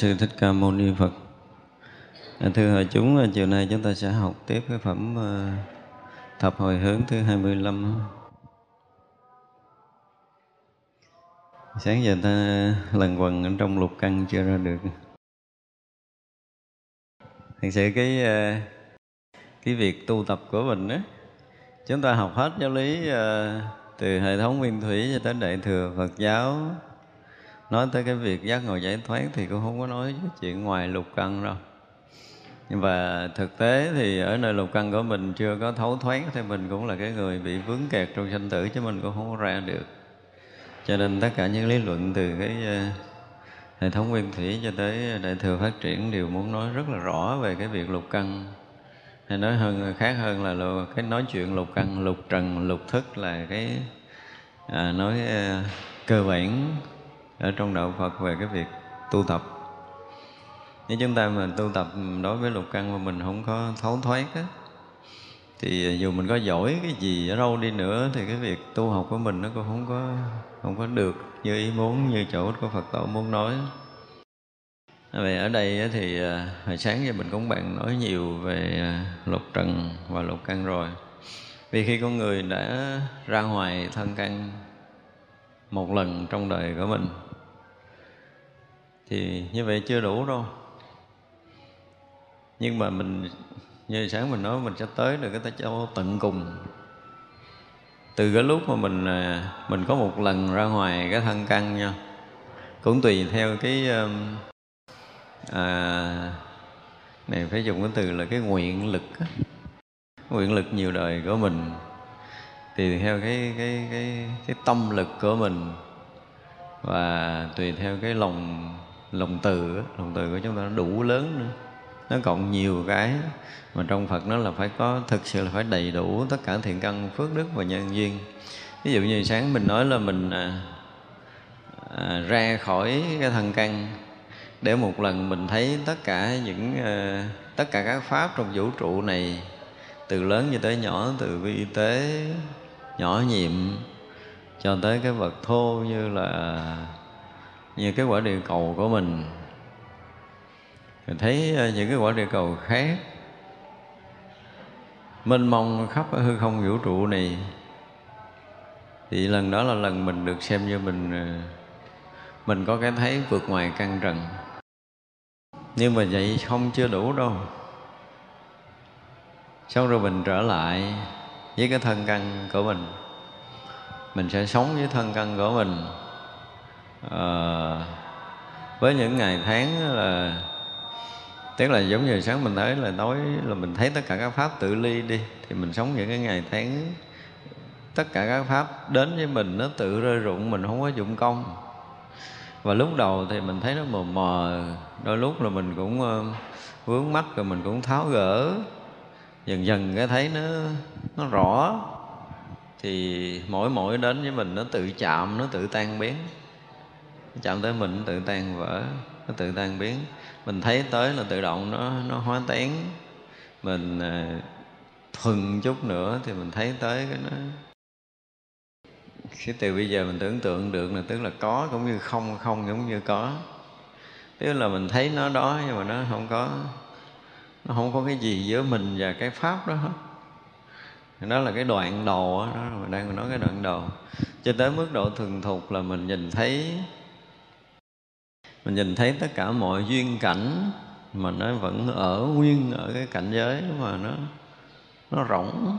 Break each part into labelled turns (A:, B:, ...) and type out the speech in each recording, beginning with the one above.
A: Sư Thích Ca Mâu Ni Phật. À, thưa hội chúng, à, chiều nay chúng ta sẽ học tiếp cái phẩm à, Thập Hồi Hướng thứ 25 Sáng giờ ta lần quần ở trong lục căn chưa ra được. Thật sự cái cái việc tu tập của mình á Chúng ta học hết giáo lý từ hệ thống nguyên thủy cho tới đại thừa Phật giáo nói tới cái việc giác ngộ giải thoát thì cũng không có nói chuyện ngoài lục căn đâu. Nhưng mà thực tế thì ở nơi lục căn của mình chưa có thấu thoát thì mình cũng là cái người bị vướng kẹt trong sanh tử chứ mình cũng không có ra được. Cho nên tất cả những lý luận từ cái ờ, hệ thống nguyên thủy cho tới đại thừa phát triển đều muốn nói rất là rõ về cái việc lục căn. Hay nói hơn khác hơn là cái nói chuyện lục căn lục trần lục thức là cái à, nói ờ, cơ bản ở trong đạo Phật về cái việc tu tập. Nếu chúng ta mà tu tập đối với lục căn mà mình không có thấu thoát á, thì dù mình có giỏi cái gì ở đâu đi nữa, thì cái việc tu học của mình nó cũng không có không có được như ý muốn, như chỗ của Phật tổ muốn nói. Vậy ở đây thì à, hồi sáng giờ mình cũng bạn nói nhiều về à, lục trần và lục căn rồi. Vì khi con người đã ra ngoài thân căn một lần trong đời của mình thì như vậy chưa đủ đâu. Nhưng mà mình như sáng mình nói mình sẽ tới được cái chỗ tận cùng. Từ cái lúc mà mình à, mình có một lần ra ngoài cái thân căn nha cũng tùy theo cái à, này phải dùng cái từ là cái nguyện lực nguyện lực nhiều đời của mình tùy theo cái cái cái cái tâm lực của mình và tùy theo cái lòng lòng từ lòng từ của chúng ta nó đủ lớn nữa. Nó còn nhiều cái mà trong Phật nó là phải có thực sự là phải đầy đủ tất cả thiện căn phước đức và nhân duyên. Ví dụ như sáng mình nói là mình à, à, ra khỏi cái thân căn để một lần mình thấy tất cả những à, tất cả các pháp trong vũ trụ này từ lớn cho tới nhỏ từ vi tế nhỏ nhiệm cho tới cái vật thô như là như cái quả địa cầu của mình. Mình thấy ờ, những cái quả địa cầu khác. Mênh mông khắp ở hư không vũ trụ này. Thì lần đó là lần mình được xem như mình ờ, mình có cái thấy vượt ngoài căn trần. Nhưng mà vậy không chưa đủ đâu. Xong rồi mình trở lại với cái thân căn của mình. Mình sẽ sống với thân căn của mình à, với những ngày tháng là tức là giống như sáng mình thấy là nói là mình thấy tất cả các pháp tự ly đi thì mình sống những cái ngày tháng tất cả các pháp đến với mình nó tự rơi rụng mình không có dụng công. Và lúc đầu thì mình thấy nó mờ mờ đôi lúc là mình cũng ờ, vướng mắt rồi mình cũng tháo gỡ. Dần dần cái thấy nó nó rõ thì mỗi mỗi đến với mình nó tự chạm nó tự tan biến chạm tới mình tự tan vỡ nó tự tan biến. Mình thấy tới là tự động nó nó hóa tán. Mình à, thuần chút nữa thì mình thấy tới cái nó. Khi từ bây giờ mình tưởng tượng được là tức là có cũng như không không cũng như có. Tức là mình thấy nó đó nhưng mà nó không có nó không có cái gì giữa mình và cái pháp đó hết. Đó là cái đoạn đầu đó, đó mình đang nói cái đoạn đầu. Cho tới mức độ thường thục là mình nhìn thấy mình nhìn thấy tất cả mọi duyên cảnh mà nó vẫn ở nguyên ở cái cảnh giới mà nó nó rỗng,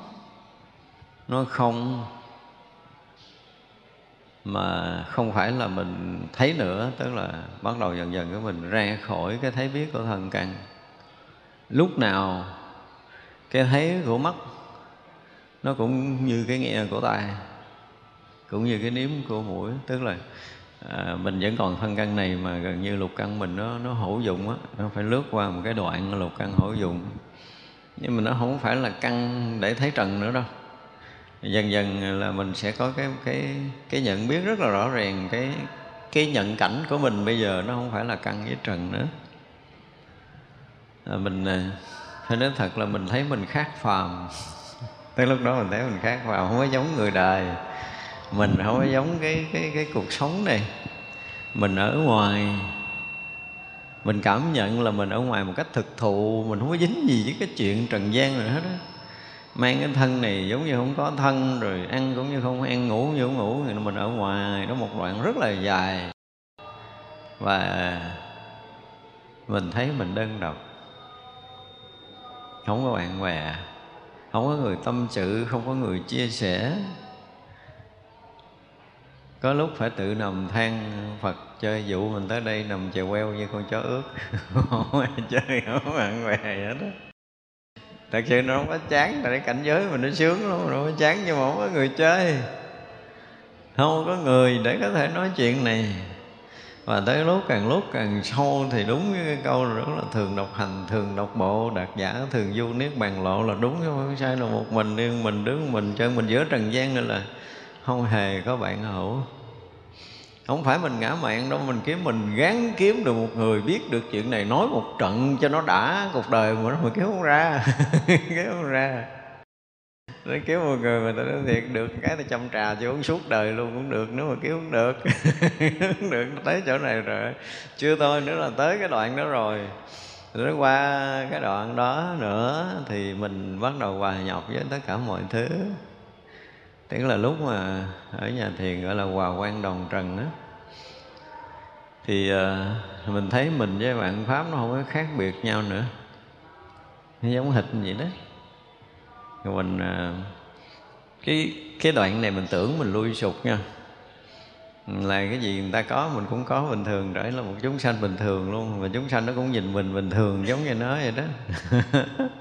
A: nó không, mà không phải là mình thấy nữa, tức là bắt đầu dần dần của mình ra khỏi cái thấy biết của thần căn lúc nào cái thấy của mắt, nó cũng như cái nghe của tai, cũng như cái nếm của mũi, tức là à, mình vẫn còn thân căn này mà gần như lục căn mình nó nó hữu dụng á. Nó phải lướt qua một cái đoạn lục căn hữu dụng. Nhưng mà nó không phải là căn để thấy trần nữa đâu. Dần dần là mình sẽ có cái cái cái nhận biết rất là rõ ràng. Cái cái nhận cảnh của mình bây giờ nó không phải là căn với trần nữa. À, mình à, phải nói thật là mình thấy mình khác phàm. Tới lúc đó mình thấy mình khác phàm không có giống người đời mình không có giống cái cái cái cuộc sống này. Mình ở ngoài. Mình cảm nhận là mình ở ngoài một cách thực thụ. Mình không có dính gì với cái chuyện trần gian rồi hết á. Mang cái thân này giống như không có thân rồi ăn cũng như không ăn, ngủ như không ngủ, thì mình ở ngoài. Đó một đoạn rất là dài. Và mình thấy mình đơn độc. Không có bạn bè. Không có người tâm sự, không có người chia sẻ có lúc phải tự nằm than Phật, chơi dụ mình tới đây nằm chèo queo như con chó ướt. Không chơi không bạn bè hết đó. Thật sự nó không có chán, tại cái cảnh giới mình nó sướng lắm, nó không có chán nhưng mà không có người chơi. Không có người để có thể nói chuyện này. Và tới lúc, càng lúc càng sâu thì đúng cái câu rất là thường độc hành, thường độc bộ, đạt giả, thường du niết bàn lộ là đúng không sai là một mình, riêng mình, đứng mình chân mình giữa trần gian nên là không hề có bạn hữu. Không phải mình ngã mạng đâu, mình kiếm, mình gán kiếm được một người biết được chuyện này, nói một trận cho nó đã cuộc đời mà nó mà kiếm không ra. Kiếm không ra. Nó kiếm một người mà ta nói thiệt, được cái ta chăm trà cho uống suốt đời luôn cũng được, nếu mà kiếm không được. Không được tới chỗ này rồi. Chưa thôi nữa là tới cái đoạn đó rồi. Rồi qua cái đoạn đó nữa thì mình bắt đầu hòa nhập với tất cả mọi thứ tức là lúc mà ở nhà thiền gọi là hòa quan đồng trần á, thì ờ, mình thấy mình với bạn pháp nó không có khác biệt nhau nữa. Nó giống hệt vậy đó. Rồi mình ờ, cái cái đoạn này mình tưởng mình lui sụp nha. Là cái gì người ta có, mình cũng có bình thường trở là một chúng sanh bình thường luôn. Mà chúng sanh nó cũng nhìn mình bình thường giống như nó vậy đó.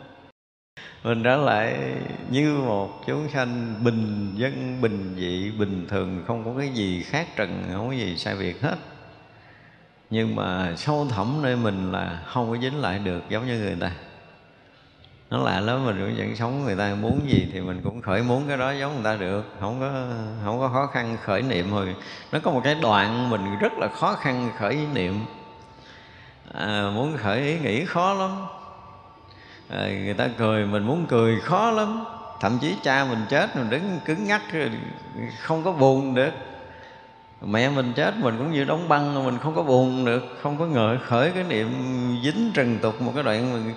A: mình trở lại như một chúng sanh bình dân bình dị bình thường không có cái gì khác trần không có gì sai biệt hết. Nhưng mà sâu thẳm nơi mình là không có dính lại được giống như người ta. Nó lạ lắm mình cũng vẫn sống người ta muốn gì thì mình cũng khởi muốn cái đó giống người ta được. Không có không có khó khăn khởi niệm rồi nó có một cái đoạn mình rất là khó khăn khởi niệm. À, muốn khởi ý nghĩ khó lắm à, người ta cười mình muốn cười khó lắm. Thậm chí cha mình chết mình đứng cứng ngắc không có buồn được. Mẹ mình chết mình cũng như đóng băng mình không có buồn được. Không có ngợi khởi cái niệm dính trần tục một cái đoạn mình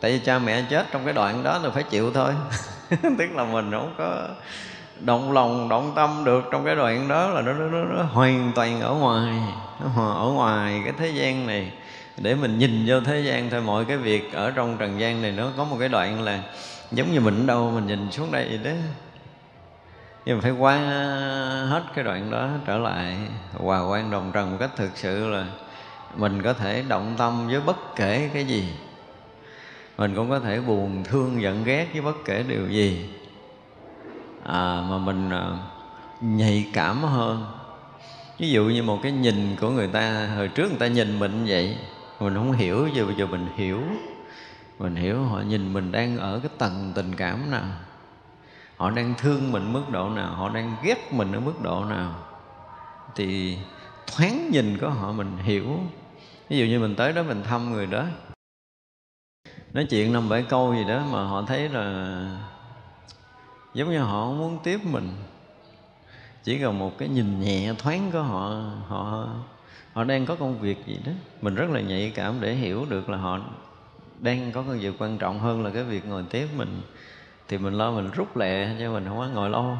A: tại vì cha mẹ chết trong cái đoạn đó là phải chịu thôi. Tức là mình không có động lòng động tâm được trong cái đoạn đó là nó, nó, nó, nó hoàn toàn ở ngoài nó ở ngoài cái thế gian này để mình nhìn vô thế gian thôi mọi cái việc ở trong trần gian này nó có một cái đoạn là giống như mình đâu mình nhìn xuống đây vậy đó. Nhưng mà phải qua hết cái đoạn đó trở lại. Hòa quan đồng trần một cách thực sự là mình có thể động tâm với bất kể cái gì. Mình cũng có thể buồn thương giận ghét với bất kể điều gì. À, mà mình à, nhạy cảm hơn. Ví dụ như một cái nhìn của người ta hồi trước người ta nhìn mình vậy mình không hiểu, giờ bây giờ mình hiểu. Mình hiểu, họ nhìn mình đang ở cái tầng tình cảm nào. Họ đang thương mình mức độ nào, họ đang ghét mình ở mức độ nào. Thì thoáng nhìn của họ, mình hiểu. Ví dụ như mình tới đó, mình thăm người đó. Nói chuyện năm bảy câu gì đó mà họ thấy là giống như họ không muốn tiếp mình. Chỉ cần một cái nhìn nhẹ thoáng của họ họ họ đang có công việc gì đó. Mình rất là nhạy cảm để hiểu được là họ đang có công việc quan trọng hơn là cái việc ngồi tiếp mình. Thì mình lo mình rút lẹ cho mình không có ngồi lâu.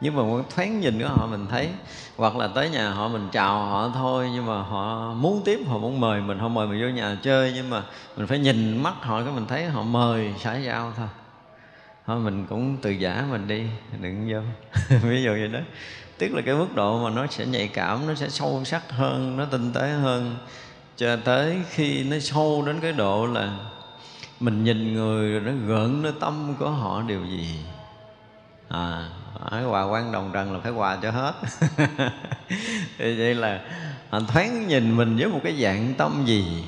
A: Nhưng mà một thoáng nhìn của họ mình thấy, hoặc là tới nhà họ mình chào họ thôi, nhưng mà họ muốn tiếp, họ muốn mời mình. Không mời mình vô nhà chơi, nhưng mà mình phải nhìn mắt họ cái mình thấy họ mời, xã giao thôi. Thôi mình cũng từ giả mình đi, đừng vô. Ví dụ vậy đó tức là cái mức độ mà nó sẽ nhạy cảm, nó sẽ sâu sắc hơn, nó tinh tế hơn. Cho tới khi nó sâu đến cái độ là mình nhìn người rồi nó gợn, nó tâm của họ điều gì? À phải hòa quan đồng trần là phải hòa cho hết. Thì vậy là họ thoáng nhìn mình với một cái dạng tâm gì?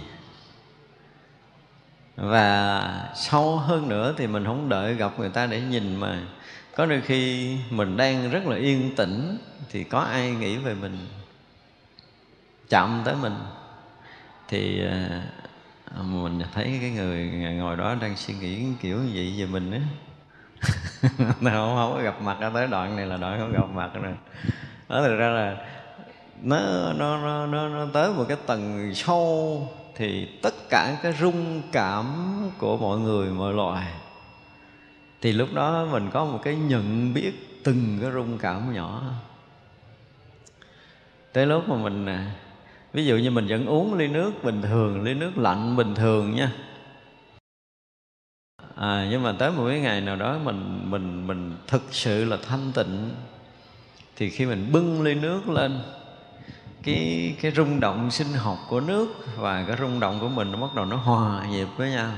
A: Và sâu hơn nữa thì mình không đợi gặp người ta để nhìn mà có đôi khi mình đang rất là yên tĩnh thì có ai nghĩ về mình? Chạm tới mình thì ờ, mình thấy cái người ngồi đó đang suy nghĩ kiểu gì về mình á. Không, không có gặp mặt tới đoạn này là đoạn không gặp mặt rồi. Đó thực ra là nó nó nó nó, nó tới một cái tầng sâu thì tất cả cái rung cảm của mọi người mọi loài thì lúc đó mình có một cái nhận biết từng cái rung cảm nhỏ. Tới lúc mà mình à, ví dụ như mình vẫn uống ly nước bình thường ly nước lạnh bình thường nha. À, nhưng mà tới một cái ngày nào đó mình mình mình thực sự là thanh tịnh thì khi mình bưng ly nước lên cái cái rung động sinh học của nước và cái rung động của mình nó bắt đầu nó hòa nhịp với nhau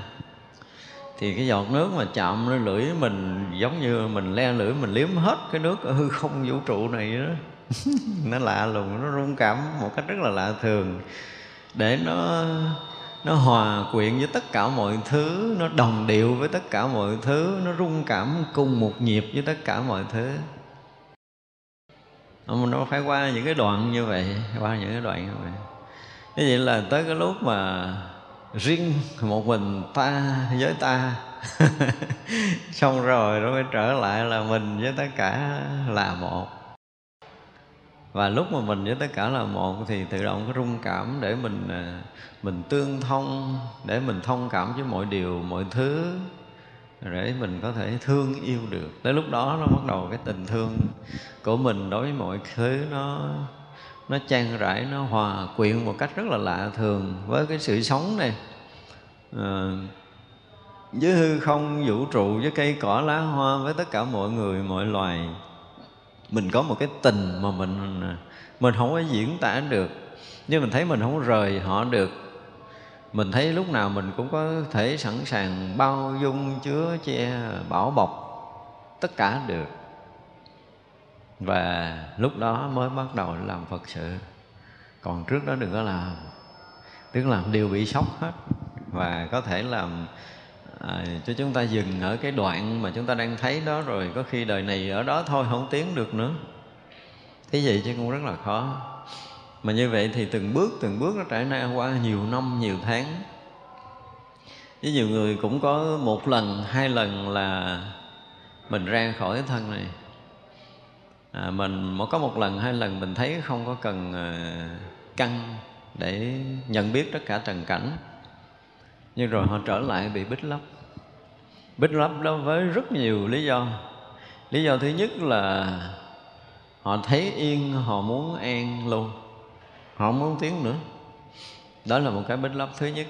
A: thì cái giọt nước mà chạm lên lưỡi mình, giống như mình le lưỡi mình liếm hết cái nước ở hư không vũ trụ này đó. Nó lạ lùng, nó rung cảm một cách rất là lạ thường. Để nó nó hòa quyện với tất cả mọi thứ, nó đồng điệu với tất cả mọi thứ, nó rung cảm cùng một nhịp với tất cả mọi thứ. Nó phải qua những cái đoạn như vậy, qua những cái đoạn như vậy. Như vậy là tới cái lúc mà riêng một mình ta với ta. Xong rồi nó mới trở lại là mình với tất cả là một. Và lúc mà mình với tất cả là một thì tự động có rung cảm để mình à, mình tương thông, để mình thông cảm với mọi điều, mọi thứ, để mình có thể thương yêu được. Tới lúc đó nó bắt đầu cái tình thương của mình đối với mọi thứ nó nó trang rãi nó hòa quyện một cách rất là lạ thường với cái sự sống này. À, với hư không vũ trụ với cây cỏ lá hoa với tất cả mọi người mọi loài. Mình có một cái tình mà mình mình không có diễn tả được. Nhưng mình thấy mình không rời họ được. Mình thấy lúc nào mình cũng có thể sẵn sàng bao dung chứa che bảo bọc tất cả được và lúc đó mới bắt đầu làm phật sự. Còn trước đó đừng có làm. Tức làm điều bị sốc hết. Và có thể làm à, cho chúng ta dừng ở cái đoạn mà chúng ta đang thấy đó rồi có khi đời này ở đó thôi không tiến được nữa. Thế gì chứ cũng rất là khó. Mà như vậy thì từng bước từng bước nó trải ra qua nhiều năm nhiều tháng. Với nhiều người cũng có một lần hai lần là mình ra khỏi cái thân này à, mình có một lần hai lần mình thấy không có cần à, căng để nhận biết tất cả trần cảnh. Nhưng rồi họ trở lại bị bích lấp. Bích lấp đó với rất nhiều lý do. Lý do thứ nhất là họ thấy yên họ muốn an luôn. Họ không muốn tiếng nữa. Đó là một cái bích lấp thứ nhất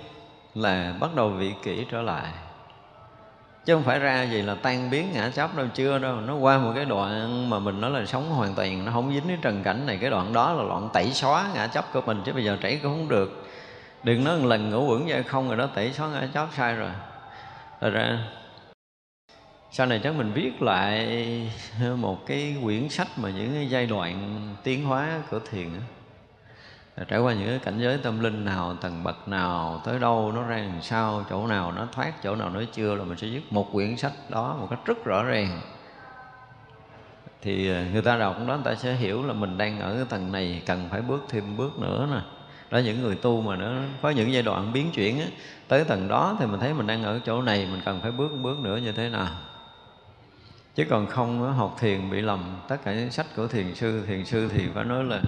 A: là bắt đầu vị kỷ trở lại chứ không phải ra gì là tan biến ngã chấp đâu, chưa đâu. Nó qua một cái đoạn mà mình nói là sống hoàn toàn, nó không dính với trần cảnh này. Cái đoạn đó là đoạn tẩy xóa ngã chấp của mình, chứ bây giờ chảy cũng không được. Đừng nói một lần ngủ quẩn ra không rồi đó, tẩy xóa ngã chấp sai rồi. Rồi ra, sau này chắc mình viết lại một cái quyển sách mà những cái giai đoạn tiến hóa của thiền trải qua những cái cảnh giới tâm linh nào tầng bậc nào tới đâu nó ra làm sao chỗ nào nó thoát chỗ nào nó chưa là mình sẽ viết một quyển sách đó một cách rất rõ ràng. Thì ờ, người ta đọc đó người ta sẽ hiểu là mình đang ở cái tầng này cần phải bước thêm bước nữa nè. Đó những người tu mà nó có những giai đoạn biến chuyển á, tới tầng đó thì mình thấy mình đang ở chỗ này mình cần phải bước một bước nữa như thế nào chứ còn không học thiền bị lầm. Tất cả những sách của thiền sư thiền sư thì phải nói là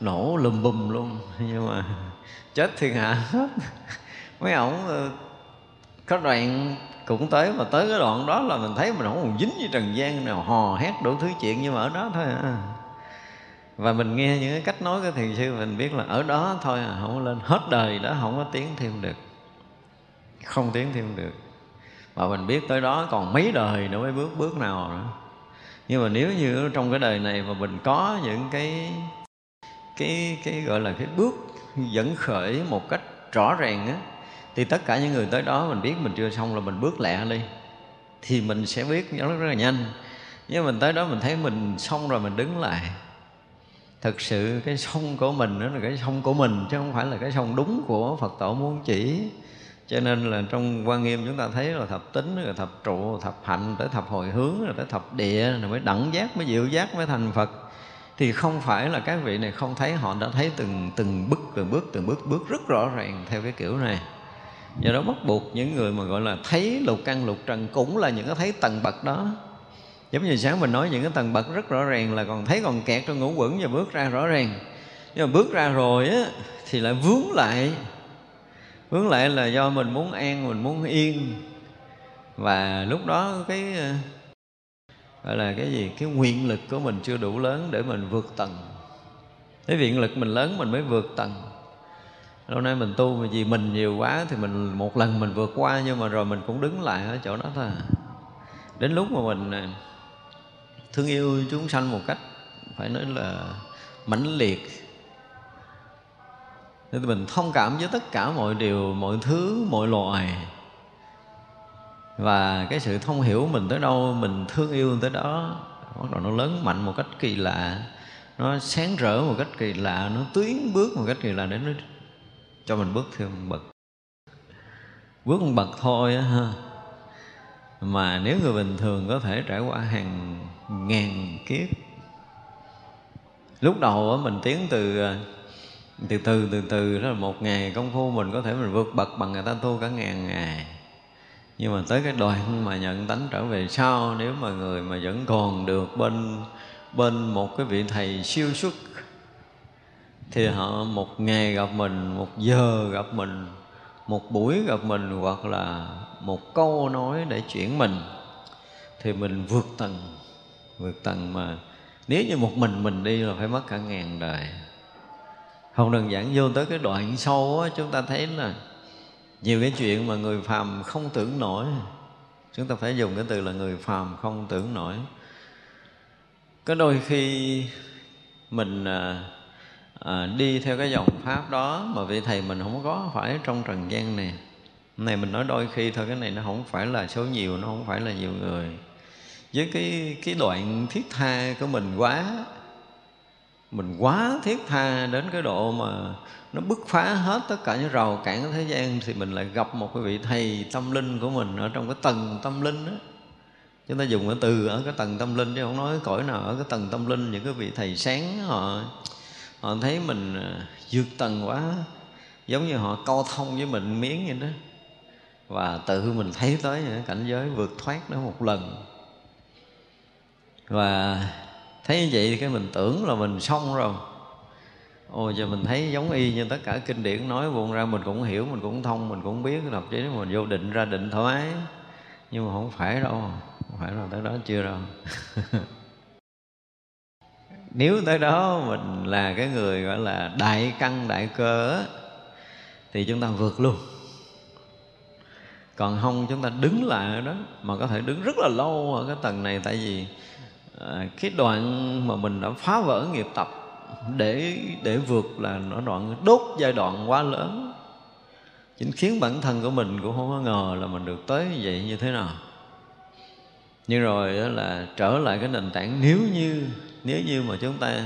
A: nổ lùm bùm luôn. Nhưng mà chết thiên hạ hết. Mấy ổng ờ, có đoạn cũng tới mà tới cái đoạn đó là mình thấy mình không còn dính với trần gian nào, hò hét đủ thứ chuyện nhưng mà ở đó thôi à. Và mình nghe những cái cách nói của thiền sư, mình biết là ở đó thôi à không có lên. Hết đời đó không có tiến thêm được. Không tiến thêm được và mình biết tới đó còn mấy đời nữa mới bước bước nào nữa. Nhưng mà nếu như trong cái đời này mà mình có những cái cái cái gọi là cái bước dẫn khởi một cách rõ ràng á thì tất cả những người tới đó mình biết mình chưa xong là mình bước lẹ đi thì mình sẽ biết rất, rất là nhanh. Nhưng mình tới đó mình thấy mình xong rồi mình đứng lại. Thực sự cái sông của mình đó là cái sông của mình chứ không phải là cái sông đúng của phật tổ muốn chỉ cho nên là trong quan nghiêm chúng ta thấy là thập tính, rồi thập trụ, thập hạnh, tới thập hồi hướng, rồi tới thập địa, rồi mới đẳng giác, mới diệu giác, mới thành phật. Thì không phải là các vị này không thấy, họ đã thấy từng từng bước từng bước từng bước bước rất rõ ràng theo cái kiểu này. Do đó bắt buộc những người mà gọi là thấy lục căn lục trần cũng là những cái thấy tầng bậc đó. Giống như sáng mình nói những cái tầng bậc rất rõ ràng là còn thấy còn kẹt trong ngũ quẩn và bước ra rõ ràng. Nhưng mà bước ra rồi á, thì lại vướng lại hướng lại là do mình muốn an, mình muốn yên. Và lúc đó cái ờ, gọi là cái gì, cái nguyện lực của mình chưa đủ lớn để mình vượt tầng. Cái viện lực mình lớn mình mới vượt tầng. Lâu nay mình tu mà vì mình nhiều quá thì mình một lần mình vượt qua nhưng mà rồi mình cũng đứng lại ở chỗ đó thôi. Đến lúc mà mình ờ, thương yêu chúng sanh một cách phải nói là mãnh liệt thì mình thông cảm với tất cả mọi điều, mọi thứ, mọi loài. Và cái sự thông hiểu mình tới đâu, mình thương yêu tới đó, bắt đầu nó lớn mạnh một cách kỳ lạ. Nó sáng rỡ một cách kỳ lạ, nó tiến bước một cách kỳ lạ để nó cho mình bước thêm một bậc. Bước một bậc thôi á ha. Mà nếu người bình thường có thể trải qua hàng ngàn kiếp, lúc đầu mình tiến từ à, từ từ từ từ đó là một ngày công phu mình có thể mình vượt bậc bằng người ta tu cả ngàn ngày. Nhưng mà tới cái đoạn mà nhận tánh trở về sau, nếu mà người mà vẫn còn được bên bên một cái vị thầy siêu xuất, thì họ một ngày gặp mình, một giờ gặp mình, một buổi gặp mình, hoặc là một câu nói để chuyển mình, thì mình vượt tầng. Vượt tầng mà nếu như một mình mình đi là phải mất cả ngàn đời không đơn giản vô tới cái đoạn sâu á chúng ta thấy là nhiều cái chuyện mà người phàm không tưởng nổi. Chúng ta phải dùng cái từ là người phàm không tưởng nổi. Có đôi khi mình à, à, đi theo cái dòng pháp đó mà vị thầy mình không có phải trong trần gian này này mình nói đôi khi thôi cái này nó không phải là số nhiều nó không phải là nhiều người. Với cái cái đoạn thiết tha của mình quá mình quá thiết tha đến cái độ mà nó bứt phá hết tất cả những rào cản của thế gian thì mình lại gặp một cái vị thầy tâm linh của mình ở trong cái tầng tâm linh đó. Chúng ta dùng cái từ ở cái tầng tâm linh chứ không nói cõi nào ở cái tầng tâm linh. Những cái vị thầy sáng họ họ thấy mình à, vượt tầng quá, giống như họ câu thông với mình miếng vậy đó. Và tự mình thấy tới cảnh giới vượt thoát đó một lần. Và thấy như vậy thì cái mình tưởng là mình xong rồi. Ôi, giờ mình thấy giống y như tất cả kinh điển nói buồn ra, mình cũng hiểu, mình cũng thông, mình cũng biết thậm chí mình vô định ra định thoái. Nhưng mà không phải đâu, không phải là tới đó chưa đâu. Nếu tới đó mình là cái người gọi là đại căn, đại cơ thì chúng ta vượt luôn. Còn không, chúng ta đứng lại ở đó, mà có thể đứng rất là lâu ở cái tầng này, tại vì à, cái đoạn mà mình đã phá vỡ nghiệp tập để để vượt là nó đoạn đốt giai đoạn quá lớn. Chính khiến bản thân của mình cũng không có ngờ là mình được tới như vậy như thế nào. Nhưng rồi đó là trở lại cái nền tảng nếu như nếu như mà chúng ta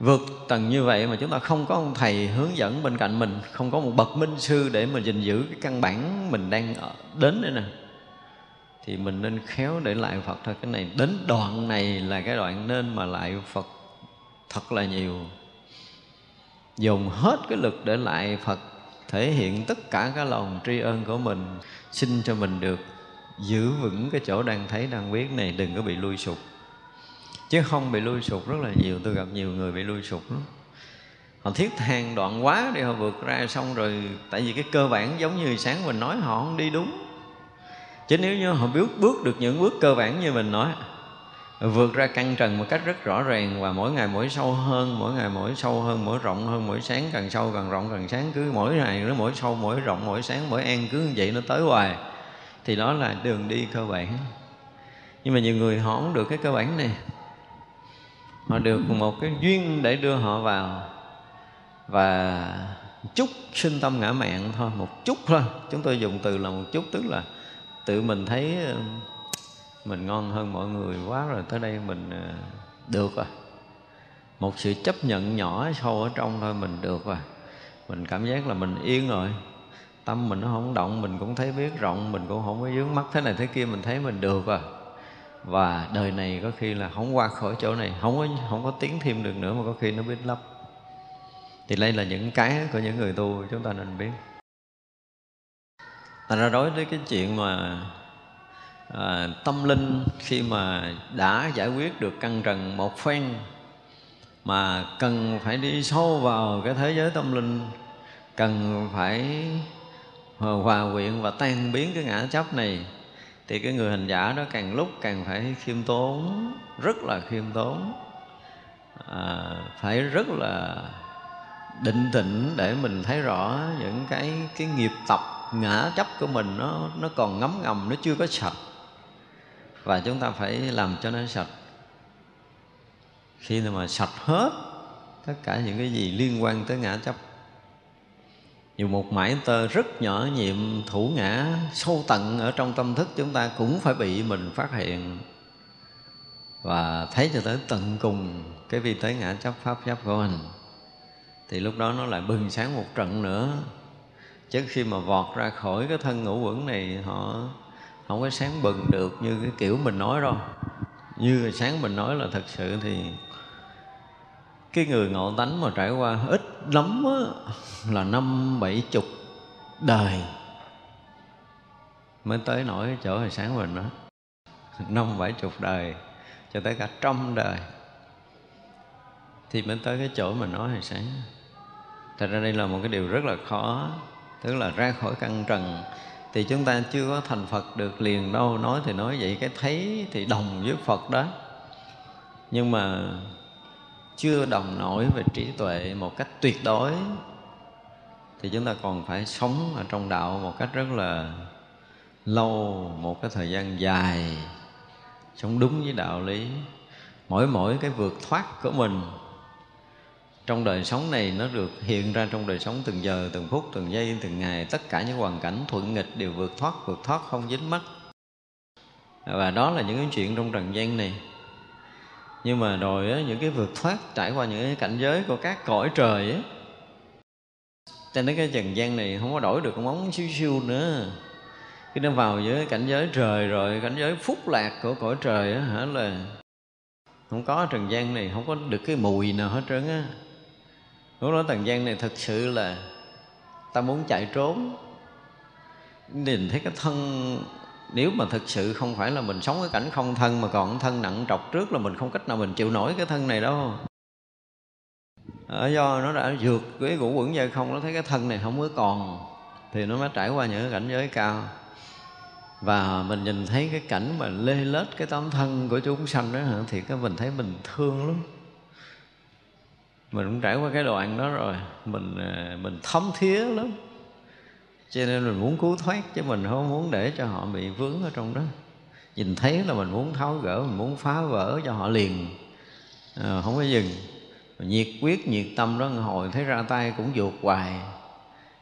A: vượt tầng như vậy mà chúng ta không có ông thầy hướng dẫn bên cạnh mình không có một bậc minh sư để mà gìn giữ cái căn bản mình đang đến đây nè thì mình nên khéo để lại Phật thôi. Cái này, đến đoạn này là cái đoạn nên mà lại Phật thật là nhiều. Dùng hết cái lực để lại Phật thể hiện tất cả cái lòng tri ân của mình, xin cho mình được giữ vững cái chỗ đang thấy, đang biết. Này, đừng có bị lui sụp. Chứ không bị lui sụp rất là nhiều. Tôi gặp nhiều người bị lui sụp lắm. Họ thiết than đoạn quá để họ vượt ra xong rồi, tại vì cái cơ bản giống như sáng mình nói, họ không đi đúng chứ nếu như họ biết bước được những bước cơ bản như mình nói, vượt ra căn trần một cách rất rõ ràng và mỗi ngày mỗi sâu hơn, mỗi ngày mỗi sâu hơn, mỗi rộng hơn, mỗi sáng càng sâu càng rộng càng sáng, cứ mỗi ngày nó mỗi sâu, mỗi rộng, mỗi sáng, mỗi an, cứ như vậy nó tới hoài. Thì đó là đường đi cơ bản. Nhưng mà nhiều người họ không được cái cơ bản này. Họ được một cái duyên để đưa họ vào và chút sinh tâm ngã mạng thôi, một chút thôi. Chúng tôi dùng từ là một chút, tức là tự mình thấy ờ, mình ngon hơn mọi người quá rồi, tới đây mình ờ, được rồi. Một sự chấp nhận nhỏ sâu ở trong thôi mình được rồi. Mình cảm giác là mình yên rồi. Tâm mình nó không động, mình cũng thấy biết rộng, mình cũng không có dướng mắt thế này thế kia, mình thấy mình được rồi. Và đời này có khi là không qua khỏi chỗ này không có không có tiến thêm được nữa mà có khi nó biết lấp. Thì đây là những cái của những người tu, chúng ta nên biết thành ra đối với cái chuyện mà à, tâm linh khi mà đã giải quyết được căn trần một phen mà cần phải đi sâu vào cái thế giới tâm linh cần phải hòa quyện và tan biến cái ngã chấp này thì cái người hành giả đó càng lúc càng phải khiêm tốn rất là khiêm tốn. À, phải rất là định tĩnh để mình thấy rõ những cái cái nghiệp tập ngã chấp của mình nó nó còn ngấm ngầm, nó chưa có sạch. Và chúng ta phải làm cho nó sạch. Khi nào mà sạch hết tất cả những cái gì liên quan tới ngã chấp dù một mãi tơ rất nhỏ nhiệm thủ ngã sâu tận ở trong tâm thức chúng ta cũng phải bị mình phát hiện. Và thấy cho tới tận cùng cái vi tế ngã chấp pháp chấp của mình. Thì lúc đó nó lại bừng sáng một trận nữa chứ khi mà vọt ra khỏi cái thân ngũ quẩn này họ không có sáng bừng được như cái kiểu mình nói đâu. Như sáng mình nói là thật sự thì cái người ngộ tánh mà trải qua ít lắm á, là năm bảy chục đời mới tới nổi chỗ hồi sáng mình đó. Năm bảy chục đời cho tới cả trăm đời thì mới tới cái chỗ mình nói hồi sáng. Thật ra đây là một cái điều rất là khó tức là ra khỏi căn trần, thì chúng ta chưa có thành phật được liền đâu. Nói thì nói vậy, cái thấy thì đồng với phật đó. Nhưng mà chưa đồng nổi về trí tuệ một cách tuyệt đối, thì chúng ta còn phải sống ở trong đạo một cách rất là lâu, một cái thời gian dài, sống đúng với đạo lý. Mỗi mỗi cái vượt thoát của mình trong đời sống này nó được hiện ra trong đời sống từng giờ từng phút từng giây từng ngày. Tất cả những hoàn cảnh thuận nghịch đều vượt thoát vượt thoát không dính mắc. Và đó là những cái chuyện trong trần gian này. Nhưng mà rồi á, những cái vượt thoát trải qua những cái cảnh giới của các cõi trời á cho cái trần gian này không có đổi được con móng siêu siêu nữa. Khi nó vào với cảnh giới trời rồi cảnh giới phúc lạc của cõi trời á hả là không có trần gian này không có được cái mùi nào hết trơn á lúc đó trần gian này thực sự là ta muốn chạy trốn. Nhìn thấy cái thân, nếu mà thực sự không phải là mình sống cái cảnh không thân mà còn thân nặng trọc trước là mình không cách nào mình chịu nổi cái thân này đâu. Ở do nó đã vượt cái ngũ quẩn dây không, nó thấy cái thân này không có còn, thì nó mới trải qua những cái cảnh giới cao. Và mình nhìn thấy cái cảnh mà lê lết cái tấm thân của chúng sanh đó thì cái mình thấy mình thương lắm mình cũng trải qua cái đoạn đó rồi. Mình à, mình thấm thía lắm. Cho nên mình muốn cứu thoát chứ mình không muốn để cho họ bị vướng ở trong đó. Nhìn thấy là mình muốn tháo gỡ mình muốn phá vỡ cho họ liền. À, không có dừng. Nhiệt quyết nhiệt tâm đó hồi thấy ra tay cũng vượt hoài.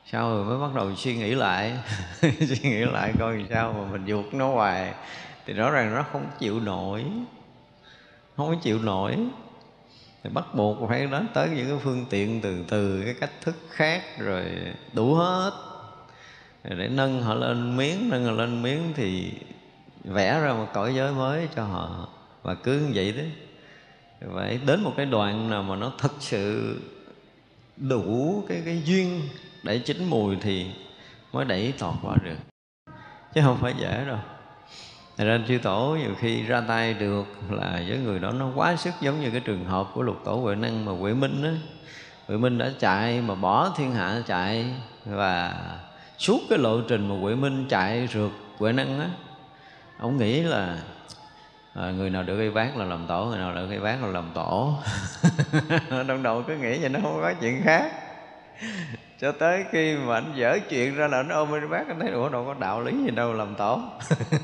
A: Sau rồi mới bắt đầu suy nghĩ lại. Suy nghĩ lại coi sao mà mình vượt nó hoài. Thì rõ ràng nó không chịu nổi. Không có chịu nổi thì bắt buộc phải đến tới những cái phương tiện từ từ, cái cách thức khác rồi đủ hết. Để nâng họ lên miếng, nâng họ lên miếng thì vẽ ra một cõi giới mới cho họ. Và cứ như vậy đấy. Phải đến một cái đoạn nào mà nó thật sự đủ cái cái duyên để chín mùi thì mới đẩy tọt qua được. Chứ không phải dễ đâu. Thật ra chư tổ nhiều khi ra tay được là với người đó nó quá sức giống như cái trường hợp của lục tổ Huệ Năng mà Huệ Minh đó. Huệ Minh đã chạy mà bỏ thiên hạ chạy và suốt cái lộ trình mà Huệ Minh chạy rượt Huệ Năng á. Ông nghĩ là à, người nào được gây bác là làm tổ người nào được gây bác là làm tổ. Trong đầu cứ nghĩ vậy nó không có chuyện khác cho tới khi mà anh dở chuyện ra là anh ôm bên bác anh thấy ủa đâu có đạo lý gì đâu làm tổ.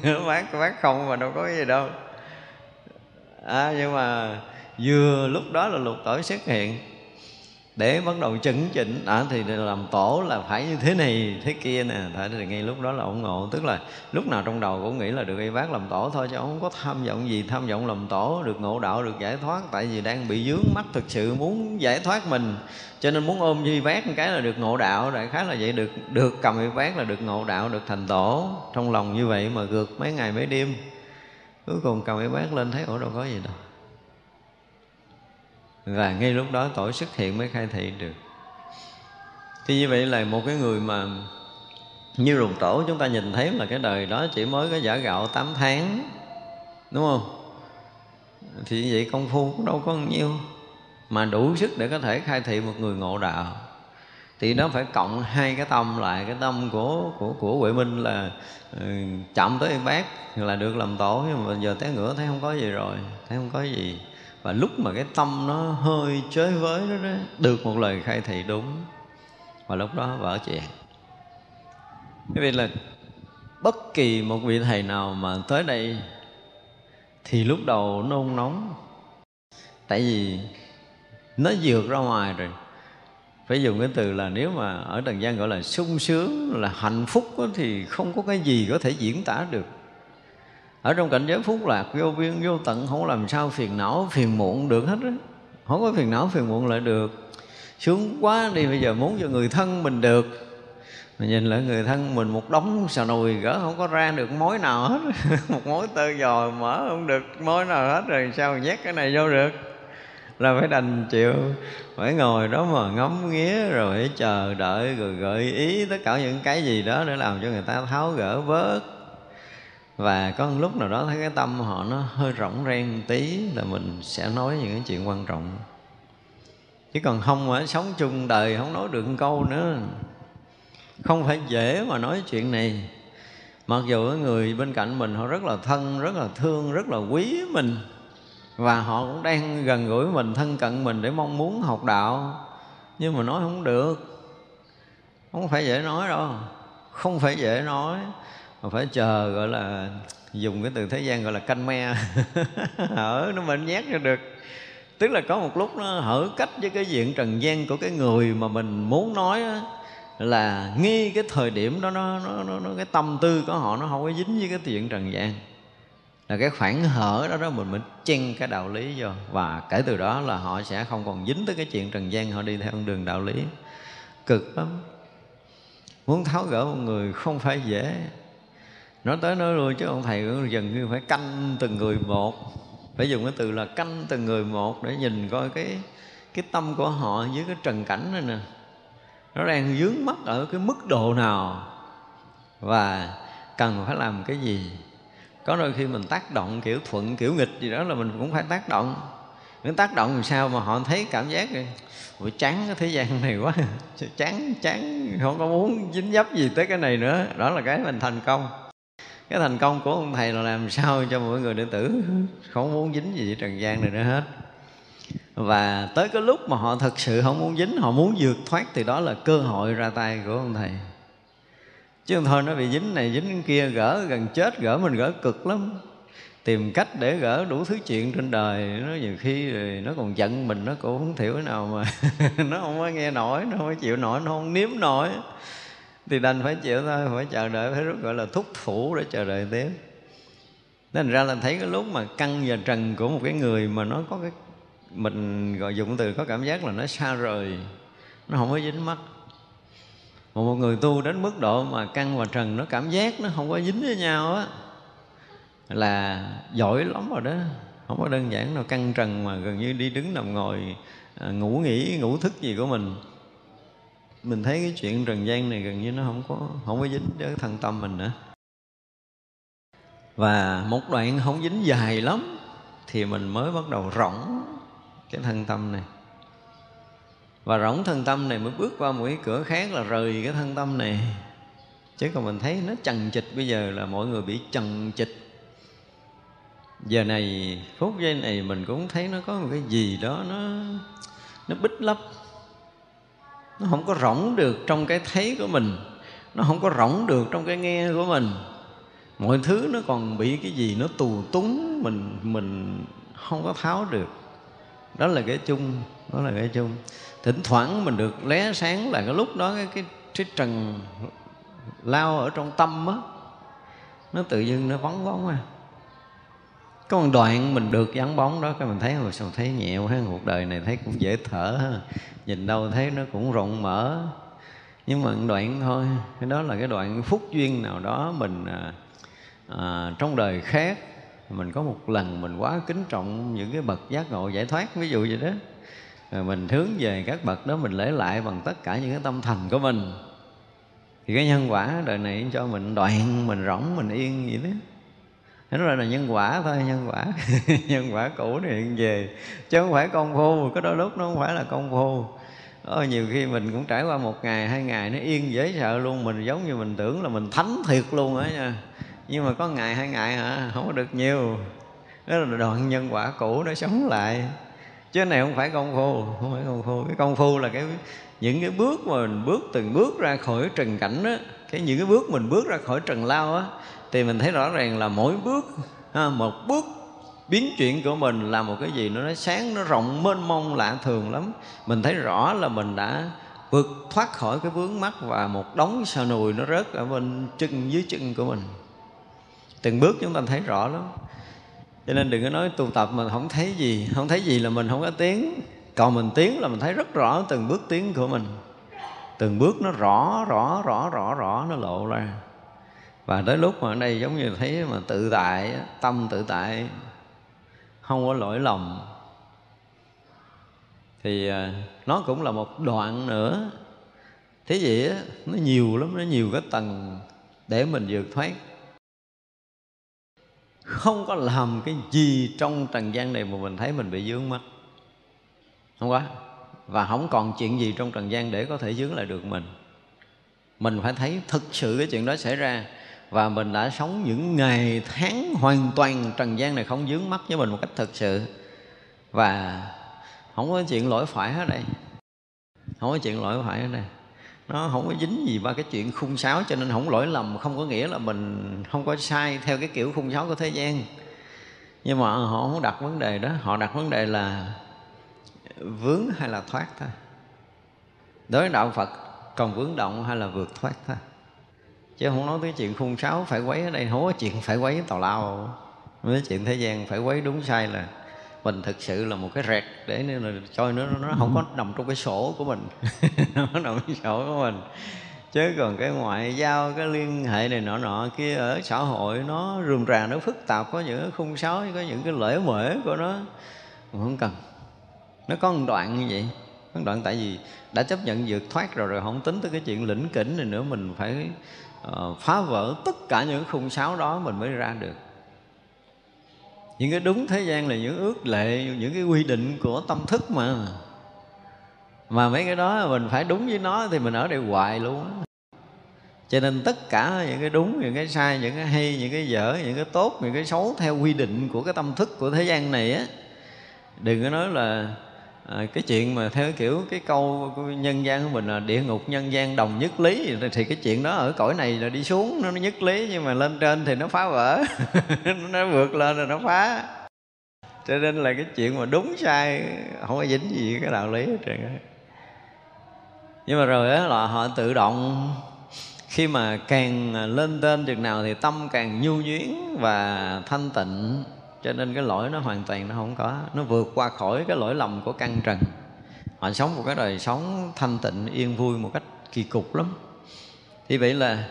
A: Bác bác không mà đâu có gì đâu. À, nhưng mà vừa lúc đó là lục tổ xuất hiện để bắt đầu chấn chỉnh. À, thì làm tổ là phải như thế này thế kia nè. Thế thì ngay lúc đó là ông ngộ tức là lúc nào trong đầu cũng nghĩ là được y bác làm tổ thôi chứ không có tham vọng gì. Tham vọng làm tổ được ngộ đạo được giải thoát. Tại vì đang bị dướng mắt thực sự muốn giải thoát mình. Cho nên muốn ôm y bác một cái là được ngộ đạo. Đại khái là vậy. Được được cầm y bác là được ngộ đạo được thành tổ. Trong lòng như vậy mà gượt mấy ngày mấy đêm. Cuối cùng cầm y bác lên thấy ủa đâu có gì đâu và ngay lúc đó tổ xuất hiện mới khai thị được. Thì như vậy là một cái người mà như rùng tổ chúng ta nhìn thấy là cái đời đó chỉ mới có giả gạo 8 tháng đúng không? Thì vậy công phu cũng đâu có nhiêu mà đủ sức để có thể khai thị một người ngộ đạo. Thì nó phải cộng hai cái tâm lại cái tâm của của của huệ minh là ừ, uh, chậm tới bác là được làm tổ nhưng mà giờ té ngửa thấy không có gì rồi thấy không có gì và lúc mà cái tâm nó hơi chới với đó, đó được một lời khai thị đúng. Và lúc đó vỡ chuyện. Cái vì là bất kỳ một vị thầy nào mà tới đây thì lúc đầu nôn nóng. Tại vì nó vượt ra ngoài rồi. Phải dùng cái từ là nếu mà ở trần gian gọi là sung sướng là hạnh phúc đó, thì không có cái gì có thể diễn tả được ở trong cảnh giới phúc lạc, vô biên, vô tận, không làm sao phiền não, phiền muộn được hết á. Không có phiền não, phiền muộn lại được. Sướng quá đi, bây giờ muốn cho người thân mình được. Mình nhìn lại người thân mình một đống xà nùi gỡ, không có ra được mối nào hết. Một mối tơ giò mở không được mối nào hết rồi, sao nhét cái này vô được? Là phải đành chịu, phải ngồi đó mà ngắm nghía rồi phải chờ đợi, rồi gợi ý tất cả những cái gì đó để làm cho người ta tháo gỡ bớt và có một lúc nào đó thấy cái tâm họ nó hơi rỗng ren tí là mình sẽ nói những cái chuyện quan trọng. Chứ còn không mà sống chung đời, không nói được một câu nữa. Không phải dễ mà nói chuyện này. Mặc dù người bên cạnh mình họ rất là thân, rất là thương, rất là quý mình. Và họ cũng đang gần gũi mình, thân cận mình để mong muốn học đạo. Nhưng mà nói không được. Không phải dễ nói đâu. Không phải dễ nói mà phải chờ gọi là dùng cái từ thế gian gọi là canh me. Hở nó mình nhét cho được. Tức là có một lúc nó hở cách với cái diện trần gian của cái người mà mình muốn nói á, là nghi cái thời điểm đó nó, nó, nó, nó cái tâm tư của họ nó không có dính với cái chuyện trần gian. Là cái khoảng hở đó đó mình mới chen cái đạo lý vô. Và kể từ đó là họ sẽ không còn dính tới cái chuyện trần gian họ đi theo con đường đạo lý. Cực lắm. Muốn tháo gỡ một người không phải dễ nói tới nói lui chứ ông thầy cũng dần như phải canh từng người một. Phải dùng cái từ là canh từng người một để nhìn coi cái cái tâm của họ dưới cái trần cảnh này nè. Nó đang dướng mắt ở cái mức độ nào và cần phải làm cái gì. Có đôi khi mình tác động kiểu thuận, kiểu nghịch gì đó là mình cũng phải tác động. Những tác động làm sao mà họ thấy cảm giác rồi Ủa, chán cái thế gian này quá. Chán chán, không có muốn dính dấp gì tới cái này nữa. Đó là cái mình thành công cái thành công của ông thầy là làm sao cho mọi người đệ tử không muốn dính gì trần gian này nữa hết. Và tới cái lúc mà họ thật sự không muốn dính, họ muốn vượt thoát thì đó là cơ hội ra tay của ông thầy. Chứ thôi nó bị dính này, dính kia, gỡ gần chết, gỡ mình gỡ cực lắm. Tìm cách để gỡ đủ thứ chuyện trên đời, nó nhiều khi rồi nó còn giận mình, nó cũng không thiểu nào mà nó không có nghe nổi, nó không có chịu nổi, nó không nếm nổi thì đành phải chịu thôi phải chờ đợi, phải rất gọi là thúc thủ để chờ đợi tiếp. Nên ra là thấy cái lúc mà căng và trần của một cái người mà nó có cái, mình gọi dụng từ có cảm giác là nó xa rời, nó không có dính mắt. Mà một người tu đến mức độ mà căng và trần, nó cảm giác nó không có dính với nhau á, là giỏi lắm rồi đó. Không có đơn giản đâu căng trần mà gần như đi đứng nằm ngồi à, ngủ nghỉ, ngủ thức gì của mình mình thấy cái chuyện trần gian này gần như nó không có không có dính đến thân tâm mình nữa. Và một đoạn không dính dài lắm thì mình mới bắt đầu rỗng cái thân tâm này. Và rỗng thân tâm này mới bước qua một cái cửa khác là rời cái thân tâm này. Chứ còn mình thấy nó chằng chịch bây giờ là mọi người bị chằng chịch giờ này, phút giây này mình cũng thấy nó có một cái gì đó nó nó bích lấp nó không có rỗng được trong cái thấy của mình. Nó không có rỗng được trong cái nghe của mình. Mọi thứ nó còn bị cái gì nó tù túng mình mình không có tháo được. Đó là cái chung đó là cái chung. Thỉnh thoảng mình được lé sáng là cái lúc đó cái cái, cái trần lao ở trong tâm á nó tự dưng nó vắng bóng à có một đoạn mình được gắn bóng đó cái mình thấy mà sao thấy nhẹo ha cuộc đời này thấy cũng dễ thở ha. Nhìn đâu thấy nó cũng rộng mở. Nhưng mà một đoạn thôi cái đó là cái đoạn phúc duyên nào đó mình à, à, trong đời khác. Mình có một lần mình quá kính trọng những cái bậc giác ngộ giải thoát ví dụ vậy đó. Rồi mình hướng về các bậc đó mình lễ lại bằng tất cả những cái tâm thành của mình. Thì cái nhân quả đời này cho mình đoạn mình rỗng mình yên vậy đó nó là nhân quả thôi nhân quả. Nhân quả cũ này hiện về. Chứ không phải công phu có đôi lúc nó không phải là công phu. Ờ, nhiều khi mình cũng trải qua một ngày hai ngày nó yên dễ sợ luôn. Mình giống như mình tưởng là mình thánh thiệt luôn á nha. Nhưng mà có ngày hai ngày hả? Không có được nhiều. Đó là đoạn nhân quả cũ nó sống lại. Chứ này không phải công phu không phải công phu. Cái công phu là cái những cái bước mà mình bước từng bước ra khỏi trần cảnh á. Cái những cái bước mình bước ra khỏi trần lao á thì mình thấy rõ ràng là mỗi bước một bước biến chuyển của mình là một cái gì nó sáng, nó rộng, mênh mông, lạ thường lắm. Mình thấy rõ là mình đã vượt thoát khỏi cái vướng mắc và một đống sa nùi nó rớt ở bên chân, dưới chân của mình. Từng bước chúng ta thấy rõ lắm. Cho nên đừng có nói tu tập mà không thấy gì, không thấy gì là mình không có tiếng. Còn mình tiếng là mình thấy rất rõ từng bước tiếng của mình. Từng bước nó rõ rõ rõ rõ rõ, nó lộ ra và tới lúc mà ở đây giống như thấy mà tự tại tâm tự tại, không có lỗi lầm. Thì à, nó cũng là một đoạn nữa. Thế vậy á, nó nhiều lắm, nó nhiều cái tầng để mình vượt thoát. Không có làm cái gì trong trần gian này mà mình thấy mình bị dướng mắt không có. Và không còn chuyện gì trong trần gian để có thể dướng lại được mình. Mình phải thấy thực sự cái chuyện đó xảy ra và mình đã sống những ngày tháng hoàn toàn trần gian này không dướng mắt với mình một cách thực sự. Và không có chuyện lỗi phải ở đây. Không có chuyện lỗi phải ở đây. Nó không có dính gì ba cái chuyện khung sáo cho nên không lỗi lầm, không có nghĩa là mình không có sai theo cái kiểu khung sáo của thế gian. Nhưng mà họ không đặt vấn đề đó. Họ đặt vấn đề là vướng hay là thoát thôi. Đối với đạo phật, còn vướng động hay là vượt thoát thôi chứ không nói tới chuyện khung sáo phải quấy ở đây. Không có chuyện phải quấy tào lao. Nói chuyện thế gian phải quấy đúng sai là mình thực sự là một cái rẹt để nên là cho nó nó không có nằm trong cái sổ của mình. Nó nằm trong cái sổ của mình. Chứ còn cái ngoại giao, cái liên hệ này nọ nọ kia ở xã hội, nó rườm rà, nó phức tạp. Có những cái khung sáo, có những cái lễ mễ của nó. Không cần. Nó có một đoạn như vậy. Có một đoạn tại vì đã chấp nhận vượt thoát rồi rồi không tính tới cái chuyện lĩnh kỉnh này nữa, mình phải uh, phá vỡ tất cả những khung sáo đó mình mới ra được. Những cái đúng thế gian là những ước lệ những cái quy định của tâm thức mà. Mà mấy cái đó mình phải đúng với nó thì mình ở đây hoài luôn á. Cho nên tất cả những cái đúng những cái sai những cái hay những cái dở những cái tốt những cái xấu theo quy định của cái tâm thức của thế gian này á đừng có nói là à, cái chuyện mà theo kiểu cái câu của nhân gian của mình là địa ngục nhân gian đồng nhất lý thì cái chuyện đó ở cõi này là đi xuống nó nhất lý nhưng mà lên trên thì nó phá vỡ. Nó vượt lên rồi nó phá. Cho nên là cái chuyện mà đúng sai không có dính gì cái đạo lý hết trơn nhưng mà rồi đó là họ tự động khi mà càng lên tên chừng nào thì tâm càng nhu nhuyến và thanh tịnh cho nên cái lỗi nó hoàn toàn nó không có. Nó vượt qua khỏi cái lỗi lầm của căn trần. Họ sống một cái đời sống thanh tịnh, yên vui một cách kỳ cục lắm. Thì vậy là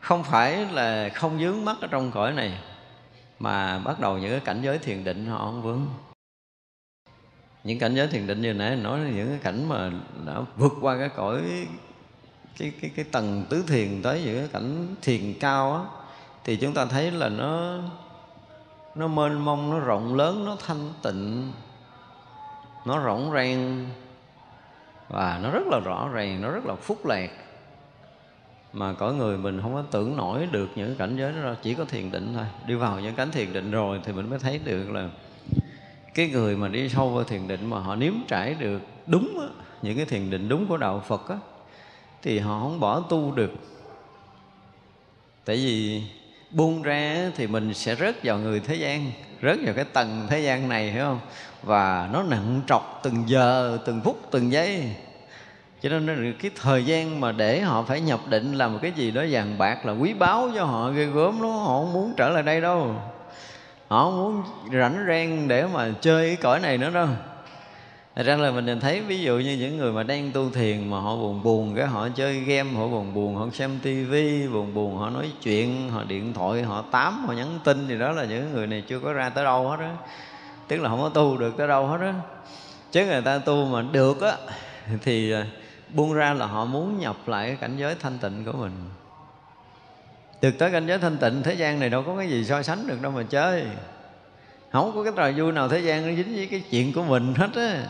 A: không phải là không dướng mắt ở trong cõi này, mà bắt đầu những cái cảnh giới thiền định họ không vướng. Những cảnh giới thiền định như nãy nói là những cái cảnh mà đã vượt qua cái cõi, cái cái cái tầng tứ thiền tới những cái cảnh thiền cao á thì chúng ta thấy là nó nó mênh mông nó rộng lớn nó thanh tịnh nó rỗng rang. Và nó rất là rõ ràng nó rất là phúc lạc. Mà cõi người mình không có tưởng nổi được những cảnh giới đó đâu chỉ có thiền định thôi. Đi vào những cánh thiền định rồi thì mình mới thấy được là cái người mà đi sâu vào thiền định mà họ nếm trải được đúng á, những cái thiền định đúng của đạo Phật á, thì họ không bỏ tu được. Tại vì buông ra thì mình sẽ rớt vào người thế gian, rớt vào cái tầng thế gian này, hiểu không? Và nó nặng trọc từng giờ, từng phút, từng giây. Cho nên cái thời gian mà để họ phải nhập định làm một cái gì đó vàng bạc, là quý báu cho họ ghê gớm lắm, họ không muốn trở lại đây đâu. Họ không muốn rảnh rang để mà chơi cái cõi này nữa đâu. Thật ra là mình nhìn thấy ví dụ như những người mà đang tu thiền mà họ buồn buồn cái họ chơi game, họ buồn buồn, họ xem tivi, buồn buồn, họ nói chuyện, họ điện thoại, họ tám, họ nhắn tin thì đó là những người này chưa có ra tới đâu hết á. Tức là không có tu được tới đâu hết á. Chứ người ta tu mà được á thì à, buông ra là họ muốn nhập lại cái cảnh giới thanh tịnh của mình. Được tới cảnh giới thanh tịnh thế gian này đâu có cái gì so sánh được đâu mà chơi không có cái trò vui nào thế gian nó dính với cái chuyện của mình hết á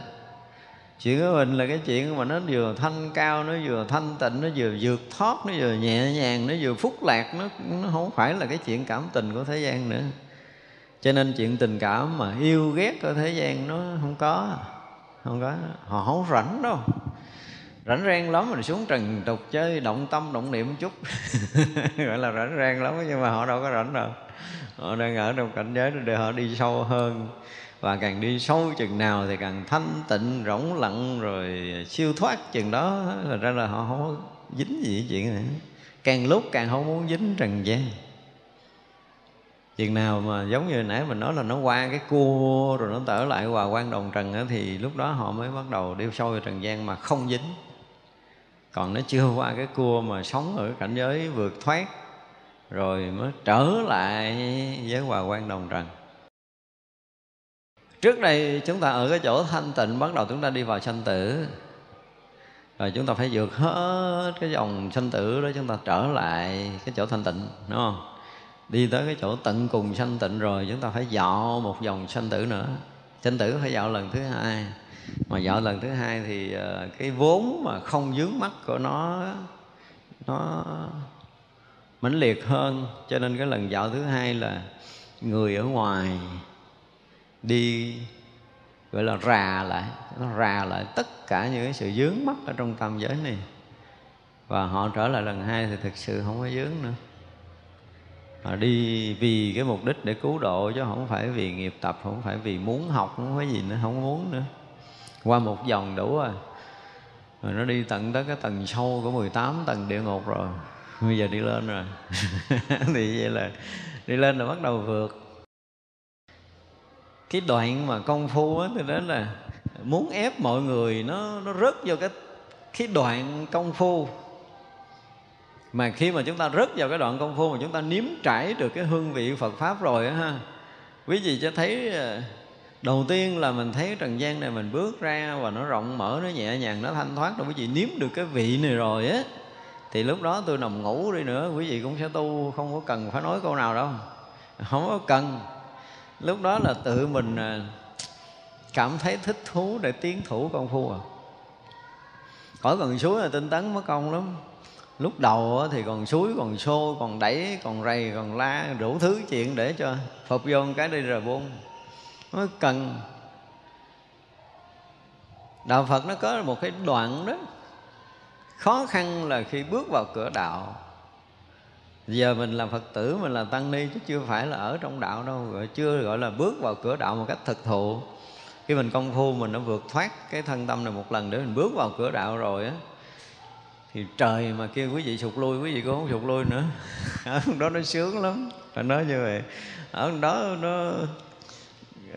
A: chuyện của mình là cái chuyện mà nó vừa thanh cao, nó vừa thanh tịnh, nó vừa vượt thoát, nó vừa nhẹ nhàng, nó vừa phúc lạc, nó nó không phải là cái chuyện cảm tình của thế gian nữa. Cho nên chuyện tình cảm mà yêu ghét ở thế gian nó không có không có, họ không rảnh đâu. Rảnh rang lắm mình xuống trần tục chơi, động tâm, động niệm chút. Gọi là rảnh rang lắm, nhưng mà họ đâu có rảnh đâu. Họ đang ở trong cảnh giới để họ đi sâu hơn và càng đi sâu chừng nào thì càng thanh tịnh rỗng lặng rồi siêu thoát chừng đó. Là ra là họ không có dính gì cái chuyện này. Càng lúc càng không muốn dính trần gian. Chừng nào mà giống như nãy mình nói là nó qua cái cua rồi nó trở lại hòa quan đồng trần đó, thì lúc đó họ mới bắt đầu đi sâu vào trần gian mà không dính. Còn nó chưa qua cái cua mà sống ở cảnh giới vượt thoát rồi mới trở lại với hòa quan đồng trần trước đây chúng ta ở cái chỗ thanh tịnh, bắt đầu chúng ta đi vào sanh tử. Rồi chúng ta phải vượt hết cái dòng sanh tử đó, chúng ta trở lại cái chỗ thanh tịnh, đúng không? Đi tới cái chỗ tận cùng sanh tịnh rồi, chúng ta phải dạo một dòng sanh tử nữa. Sanh tử phải dạo lần thứ hai. Mà dạo lần thứ hai thì ờ, cái vốn mà không dướng mắt của nó nó mãnh liệt hơn. Cho nên cái lần dạo thứ hai là người ở ngoài đi, gọi là rà lại, nó rà lại tất cả những cái sự dướng mắt ở trong tam giới này. Và họ trở lại lần hai thì thực sự không có dướng nữa. Họ đi vì cái mục đích để cứu độ chứ không phải vì nghiệp tập, không phải vì muốn học, không có gì nữa, không muốn nữa. Qua một vòng đủ rồi. Rồi nó đi tận tới cái tầng sâu của 18 tầng địa ngục rồi. Bây giờ đi lên rồi. Thì vậy là đi lên là bắt đầu vượt cái đoạn mà công phu á, thì đó là muốn ép mọi người nó nó rớt vô cái cái đoạn công phu. Mà khi mà chúng ta rớt vào cái đoạn công phu mà chúng ta nếm trải được cái hương vị Phật pháp rồi á ha, quý vị cho thấy ờ, đầu tiên là mình thấy trần gian này mình bước ra và nó rộng mở, nó nhẹ nhàng, nó thanh thoát. Rồi quý vị nếm được cái vị này rồi á, thì lúc đó tôi nằm ngủ đi nữa, quý vị cũng sẽ tu, không có cần phải nói câu nào đâu. Không có cần lúc đó là tự mình à, cảm thấy thích thú để tiến thủ công phu à. Khỏi cần suối là tinh tấn mất công lắm. Lúc đầu thì còn suối, còn xô, còn đẩy, còn rầy, còn la, đủ thứ chuyện để cho phục vô cái đi rồi buông. Nó cần. Đạo phật nó có một cái đoạn đó. Khó khăn là khi bước vào cửa đạo giờ mình làm phật tử, mình là tăng ni chứ chưa phải là ở trong đạo đâu. Gọi chưa gọi là bước vào cửa đạo một cách thực thụ. Khi mình công phu, mình đã vượt thoát cái thân tâm này một lần để mình bước vào cửa đạo rồi á, thì trời mà kêu quý vị sụt lui, quý vị cũng không sụt lui nữa. Ở đó nó sướng lắm. Phải nói như vậy. Ở đó nó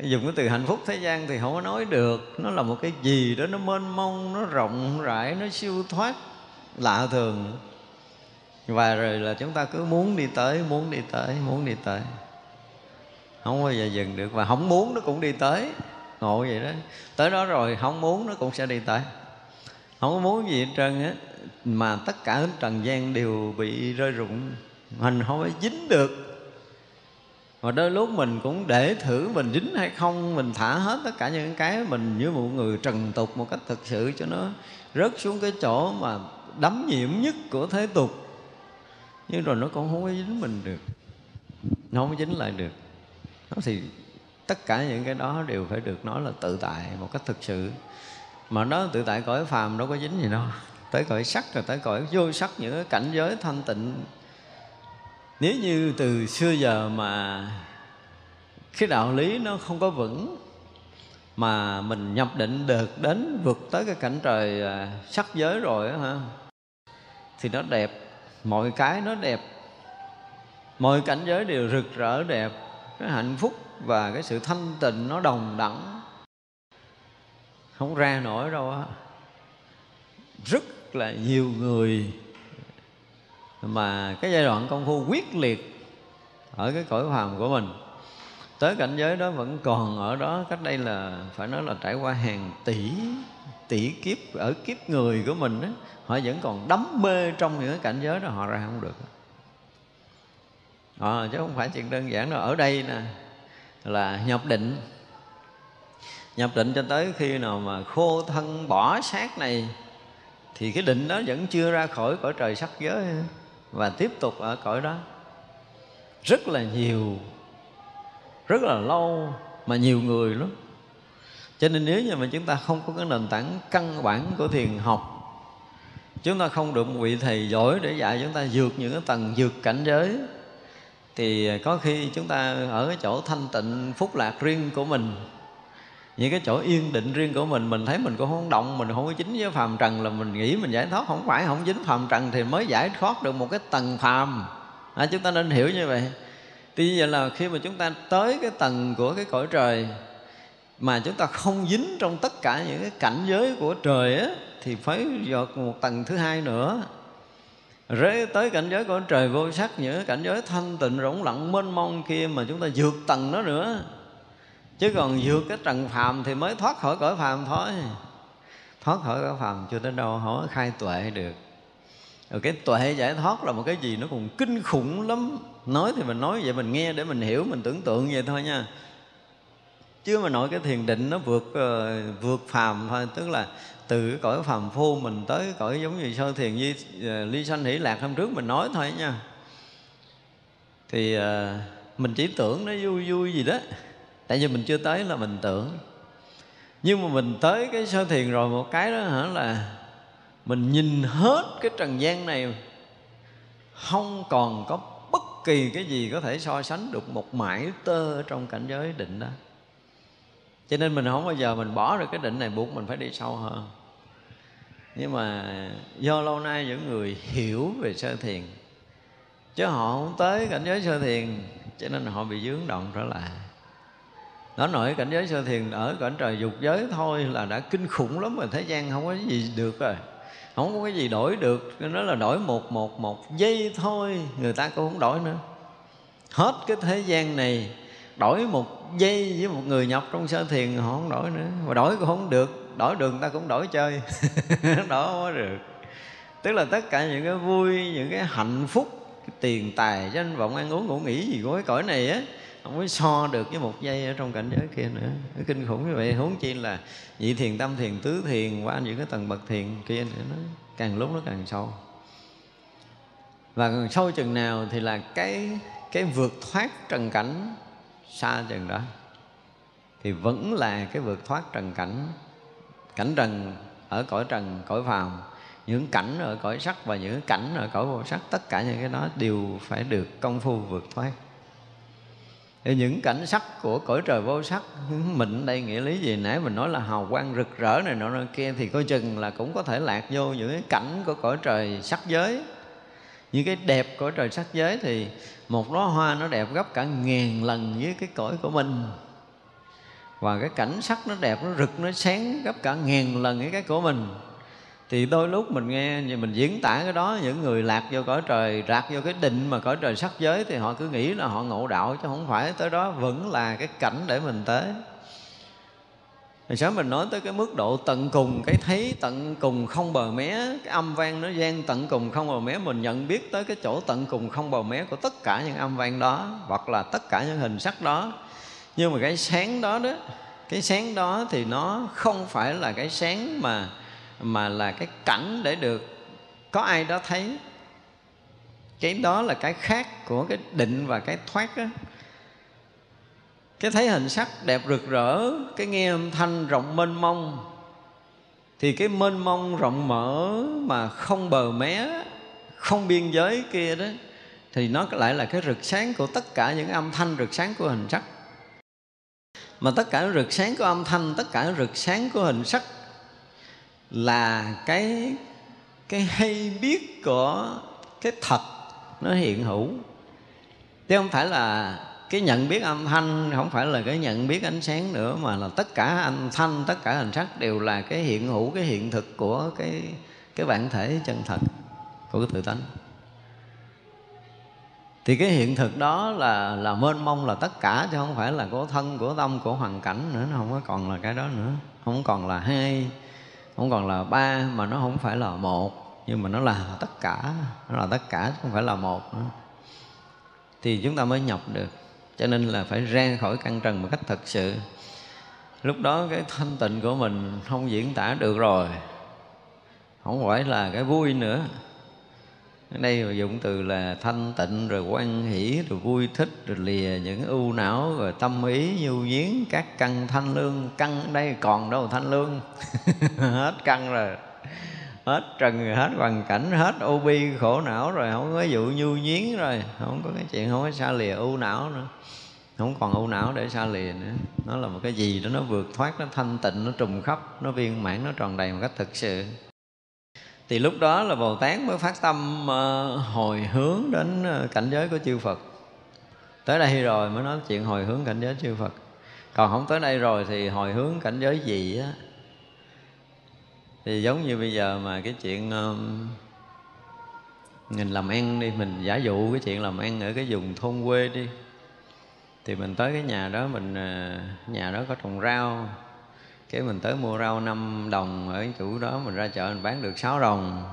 A: dùng cái từ hạnh phúc thế gian thì không có nói được. Nó là một cái gì đó, nó mênh mông, nó rộng rãi, nó siêu thoát, lạ thường và rồi là chúng ta cứ muốn đi tới, muốn đi tới, muốn đi tới. Không bao giờ dừng được và không muốn nó cũng đi tới. Ngộ vậy đó. Tới đó rồi không muốn nó cũng sẽ đi tới. Không có muốn gì hết trơn á, mà tất cả trần gian đều bị rơi rụng. Mình không có dính được. Và đôi lúc mình cũng để thử mình dính hay không, mình thả hết tất cả những cái mình như một người trần tục một cách thực sự cho nó rớt xuống cái chỗ mà đấm nhiễm nhất của thế tục nhưng rồi nó cũng không có dính mình được. Nó không có dính lại được. Nó thì tất cả những cái đó đều phải được nói là tự tại một cách thực sự. Mà nó tự tại cõi phàm đâu có dính gì đâu. Tới cõi sắc rồi tới cõi vô sắc, những cái cảnh giới thanh tịnh. Nếu như từ xưa giờ mà cái đạo lý nó không có vững, mà mình nhập định được đến vượt tới cái cảnh trời à, sắc giới rồi á ha thì nó đẹp mọi cái nó đẹp. Mọi cảnh giới đều rực rỡ đẹp. Cái hạnh phúc và cái sự thanh tịnh nó đồng đẳng. Không ra nổi đâu á. Rất là nhiều người mà cái giai đoạn công phu quyết liệt ở cái cõi phàm của mình. Tới cảnh giới đó vẫn còn ở đó. Cách đây là phải nói là trải qua hàng tỷ tỷ kiếp ở kiếp người của mình đó, họ vẫn còn đắm mê trong những cái cảnh giới đó họ ra không được. À, chứ không phải chuyện đơn giản đâu. Ở đây nè là nhập định. Nhập định cho tới khi nào mà khô thân bỏ xác này thì cái định đó vẫn chưa ra khỏi cõi trời sắc giới và tiếp tục ở cõi đó. Rất là nhiều rất là lâu mà nhiều người lắm. Cho nên nếu như mà chúng ta không có cái nền tảng căn bản của thiền học chúng ta không được một vị thầy giỏi để dạy chúng ta vượt những cái tầng vượt cảnh giới. Thì có khi chúng ta ở cái chỗ thanh tịnh phúc lạc riêng của mình. Những cái chỗ yên định riêng của mình mình thấy mình cũng không động mình không có chính với phàm trần là mình nghĩ mình giải thoát. Không phải không dính phàm trần thì mới giải thoát được một cái tầng phàm. À, chúng ta nên hiểu như vậy. Tuy vậy là khi mà chúng ta tới cái tầng của cái cõi trời mà chúng ta không dính trong tất cả những cái cảnh giới của trời á, thì phải dọt một tầng thứ hai nữa. Rế tới cảnh giới của trời vô sắc, những cảnh giới thanh tịnh, rỗng lặng, mênh mông kia mà chúng ta vượt tầng nó nữa. Chứ còn vượt cái trần phàm thì mới thoát khỏi cõi phàm thôi. Thoát khỏi cõi phàm chưa tới đâu, không có khai tuệ được. Rồi cái tuệ giải thoát là một cái gì nó còn kinh khủng lắm. Nói thì mình nói vậy, mình nghe để mình hiểu, mình tưởng tượng vậy thôi nha chứ mà nói cái thiền định nó vượt uh, vượt phàm thôi tức là từ cái cõi phàm phu mình tới cái cõi giống như sơ thiền di uh, ly sanh hỷ lạc hôm trước mình nói thôi nha. Thì uh, mình chỉ tưởng nó vui vui gì đó. Tại vì mình chưa tới là mình tưởng. Nhưng mà mình tới cái sơ thiền rồi một cái đó hả là mình nhìn hết cái trần gian này không còn có bất kỳ cái gì có thể so sánh được một mãi tơ trong cảnh giới định đó cho nên mình không bao giờ mình bỏ được cái định này, buộc mình phải đi sâu hơn. Nhưng mà do lâu nay những người hiểu về sơ thiền, chứ họ không tới cảnh giới sơ thiền, cho nên họ bị dướng động trở lại. Nó nổi cảnh giới sơ thiền ở cảnh trời dục giới thôi là đã kinh khủng lắm rồi, thế gian không có gì được rồi. Không có cái gì đổi được nó là đổi một một một giây thôi, người ta cũng không đổi nữa. Hết cái thế gian này đổi một giây với một người nhập trong sơ thiền, họ không đổi nữa. Mà đổi cũng không được, đổi đường ta cũng đổi chơi. Đổi không có được. Tức là tất cả những cái vui, những cái hạnh phúc, cái tiền tài, danh vọng, ăn uống, ngủ nghỉ gì của cái cõi này á, không có so được với một giây ở trong cảnh giới kia nữa. Cái kinh khủng như vậy huống chi là nhị thiền tâm thiền, tứ thiền, qua những cái tầng bậc thiền kia nữa, nó càng lúc nó càng sâu. Và càng sâu chừng nào thì là cái cái vượt thoát trần cảnh xa chừng đó, thì vẫn là cái vượt thoát trần cảnh cảnh trần ở cõi trần, cõi phàm, những cảnh ở cõi sắc và những cảnh ở cõi vô sắc. Tất cả những cái đó đều phải được công phu vượt thoát. Thì những cảnh sắc của cõi trời vô sắc mình đây nghĩa lý gì? Nãy mình nói là hào quang rực rỡ này nọ kia, thì coi chừng là cũng có thể lạc vô những cái cảnh của cõi trời sắc giới những cái đẹp của trời sắc giới thì một đóa hoa nó đẹp gấp cả ngàn lần với cái cõi của mình. Và cái cảnh sắc nó đẹp, nó rực, nó sáng gấp cả ngàn lần với cái của mình. Thì đôi lúc mình nghe mình diễn tả cái đó, những người lạc vô cõi trời lạc vô cái định mà cõi trời sắc giới thì họ cứ nghĩ là họ ngộ đạo, chứ không phải tới đó vẫn là cái cảnh để mình tới. Hồi sáng mình nói tới cái mức độ tận cùng, Cái thấy tận cùng không bờ mé, Cái âm vang nó gian tận cùng không bờ mé, Mình nhận biết tới cái chỗ tận cùng không bờ mé Của tất cả những âm vang đó, Hoặc là tất cả những hình sắc đó. Nhưng mà cái sáng đó đó, Cái sáng đó thì nó không phải là cái sáng mà Mà là cái cảnh để được Có ai đó thấy. Cái đó là cái khác của cái định và cái thoát đó cái thấy hình sắc đẹp rực rỡ, cái nghe âm thanh rộng mênh mông, thì cái mênh mông rộng mở mà không bờ mé, không biên giới kia đó, thì nó lại là cái rực sáng của tất cả những âm thanh rực sáng của hình sắc. Mà tất cả rực sáng của âm thanh, tất cả rực sáng của hình sắc là cái cái hay biết của cái thật nó hiện hữu. Chứ không phải là cái nhận biết âm thanh không phải là cái nhận biết ánh sáng nữa, mà là tất cả âm thanh, tất cả hình sắc đều là cái hiện hữu, cái hiện thực của cái cái bản thể chân thật của cái tự tánh. Thì cái hiện thực đó là là mênh mông là tất cả, chứ không phải là của thân, của tâm, của hoàn cảnh nữa, nó không có còn là cái đó nữa. Không còn là hai, không còn là ba, mà nó không phải là một, nhưng mà nó là tất cả, nó là tất cả chứ không phải là một nữa. Thì chúng ta mới nhập được cho nên là phải ra khỏi căn trần một cách thật sự. Lúc đó cái thanh tịnh của mình không diễn tả được rồi. Không phải là cái vui nữa. Ở đây dụng từ là thanh tịnh, rồi quan hỷ, rồi vui thích, rồi lìa những ưu não, rồi tâm ý, nhu nhiến các căn thanh lương. Căn ở đây còn đâu thanh lương. Hết căn rồi hết, trần hết, hoàn cảnh hết, ô bi, khổ não rồi, không có vụ nhu nhiến rồi, không có cái chuyện, không có xa lìa ưu não nữa. Không còn ưu não để xa lìa nữa. Nó là một cái gì đó, nó vượt thoát, nó thanh tịnh, nó trùng khắp, nó viên mãn, nó tròn đầy một cách thực sự. Thì lúc đó là bồ tát mới phát tâm ờ, hồi hướng đến ờ, cảnh giới của chư phật. Tới đây rồi mới nói chuyện hồi hướng cảnh giới chư phật. Còn không tới đây rồi thì hồi hướng cảnh giới gì á thì giống như bây giờ mà cái chuyện um, mình làm ăn đi mình giả dụ cái chuyện làm ăn ở cái vùng thôn quê đi thì mình tới cái nhà đó mình à, nhà đó có trồng rau. Cái mình tới mua rau 5 đồng ở cái chủ đó mình ra chợ mình bán được 6 đồng.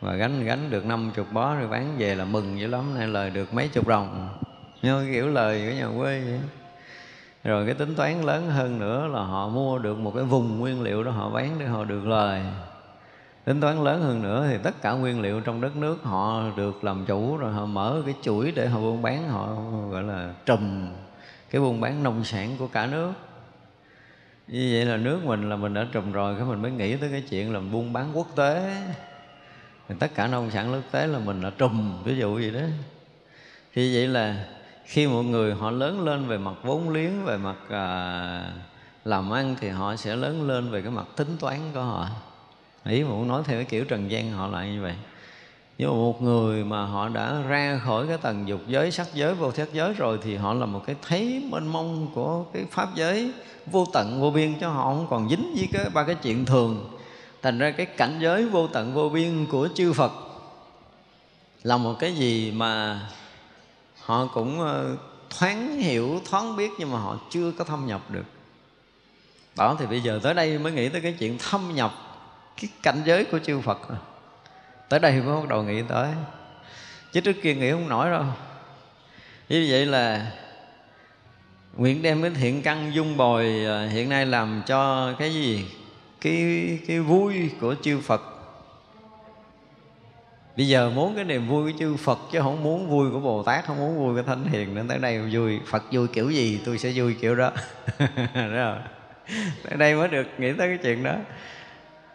A: Và gánh gánh được năm chục bó rồi bán về là mừng dữ lắm nay lời được mấy chục đồng. Như kiểu lời của nhà quê vậy rồi cái tính toán lớn hơn nữa là họ mua được một cái vùng nguyên liệu đó họ bán để họ được lời. Tính toán lớn hơn nữa thì tất cả nguyên liệu trong đất nước họ được làm chủ rồi họ mở cái chuỗi để họ buôn bán, họ gọi là trùm cái buôn bán nông sản của cả nước. Như vậy là nước mình là mình đã trùm rồi, cái mình mới nghĩ tới cái chuyện là buôn bán quốc tế. Thì tất cả nông sản quốc tế là mình đã trùm, ví dụ gì đó. Thì vậy là khi một người họ lớn lên về mặt vốn liếng về mặt à, làm ăn thì họ sẽ lớn lên về cái mặt tính toán của họ. Ý mà muốn nói theo cái kiểu trần gian họ lại như vậy. Nhưng mà một người mà họ đã ra khỏi cái tầng dục giới sắc giới vô sắc giới rồi thì họ là một cái thấy mênh mông của cái pháp giới vô tận vô biên cho họ không còn dính với cái ba cái chuyện thường. Thành ra cái cảnh giới vô tận vô biên của chư phật là một cái gì mà họ cũng ờ, thoáng hiểu, thoáng biết nhưng mà họ chưa có thâm nhập được. Đó thì bây giờ tới đây mới nghĩ tới cái chuyện thâm nhập cái cảnh giới của chư Phật tới đây mới bắt đầu nghĩ tới. Chứ trước kia nghĩ không nổi đâu. Như vậy là nguyện đem cái thiện căn dung bồi ờ, hiện nay làm cho cái gì? Cái cái vui của chư Phật Bây giờ muốn cái niềm vui của chư Phật Chứ không muốn vui của Bồ Tát, Không muốn vui của Thánh Hiền Đến tới đây vui. Phật vui kiểu gì, tôi sẽ vui kiểu đó. Rồi. Tới đây mới được nghĩ tới cái chuyện đó.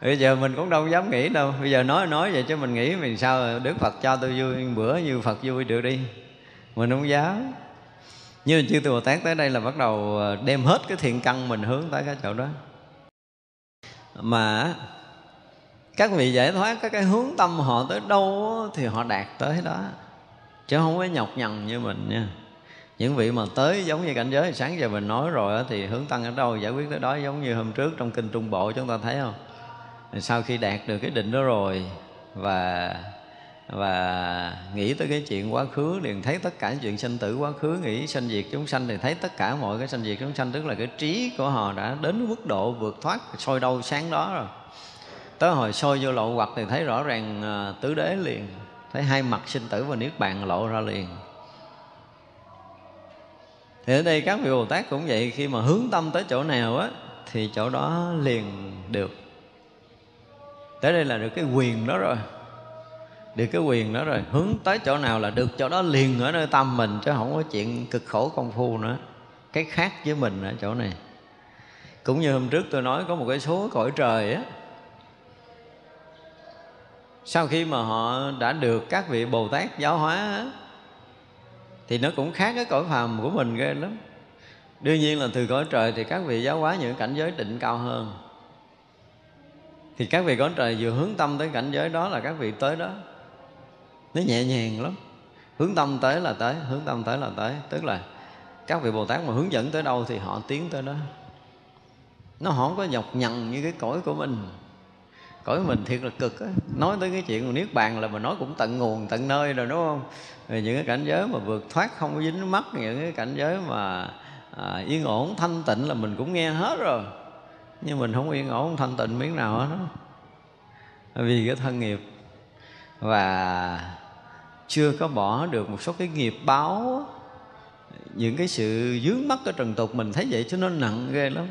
A: Bây giờ mình cũng đâu dám nghĩ đâu. Bây giờ nói nói vậy chứ mình nghĩ mình sao đức phật cho tôi vui bữa như phật vui được đi. Mình không dám. Như chư Bồ Tát tới đây là bắt đầu à, đem hết cái thiện căn mình hướng tới cái chỗ đó. Mà các vị giải thoát, các cái hướng tâm họ tới đâu thì họ đạt tới đó. Chứ không có nhọc nhằn như mình nha. Những vị mà tới giống như cảnh giới, sáng giờ mình nói rồi thì hướng tăng ở đâu, giải quyết tới đó, giống như hôm trước trong kinh trung bộ, chúng ta thấy không? Sau khi đạt được cái định đó rồi, và và nghĩ tới cái chuyện quá khứ, liền thấy tất cả chuyện sinh tử quá khứ, nghĩ sanh diệt chúng sanh, thì thấy tất cả mọi cái sanh diệt chúng sanh, tức là cái trí của họ đã đến mức độ vượt thoát soi đâu sáng đó rồi tới hồi soi vô lộ hoặc thì thấy rõ ràng à, tứ đế liền. Thấy hai mặt sinh tử và niết bàn lộ ra liền. Thì ở đây các vị bồ tát cũng vậy khi mà hướng tâm tới chỗ nào á thì chỗ đó liền được. Tới đây là được cái quyền đó rồi. Được cái quyền đó rồi. Hướng tới chỗ nào là được chỗ đó liền ở nơi tâm mình chứ không có chuyện cực khổ công phu nữa. Cái khác với mình ở chỗ này. Cũng như hôm trước tôi nói có một cái số cõi trời á sau khi mà họ đã được các vị bồ tát giáo hóa, thì nó cũng khác cái cõi phàm của mình ghê lắm. Đương nhiên là từ cõi trời thì các vị giáo hóa những cảnh giới định cao hơn. Thì các vị cõi trời vừa hướng tâm tới cảnh giới đó là các vị tới đó. Nó nhẹ nhàng lắm. Hướng tâm tới là tới, hướng tâm tới là tới. Tức là các vị bồ tát mà hướng dẫn tới đâu thì họ tiến tới đó. Nó không có nhọc nhằn như cái cõi của mình cõi mình thiệt là cực á. Nói tới cái chuyện niết bàn là mình nói cũng tận nguồn tận nơi rồi đúng không? Rồi những cái cảnh giới mà vượt thoát không có dính mắt những cái cảnh giới mà à, yên ổn thanh tịnh là mình cũng nghe hết rồi. Nhưng mình không yên ổn thanh tịnh miếng nào hết. Đó vì cái thân nghiệp. Và chưa có bỏ được một số cái nghiệp báo những cái sự dướng mắt ở trần tục mình thấy vậy chứ nó nặng ghê lắm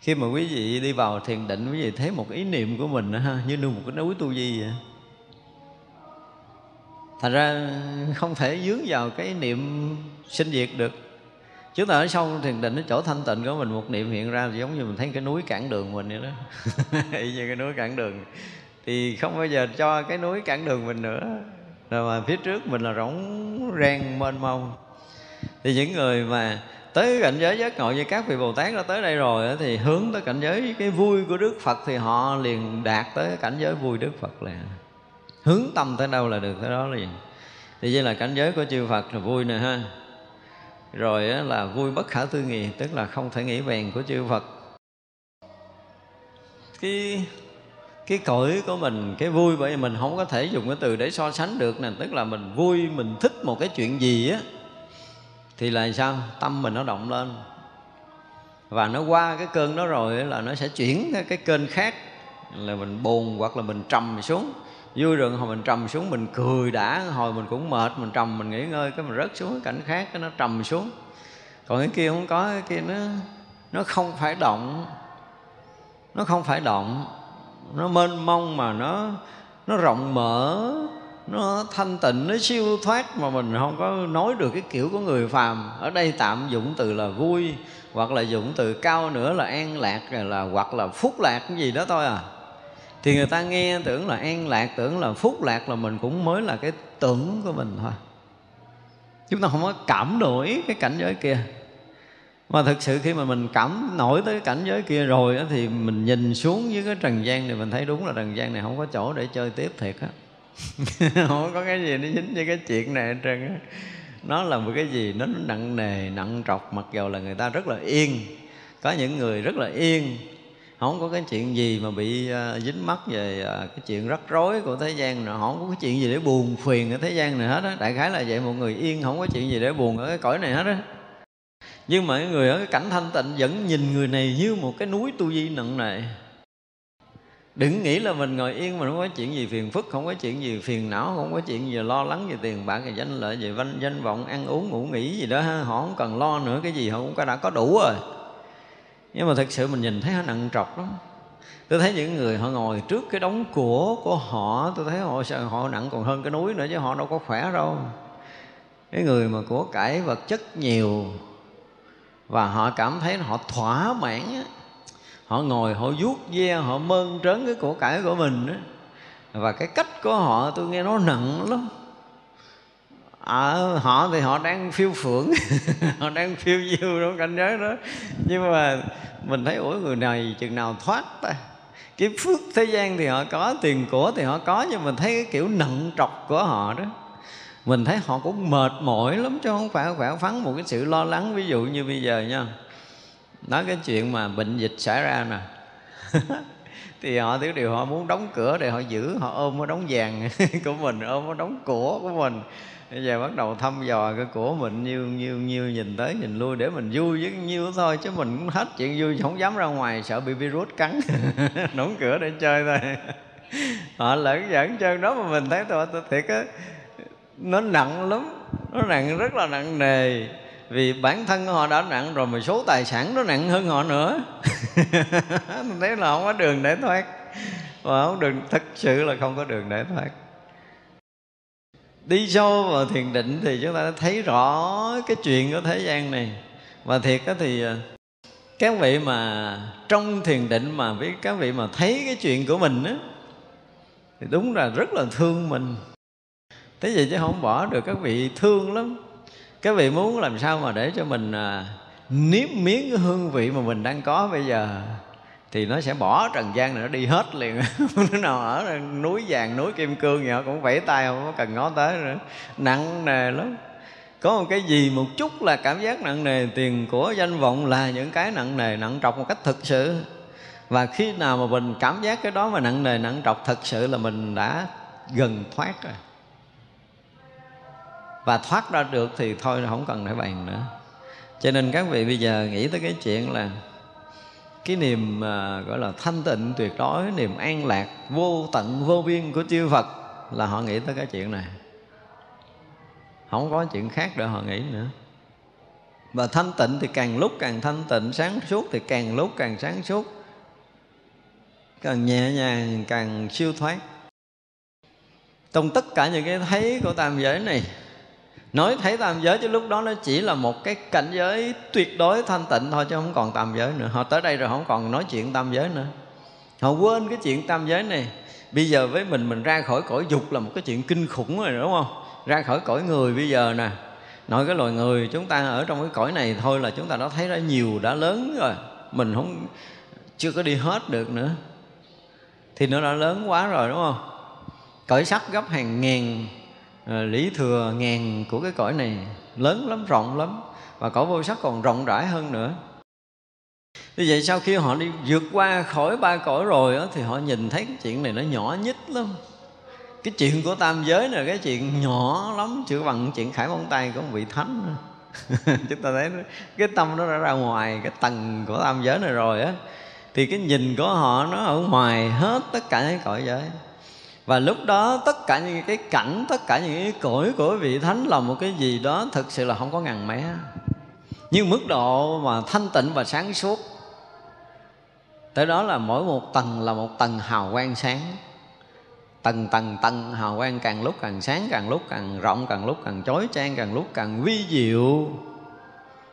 A: khi mà quý vị đi vào thiền định, quý vị thấy một ý niệm của mình ha, như nuôi một cái núi tu di vậy. Thành ra không thể dướng vào cái niệm sinh diệt được. Chúng ta ở sau thiền định, ở chỗ thanh tịnh của mình, một niệm hiện ra thì giống như mình thấy cái núi cản đường mình vậy đó. Y như cái núi cản đường. Thì không bao giờ cho cái núi cản đường mình nữa. Rồi mà phía trước mình là rỗng ren mênh mông. Thì những người mà tới cảnh giới giác ngộ như các vị bồ tát đã tới đây rồi thì hướng tới cảnh giới cái vui của đức phật thì họ liền đạt tới cảnh giới vui đức phật là hướng tâm tới đâu là được tới đó liền. Thì vậy là cảnh giới của chư phật là vui nè ha. Rồi là vui bất khả tư nghị, tức là không thể nghĩ bèn của chư phật. Cái cái cõi của mình, cái vui bởi vì mình không có thể dùng cái từ để so sánh được nè, tức là mình vui, mình thích một cái chuyện gì á thì là sao? Tâm mình nó động lên. Và nó qua cái cơn đó rồi là nó sẽ chuyển cái, kênh khác. Là mình buồn hoặc là mình trầm xuống. Vui rồi hồi mình trầm xuống mình cười đã. Hồi mình cũng mệt mình trầm mình nghỉ ngơi. Cái mình rớt xuống cái cảnh khác cái nó trầm xuống. Còn cái kia không có cái kia nó nó không phải động. Nó không phải động. Nó mênh mông mà nó nó rộng mở nó thanh tịnh, nó siêu thoát mà mình không có nói được cái kiểu của người phàm. Ở đây tạm dụng từ là vui, hoặc là dụng từ cao nữa là an lạc là hoặc là phúc lạc, cái gì đó thôi à. Thì người ta nghe tưởng là an lạc, tưởng là phúc lạc là mình cũng mới là cái tưởng của mình thôi. Chúng ta không có cảm nổi cái cảnh giới kia. Mà thực sự khi mà mình cảm nổi tới cái cảnh giới kia rồi thì mình nhìn xuống dưới cái trần gian này, mình thấy đúng là trần gian này không có chỗ để chơi tiếp thiệt á. không có cái gì nó dính với cái chuyện này hết trơn á. Nó là một cái gì nó nặng nề nặng trọc mặc dù là người ta rất là yên. Có những người rất là yên. Không có cái chuyện gì mà bị uh, dính mắc về uh, cái chuyện rắc rối của thế gian nữa không có cái chuyện gì để buồn phiền ở thế gian này hết á. Đại khái là vậy một người yên không có chuyện gì để buồn ở cái cõi này hết á. Nhưng mà cái người ở cái cảnh thanh tịnh vẫn nhìn người này như một cái núi tu di nặng nề đừng nghĩ là mình ngồi yên mà không có chuyện gì phiền phức, không có chuyện gì phiền não, không có chuyện gì lo lắng về tiền bạc, về danh lợi, về danh danh vọng, ăn uống, ngủ nghỉ gì đó ha. Họ không cần lo nữa, cái gì họ cũng đã có đủ rồi. Nhưng mà thực sự mình nhìn thấy họ nặng trọc lắm. Tôi thấy những người họ ngồi trước cái đống của của họ, tôi thấy họ họ nặng còn hơn cái núi nữa chứ họ đâu có khỏe đâu. Cái người mà của cải vật chất nhiều và họ cảm thấy họ thỏa mãn á họ ngồi họ vuốt ve họ mơn trớn cái của cải của mình đó. Và cái cách của họ tôi nghe nó nặng lắm. À, họ thì họ đang phiêu phượng họ đang phiêu diêu trong cảnh giới đó. Nhưng mà mình thấy ủa người này chừng nào thoát ta? Cái phước thế gian thì họ có tiền của thì họ có nhưng mình thấy cái kiểu nặng trọc của họ đó. Mình thấy họ cũng mệt mỏi lắm chứ không phải phải phắn một cái sự lo lắng. Ví dụ như bây giờ nha nói cái chuyện mà bệnh dịch xảy ra nè. Thì họ thứ điều họ muốn đóng cửa để họ giữ họ ôm cái đống vàng của mình ôm cái đống của của mình. Bây giờ bắt đầu thăm dò cái của mình nhiêu nhiêu nhiêu nhìn tới nhìn lui để mình vui với nhiêu thôi chứ mình cũng hết chuyện vui không dám ra ngoài sợ bị virus cắn. Đóng cửa để chơi thôi. Họ lẫn dẫn chân đó mà mình thấy tôi, tôi thiệt á nó nặng lắm nó nặng rất là nặng nề vì bản thân họ đã nặng rồi, mà số tài sản nó nặng hơn họ nữa. Mình thấy là không có đường để thoát. Và không đường, thật sự là không có đường để thoát. Đi sâu vào thiền định thì chúng ta thấy rõ cái chuyện của thế gian này. Và thiệt đó thì à, các vị mà trong thiền định mà với các vị mà thấy cái chuyện của mình á, thì đúng là rất là thương mình. Thế vậy chứ không bỏ được các vị thương lắm các vị muốn làm sao mà để cho mình à, nếm miếng cái hương vị mà mình đang có bây giờ thì nó sẽ bỏ trần gian này nó đi hết liền. Nó nào ở núi vàng núi kim cương gì họ cũng vẫy tay không có cần ngó tới nữa. Nặng nề lắm. Có một cái gì một chút là cảm giác nặng nề tiền của danh vọng là những cái nặng nề nặng trọc một cách thực sự. Và khi nào mà mình cảm giác cái đó mà nặng nề nặng trọc thật sự là mình đã gần thoát rồi và thoát ra được thì thôi không cần phải bàn nữa. Cho nên các vị bây giờ nghĩ tới cái chuyện là cái niềm uh, gọi là thanh tịnh tuyệt đối niềm an lạc vô tận vô biên của chư Phật là họ nghĩ tới cái chuyện này. Không có chuyện khác để họ nghĩ nữa. Và thanh tịnh thì càng lúc càng thanh tịnh sáng suốt thì càng lúc càng sáng suốt. Càng nhẹ nhàng càng siêu thoát. Trong tất cả những cái thấy của tam giới này nói thấy tam giới chứ lúc đó nó chỉ là một cái cảnh giới tuyệt đối thanh tịnh thôi chứ không còn tam giới nữa. Họ tới đây rồi không còn nói chuyện tam giới nữa. Họ quên cái chuyện tam giới này. Bây giờ với mình mình ra khỏi cõi dục là một cái chuyện kinh khủng rồi, đúng không? Ra khỏi cõi người bây giờ nè. Nói cái loài người, chúng ta ở trong cái cõi này thôi là chúng ta đã thấy đã nhiều đã lớn rồi. Mình không, chưa có đi hết được nữa. Thì nó đã lớn quá rồi, đúng không? Cõi sắc gấp hàng ngàn Ờ, lý thừa ngàn của cái cõi này lớn lắm rộng lắm và cõi vô sắc còn rộng rãi hơn nữa. Như vậy sau khi họ đi vượt qua khỏi ba cõi rồi đó, thì họ nhìn thấy cái chuyện này nó nhỏ nhất lắm. Cái chuyện của tam giới là cái chuyện nhỏ lắm chưa bằng chuyện khải móng tay của một vị thánh chúng ta thấy cái tâm nó đã ra ngoài cái tầng của tam giới này rồi á thì cái nhìn của họ nó ở ngoài hết tất cả cái cõi giới và lúc đó tất cả những cái cảnh, tất cả những cái cõi của vị thánh là một cái gì đó thực sự là không có ngàn mé. Nhưng mức độ mà thanh tịnh và sáng suốt. Tới đó là mỗi một tầng là một tầng hào quang sáng. Tầng tầng tầng, hào quang càng lúc càng sáng, càng lúc càng rộng, càng lúc càng chói chang, càng lúc càng vi diệu.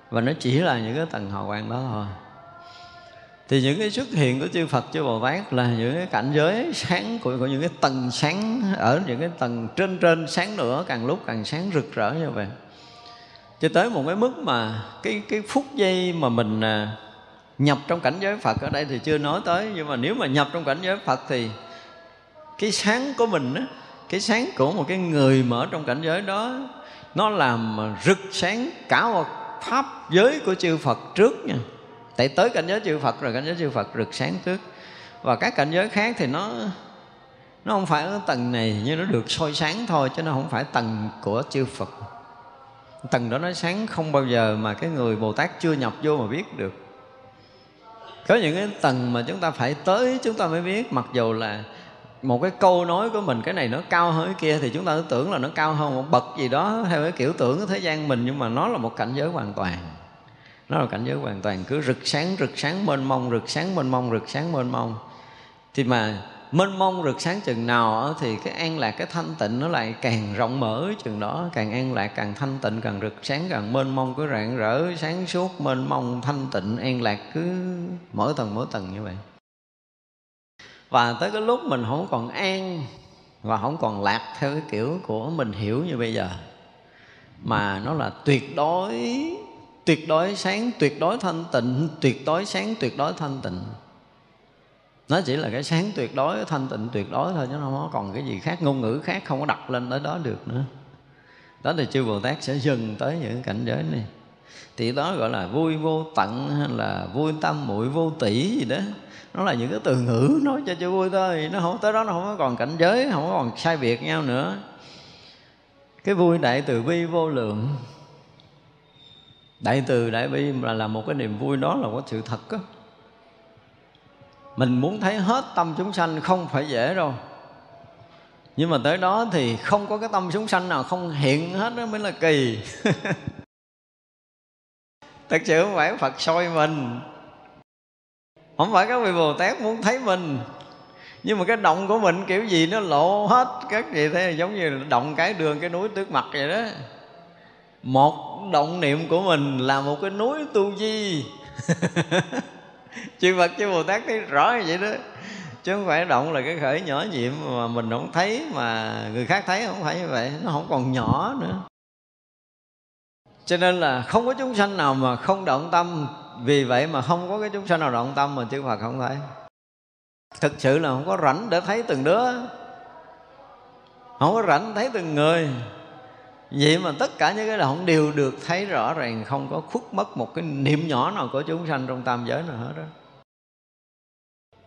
A: Và nó chỉ là những cái tầng hào quang đó thôi thì những cái xuất hiện của chư Phật chư Bồ Tát là những cái cảnh giới sáng của, của những cái tầng sáng ở những cái tầng trên trên sáng nữa càng lúc càng sáng rực rỡ như vậy. Cho tới một cái mức mà cái cái phút giây mà mình à, nhập trong cảnh giới Phật ở đây thì chưa nói tới. Nhưng mà nếu mà nhập trong cảnh giới Phật thì cái sáng của mình á cái sáng của một cái người mở trong cảnh giới đó nó làm rực sáng cả một pháp giới của chư Phật trước nha tại tới cảnh giới chư Phật rồi, cảnh giới chư Phật rực sáng trước và các cảnh giới khác thì nó nó không phải ở tầng này nhưng nó được soi sáng thôi, chứ nó không phải tầng của chư Phật. Tầng đó nó sáng không bao giờ mà cái người Bồ Tát chưa nhập vô mà biết được. Có những cái tầng mà chúng ta phải tới, chúng ta mới biết. Mặc dù là một cái câu nói của mình, cái này nó cao hơn cái kia, thì chúng ta cứ tưởng là nó cao hơn một bậc gì đó, theo cái kiểu tưởng của thế gian mình, nhưng mà nó là một cảnh giới hoàn toàn nó là cảnh giới hoàn toàn, cứ rực sáng rực sáng mênh mông, rực sáng mênh mông, rực sáng mênh mông. Thì mà mênh mông, rực sáng chừng nào thì cái an lạc, cái thanh tịnh nó lại càng rộng mở chừng đó. Càng an lạc, càng thanh tịnh, càng rực sáng, càng mênh mông, cứ rạng rỡ, sáng suốt, mênh mông, thanh tịnh, an lạc, cứ mỗi tầng mỗi tầng như vậy. Và tới cái lúc mình không còn an và không còn lạc theo cái kiểu của mình hiểu như bây giờ, mà nó là tuyệt đối tuyệt đối sáng, tuyệt đối thanh tịnh. Tuyệt đối sáng, tuyệt đối thanh tịnh. Nó chỉ là cái sáng, tuyệt đối, thanh tịnh, tuyệt đối thôi, chứ không có còn cái gì khác. Ngôn ngữ khác không có đặt lên tới đó được nữa. Đó thì chư bồ tát sẽ dừng tới những cảnh giới này. Thì đó gọi là vui vô tận hay là vui tâm, muội vô tỷ gì đó. Nó là những cái từ ngữ nói cho cho vui thôi. Nó không, tới đó nó không còn cảnh giới, không còn sai biệt nhau nữa. Cái vui đại từ bi vô lượng đại từ đại bi là là một cái niềm vui đó là có sự thật đó. mình muốn thấy hết tâm chúng sanh không phải dễ đâu. Nhưng mà tới đó thì không có cái tâm chúng sanh nào không hiện hết đó mới là kỳ. Thật sự không phải phật soi mình. Không phải các vị bồ tát muốn thấy mình. Nhưng mà cái động của mình kiểu gì nó lộ hết các gì thế, giống như động cái đường, cái núi trước mặt vậy đó một động niệm của mình là một cái núi tu di. Chư Phật, chư Bồ Tát thấy rõ như vậy đó. Chứ không phải động là cái khởi nhỏ nhiệm mà mình không thấy, mà người khác thấy không phải như vậy. Nó không còn nhỏ nữa. Cho nên là không có chúng sanh nào mà không động tâm. Vì vậy mà không có cái chúng sanh nào động tâm mà chư Phật không thấy. Thực sự là không có rảnh để thấy từng đứa. Không có rảnh thấy từng người vậy mà tất cả những cái đó không đều được thấy rõ ràng, không có khuất mất một cái niệm nhỏ nào của chúng sanh trong tam giới nào hết đó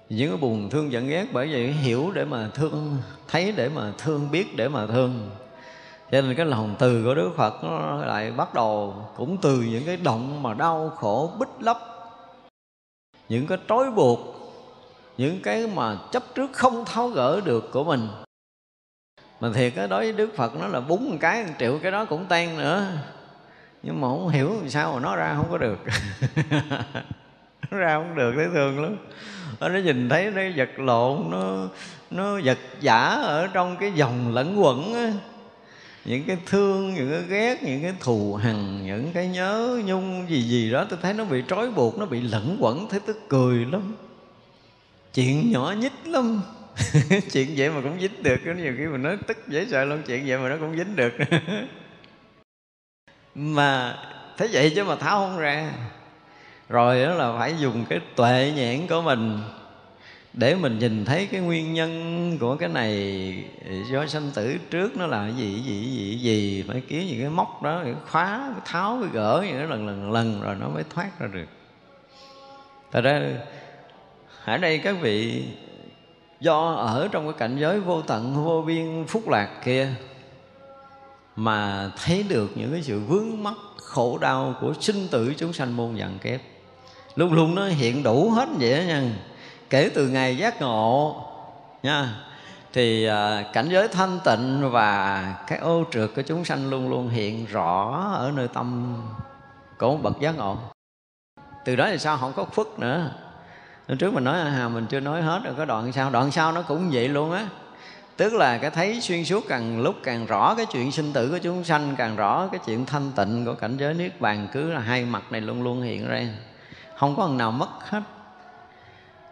A: những cái buồn thương giận ghét bởi vậy hiểu để mà thương, thấy để mà thương, biết để mà thương. Cho nên cái lòng từ của Đức Phật nó lại bắt đầu cũng từ những cái động mà đau khổ, bích lấp. Những cái trói buộc, những cái mà chấp trước không tháo gỡ được của mình mà thiệt cái đối với Đức Phật nó là búng một cái một triệu cái đó cũng tan nữa. Nhưng mà không hiểu làm sao mà nó ra không có được. Nó ra không được, thấy thường lắm. Nó nhìn thấy nó vật lộn, nó nó vật giả ở trong cái dòng lẫn quẩn á. Những cái thương, những cái ghét, những cái thù hằn, những cái nhớ nhung gì gì đó, tôi thấy nó bị trói buộc, nó bị lẫn quẩn, thấy tức cười lắm. Chuyện nhỏ nhít lắm. chuyện vậy mà cũng dính được, có nhiều khi mình nói tức dễ sợ luôn, chuyện vậy mà nó cũng dính được. Mà thế vậy chứ mà tháo không ra. Rồi đó là phải dùng cái tuệ nhãn của mình để mình nhìn thấy cái nguyên nhân của cái này. Do sanh tử trước nó là gì gì gì gì, phải kiếm những cái móc đó, cái khóa, cái tháo, cái gỡ những cái lần lần lần rồi nó mới thoát ra được. Thật ra ở đây các vị do ở trong cái cảnh giới vô tận, vô biên, phúc lạc kia mà thấy được những cái sự vướng mắc, khổ đau của sinh tử chúng sanh muôn dặn kép. Luôn luôn nó hiện đủ hết vậy đó nha. Kể từ ngày giác ngộ, nha. Thì à, cảnh giới thanh tịnh và cái ô trượt của chúng sanh luôn luôn hiện rõ ở nơi tâm của một bậc giác ngộ. Từ đó thì sao? Không có phức nữa. Hôm trước mình nói hà mình chưa nói hết rồi, có đoạn sau. Đoạn sau nó cũng vậy luôn á. Tức là cái thấy xuyên suốt càng lúc càng rõ cái chuyện sinh tử của chúng sanh, càng rõ cái chuyện thanh tịnh của cảnh giới niết bàn. Cứ là hai mặt này luôn luôn hiện ra. Không có lần nào mất hết.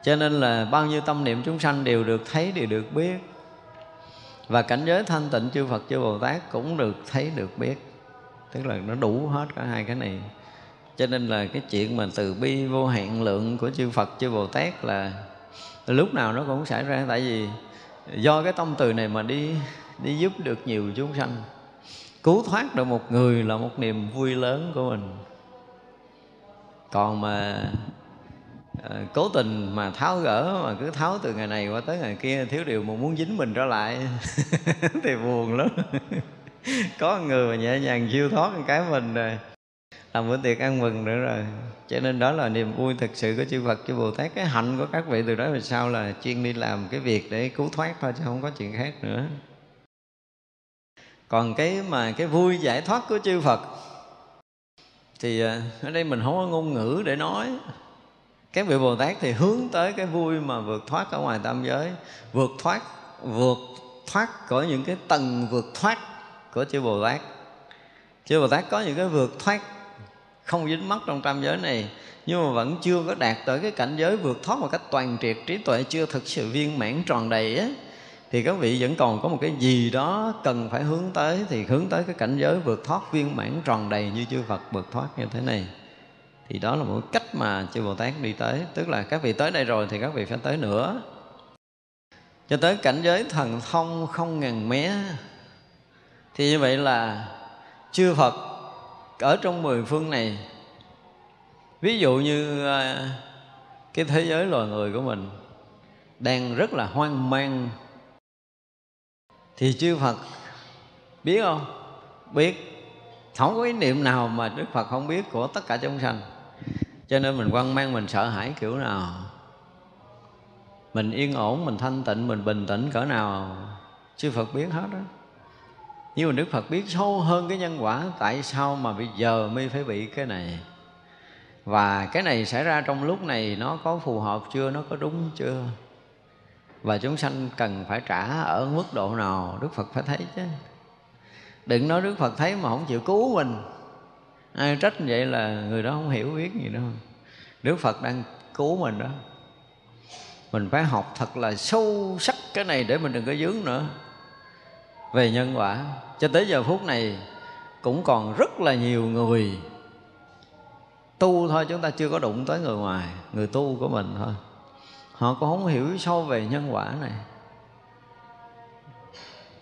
A: Cho nên là bao nhiêu tâm niệm chúng sanh đều được thấy, đều được biết. Và cảnh giới thanh tịnh chư Phật, chư Bồ Tát cũng được thấy, được biết. Tức là nó đủ hết cả hai cái này cho nên là cái chuyện mà từ bi vô hạn lượng của chư Phật chư Bồ Tát là lúc nào nó cũng xảy ra. Tại vì do cái tâm từ này mà đi đi giúp được nhiều chúng sanh cứu thoát được một người là một niềm vui lớn của mình. Còn mà à, cố tình mà tháo gỡ mà cứ tháo từ ngày này qua tới ngày kia thiếu điều mà muốn dính mình trở lại thì buồn lắm. Có người mà nhẹ nhàng siêu thoát cái mình rồi làm bữa tiệc ăn mừng nữa rồi. Cho nên đó là niềm vui thực sự của chư Phật, chư Bồ Tát. Cái hạnh của các vị từ đó về sau là chuyên đi làm cái việc để cứu thoát thôi, chứ không có chuyện khác nữa. Còn cái mà cái vui giải thoát của chư Phật, thì à, ở đây mình không có ngôn ngữ để nói. Các vị bồ tát thì hướng tới cái vui mà vượt thoát ở ngoài tam giới. Vượt thoát vượt thoát của những cái tầng vượt thoát của chư bồ tát. Chư bồ tát có những cái vượt thoát không dính mắc trong tam giới này. Nhưng mà vẫn chưa có đạt tới cái cảnh giới vượt thoát một cách toàn triệt, trí tuệ, chưa thực sự viên mãn tròn đầy á. Thì các vị vẫn còn có một cái gì đó cần phải hướng tới, thì hướng tới cái cảnh giới vượt thoát, viên mãn tròn đầy như chư Phật vượt thoát như thế này. Thì đó là một cách mà chư Bồ Tát đi tới. Tức là các vị tới đây rồi thì các vị phải tới nữa. Cho tới cảnh giới thần thông không ngàn mé. Thì như vậy là chư Phật ở trong mười phương này. Ví dụ như à, cái thế giới loài người của mình đang rất là hoang mang. Thì chư Phật biết không? Biết. Không có ý niệm nào mà Đức Phật không biết của tất cả chúng sanh. Cho nên mình quan mang mình sợ hãi kiểu nào? Mình yên ổn, mình thanh tịnh, mình bình tĩnh cỡ nào? Chư Phật biết hết đó nhưng mà Đức Phật biết sâu hơn cái nhân quả Tại sao mà bây giờ mới phải bị cái này? Và cái này xảy ra trong lúc này Nó có phù hợp chưa, nó có đúng chưa? Và chúng sanh cần phải trả ở mức độ nào? Đức phật phải thấy chứ. Đừng nói đức phật thấy mà không chịu cứu mình. Ai trách như vậy là người đó không hiểu biết gì đâu. Đức phật đang cứu mình đó. Mình phải học thật là sâu sắc cái này để mình đừng có dướng nữa về nhân quả. Cho tới giờ phút này, cũng còn rất là nhiều người tu thôi chúng ta chưa có đụng tới người ngoài, người tu của mình thôi. Họ cũng không hiểu sâu về nhân quả này.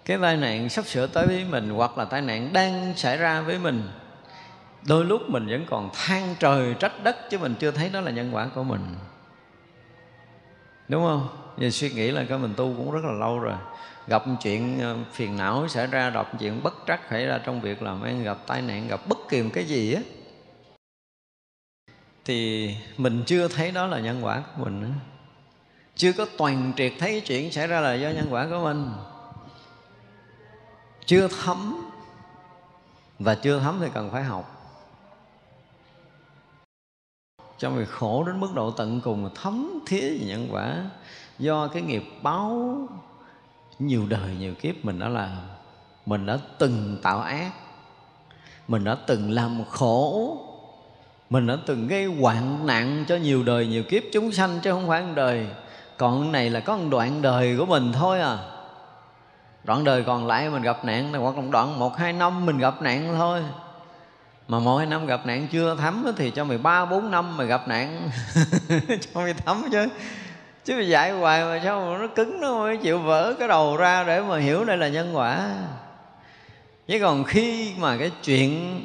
A: Cái tai nạn sắp sửa tới với mình, hoặc là tai nạn đang xảy ra với mình, đôi lúc mình vẫn còn than trời trách đất, chứ mình chưa thấy đó là nhân quả của mình. Đúng không? Vì suy nghĩ là cái mình tu cũng rất là lâu rồi. Gặp chuyện ờ, phiền não xảy ra, gặp chuyện bất trắc xảy ra trong việc làm ăn, gặp tai nạn, gặp bất kỳ một cái gì á, thì mình chưa thấy đó là nhân quả của mình nữa chưa có toàn triệt thấy chuyện xảy ra là do nhân quả của mình. Chưa thấm. Và chưa thấm thì cần phải học. Trong việc khổ đến mức độ tận cùng thấm thía về nhân quả do cái nghiệp báo nhiều đời, nhiều kiếp mình đã làm mình đã từng tạo ác, mình đã từng làm khổ, mình đã từng gây hoạn nạn cho nhiều đời, nhiều kiếp chúng sanh chứ không phải một đời. Còn này là có một đoạn đời của mình thôi à. Đoạn đời còn lại mình gặp nạn là hoặc là đoạn một, hai năm mình gặp nạn thôi. Mà một hai năm gặp nạn chưa thấm thì cho mày ba, bốn năm mày gặp nạn. Cho mày thấm chứ chứ dạy hoài mà sao mà nó cứng nó mới chịu vỡ cái đầu ra để mà hiểu đây là nhân quả. Chứ còn khi mà cái chuyện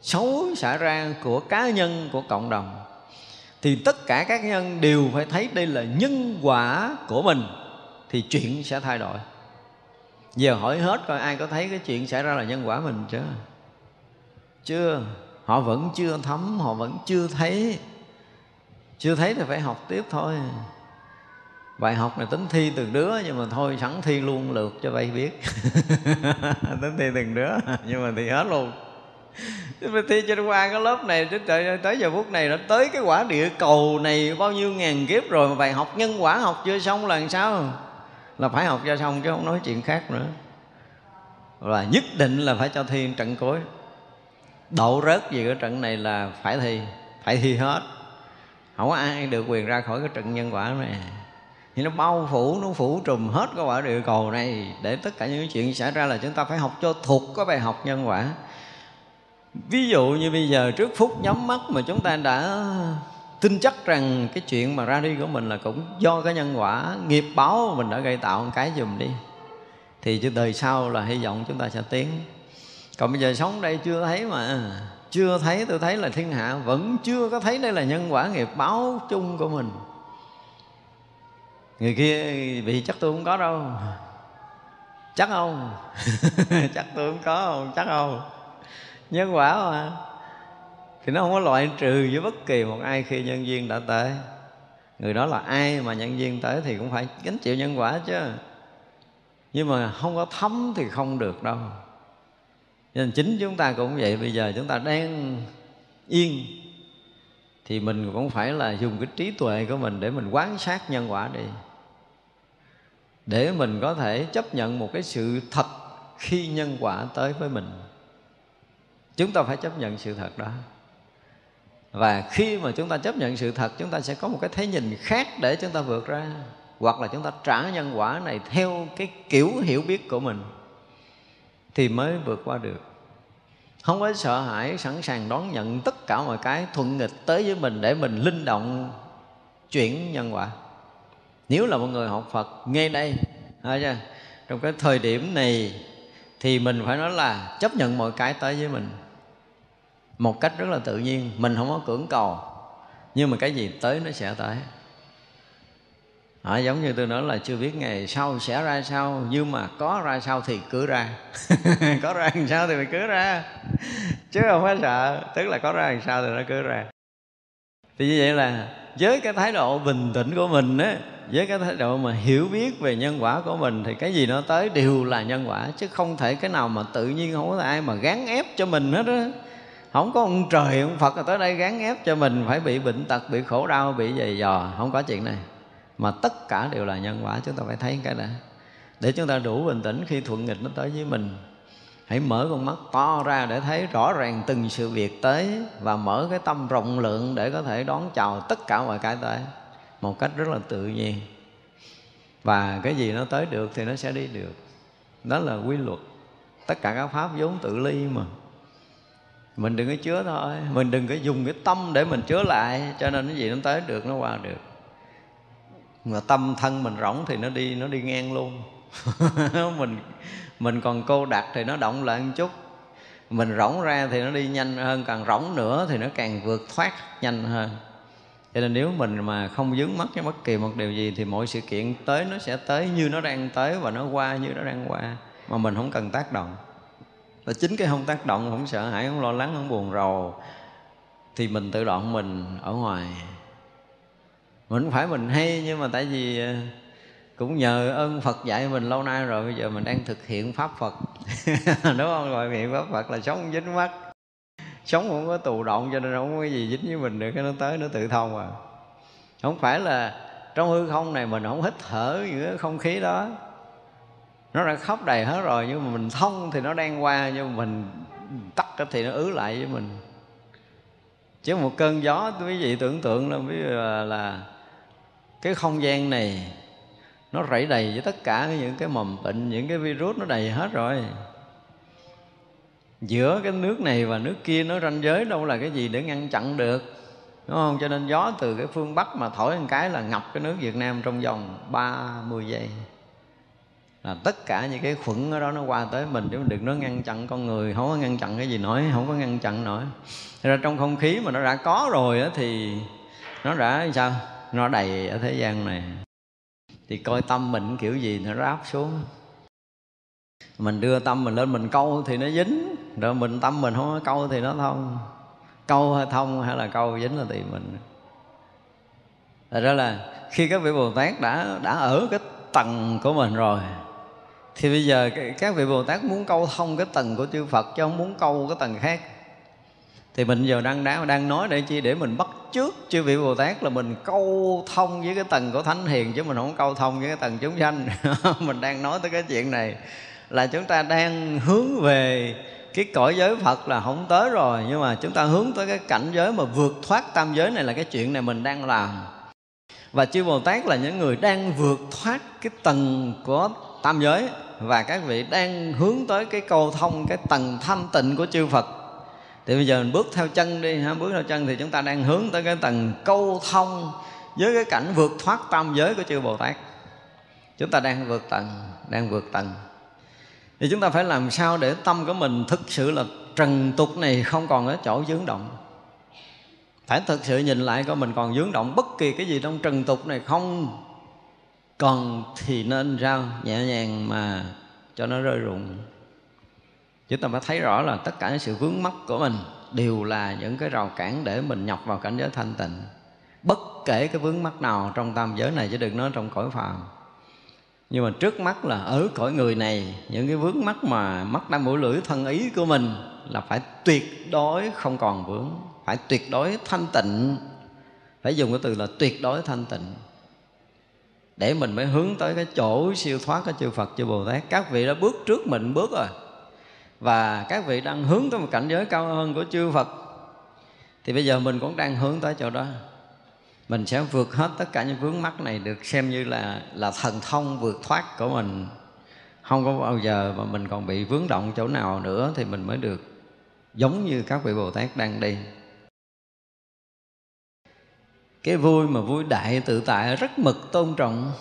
A: xấu xảy ra của cá nhân, của cộng đồng, thì tất cả các nhân đều phải thấy đây là nhân quả của mình, thì chuyện sẽ thay đổi. Giờ hỏi hết coi ai có thấy cái chuyện xảy ra là nhân quả mình chưa? Chưa. Họ vẫn chưa thấm, họ vẫn chưa thấy. Chưa thấy thì phải học tiếp thôi bài học này tính thi từng đứa nhưng mà thôi sẵn thi luôn lượt cho vay biết. Tính thi từng đứa nhưng mà thi hết luôn. Chứ thi cho qua cái lớp này tới, tới giờ phút này đã tới cái quả địa cầu này bao nhiêu ngàn kiếp rồi mà bài học nhân quả học chưa xong là làm sao? Là phải học cho xong chứ không nói chuyện khác nữa. Và nhất định là phải cho thi trận cuối. Đậu rớt gì cái trận này là phải thi phải thi hết. Không có ai được quyền ra khỏi cái trận nhân quả này thì nó bao phủ, nó phủ trùm hết cái quả địa cầu này. Để tất cả những chuyện xảy ra là chúng ta phải học cho thuộc cái bài học nhân quả. Ví dụ như bây giờ trước phút nhắm mắt mà chúng ta đã tin chắc rằng cái chuyện mà ra đi của mình là cũng do cái nhân quả nghiệp báo mình đã gây tạo một cái dùm đi, thì cho đời sau là hy vọng chúng ta sẽ tiến. Còn bây giờ sống đây chưa thấy mà, chưa thấy, tôi thấy là thiên hạ vẫn chưa có thấy đây là nhân quả nghiệp báo chung của mình người kia bị chắc tôi không có đâu. Chắc không? Chắc tôi không có, không, chắc không. Nhân quả mà. Thì nó không có loại trừ với bất kỳ một ai khi nhân duyên đã tới. Người đó là ai mà nhân duyên tới thì cũng phải gánh chịu nhân quả chứ. Nhưng mà không có thấm thì không được đâu. Nên chính chúng ta cũng vậy, bây giờ chúng ta đang yên. Thì mình cũng phải là dùng cái trí tuệ của mình để mình quán sát nhân quả đi để mình có thể chấp nhận một cái sự thật khi nhân quả tới với mình. Chúng ta phải chấp nhận sự thật đó. Và khi mà chúng ta chấp nhận sự thật, chúng ta sẽ có một cái thế nhìn khác để chúng ta vượt ra, hoặc là chúng ta trả nhân quả này theo cái kiểu hiểu biết của mình thì mới vượt qua được. Không có sợ hãi, sẵn sàng đón nhận tất cả mọi cái thuận nghịch tới với mình để mình linh động chuyển nhân quả nếu là một người học phật ngay đây trong cái thời điểm này thì mình phải nói là chấp nhận mọi cái tới với mình một cách rất là tự nhiên. Mình không có cưỡng cầu nhưng mà cái gì tới nó sẽ tới. À, giống như tôi nói là chưa biết ngày sau sẽ ra sao nhưng mà có ra sao thì cứ ra. Có ra làm sao thì mình cứ ra. Chứ không phải sợ tức là có ra làm sao thì nó cứ ra. Thì như vậy là với cái thái độ bình tĩnh của mình á với cái thái độ mà hiểu biết về nhân quả của mình thì cái gì nó tới đều là nhân quả, chứ không thể cái nào mà tự nhiên không có ai mà gán ép cho mình hết á. Không có ông trời, ông phật là tới đây gán ép cho mình, phải bị bệnh tật, bị khổ đau, bị dày dò, không có chuyện này. Mà tất cả đều là nhân quả, chúng ta phải thấy cái đã để chúng ta đủ bình tĩnh khi thuận nghịch nó tới với mình, hãy mở con mắt to ra để thấy rõ ràng từng sự việc tới và mở cái tâm rộng lượng để có thể đón chào tất cả mọi cái tới một cách rất là tự nhiên. Và cái gì nó tới được thì nó sẽ đi được. Đó là quy luật. Tất cả các pháp vốn tự ly mà. Mình đừng có chứa thôi. Mình đừng có dùng cái tâm để mình chứa lại, cho nên cái gì nó tới được, nó qua được. Mà tâm thân mình rỗng thì nó đi nó đi ngang luôn. Mình mình còn cô đặt thì nó động lại một chút. Mình rỗng ra thì nó đi nhanh hơn càng rỗng nữa thì nó càng vượt thoát nhanh hơn cho nên nếu mình mà không dướng mắt với bất kỳ một điều gì thì mọi sự kiện tới nó sẽ tới như nó đang tới và nó qua như nó đang qua, mà mình không cần tác động. Và chính cái không tác động không sợ hãi, không lo lắng, không buồn rầu, thì mình tự động mình ở ngoài. Mình không phải mình hay, nhưng mà tại vì ờ, cũng nhờ ơn Phật dạy mình lâu nay rồi, bây giờ mình đang thực hiện pháp Phật. Đúng không? Gọi hiện pháp Phật là sống dính mắt sống không có tù động cho nên không có gì dính với mình được cái nó tới nó tự thông à. Không phải là trong hư không này mình không hít thở những cái không khí đó. Nó đã khóc đầy hết rồi nhưng mà mình thông thì nó đang qua nhưng mà mình tắt thì nó ứ lại với mình. Chứ một cơn gió quý vị tưởng tượng là ví dụ là, là cái không gian này nó rẫy đầy với tất cả những cái mầm bệnh những cái virus nó đầy hết rồi giữa cái nước này và nước kia nó ranh giới đâu là cái gì để ngăn chặn được, đúng không? Cho nên gió từ cái phương bắc mà thổi một cái là ngập cái nước việt nam trong vòng 30 giây. Là tất cả những cái khuẩn ở đó nó qua tới mình, chứ đừng nó ngăn chặn con người, không có ngăn chặn cái gì nổi, không có ngăn chặn nổi. Ra trong không khí mà nó đã có rồi á thì nó đã sao? Nó đầy ở thế gian này. Thì coi tâm mình kiểu gì nó ráp xuống. Mình đưa tâm mình lên mình câu thì nó dính rồi mình tâm mình không có câu thì nó thông. Câu hay thông hay là câu dính là tùy mình. Thật ra là khi các vị Bồ Tát đã đã ở cái tầng của mình rồi, thì bây giờ các vị Bồ Tát muốn câu thông cái tầng của chư Phật chứ không muốn câu cái tầng khác. Thì mình giờ đang đã đang nói để chi? Để mình bắt trước chư vị Bồ Tát là mình câu thông với cái tầng của thánh hiền chứ mình không câu thông với cái tầng chúng sanh. Mình đang nói tới cái chuyện này là chúng ta đang hướng về cái cõi giới Phật là không tới rồi, nhưng mà chúng ta hướng tới cái cảnh giới mà vượt thoát tam giới này là cái chuyện này mình đang làm. Và chư Bồ Tát là những người đang vượt thoát cái tầng của tam giới và các vị đang hướng tới cái cầu thông, cái tầng thanh tịnh của chư Phật. Thì bây giờ mình bước theo chân đi ha, bước theo chân thì chúng ta đang hướng tới cái tầng câu thông với cái cảnh vượt thoát tam giới của chư Bồ Tát. Chúng ta đang vượt tầng, đang vượt tầng thì chúng ta phải làm sao để tâm của mình thực sự là trần tục này không còn ở chỗ dướng động? Phải thực sự nhìn lại coi mình còn dướng động bất kỳ cái gì trong trần tục này không? Còn thì nên sao nhẹ nhàng mà cho nó rơi rụng. Chúng ta phải thấy rõ là tất cả những sự vướng mắc của mình đều là những cái rào cản để mình nhập vào cảnh giới thanh tịnh. Bất kể cái vướng mắc nào trong tam giới này, chứ đừng nói trong cõi phàm nhưng mà trước mắt là ở cõi người này, những cái vướng mắc mà mắt đang mũi lưỡi thân ý của mình là phải tuyệt đối không còn vướng, phải tuyệt đối thanh tịnh. Phải dùng cái từ là tuyệt đối thanh tịnh. Để mình mới hướng tới cái chỗ siêu thoát của chư Phật, chư Bồ Tát. Các vị đã bước trước mình bước rồi. Và các vị đang hướng tới một cảnh giới cao hơn của chư Phật. Thì bây giờ mình cũng đang hướng tới chỗ đó mình sẽ vượt hết tất cả những vướng mắc này được xem như là là thần thông vượt thoát của mình. Không có bao giờ mà mình còn bị vướng động chỗ nào nữa thì mình mới được, giống như các vị Bồ Tát đang đi. Cái vui mà vui đại tự tại rất mực tôn trọng.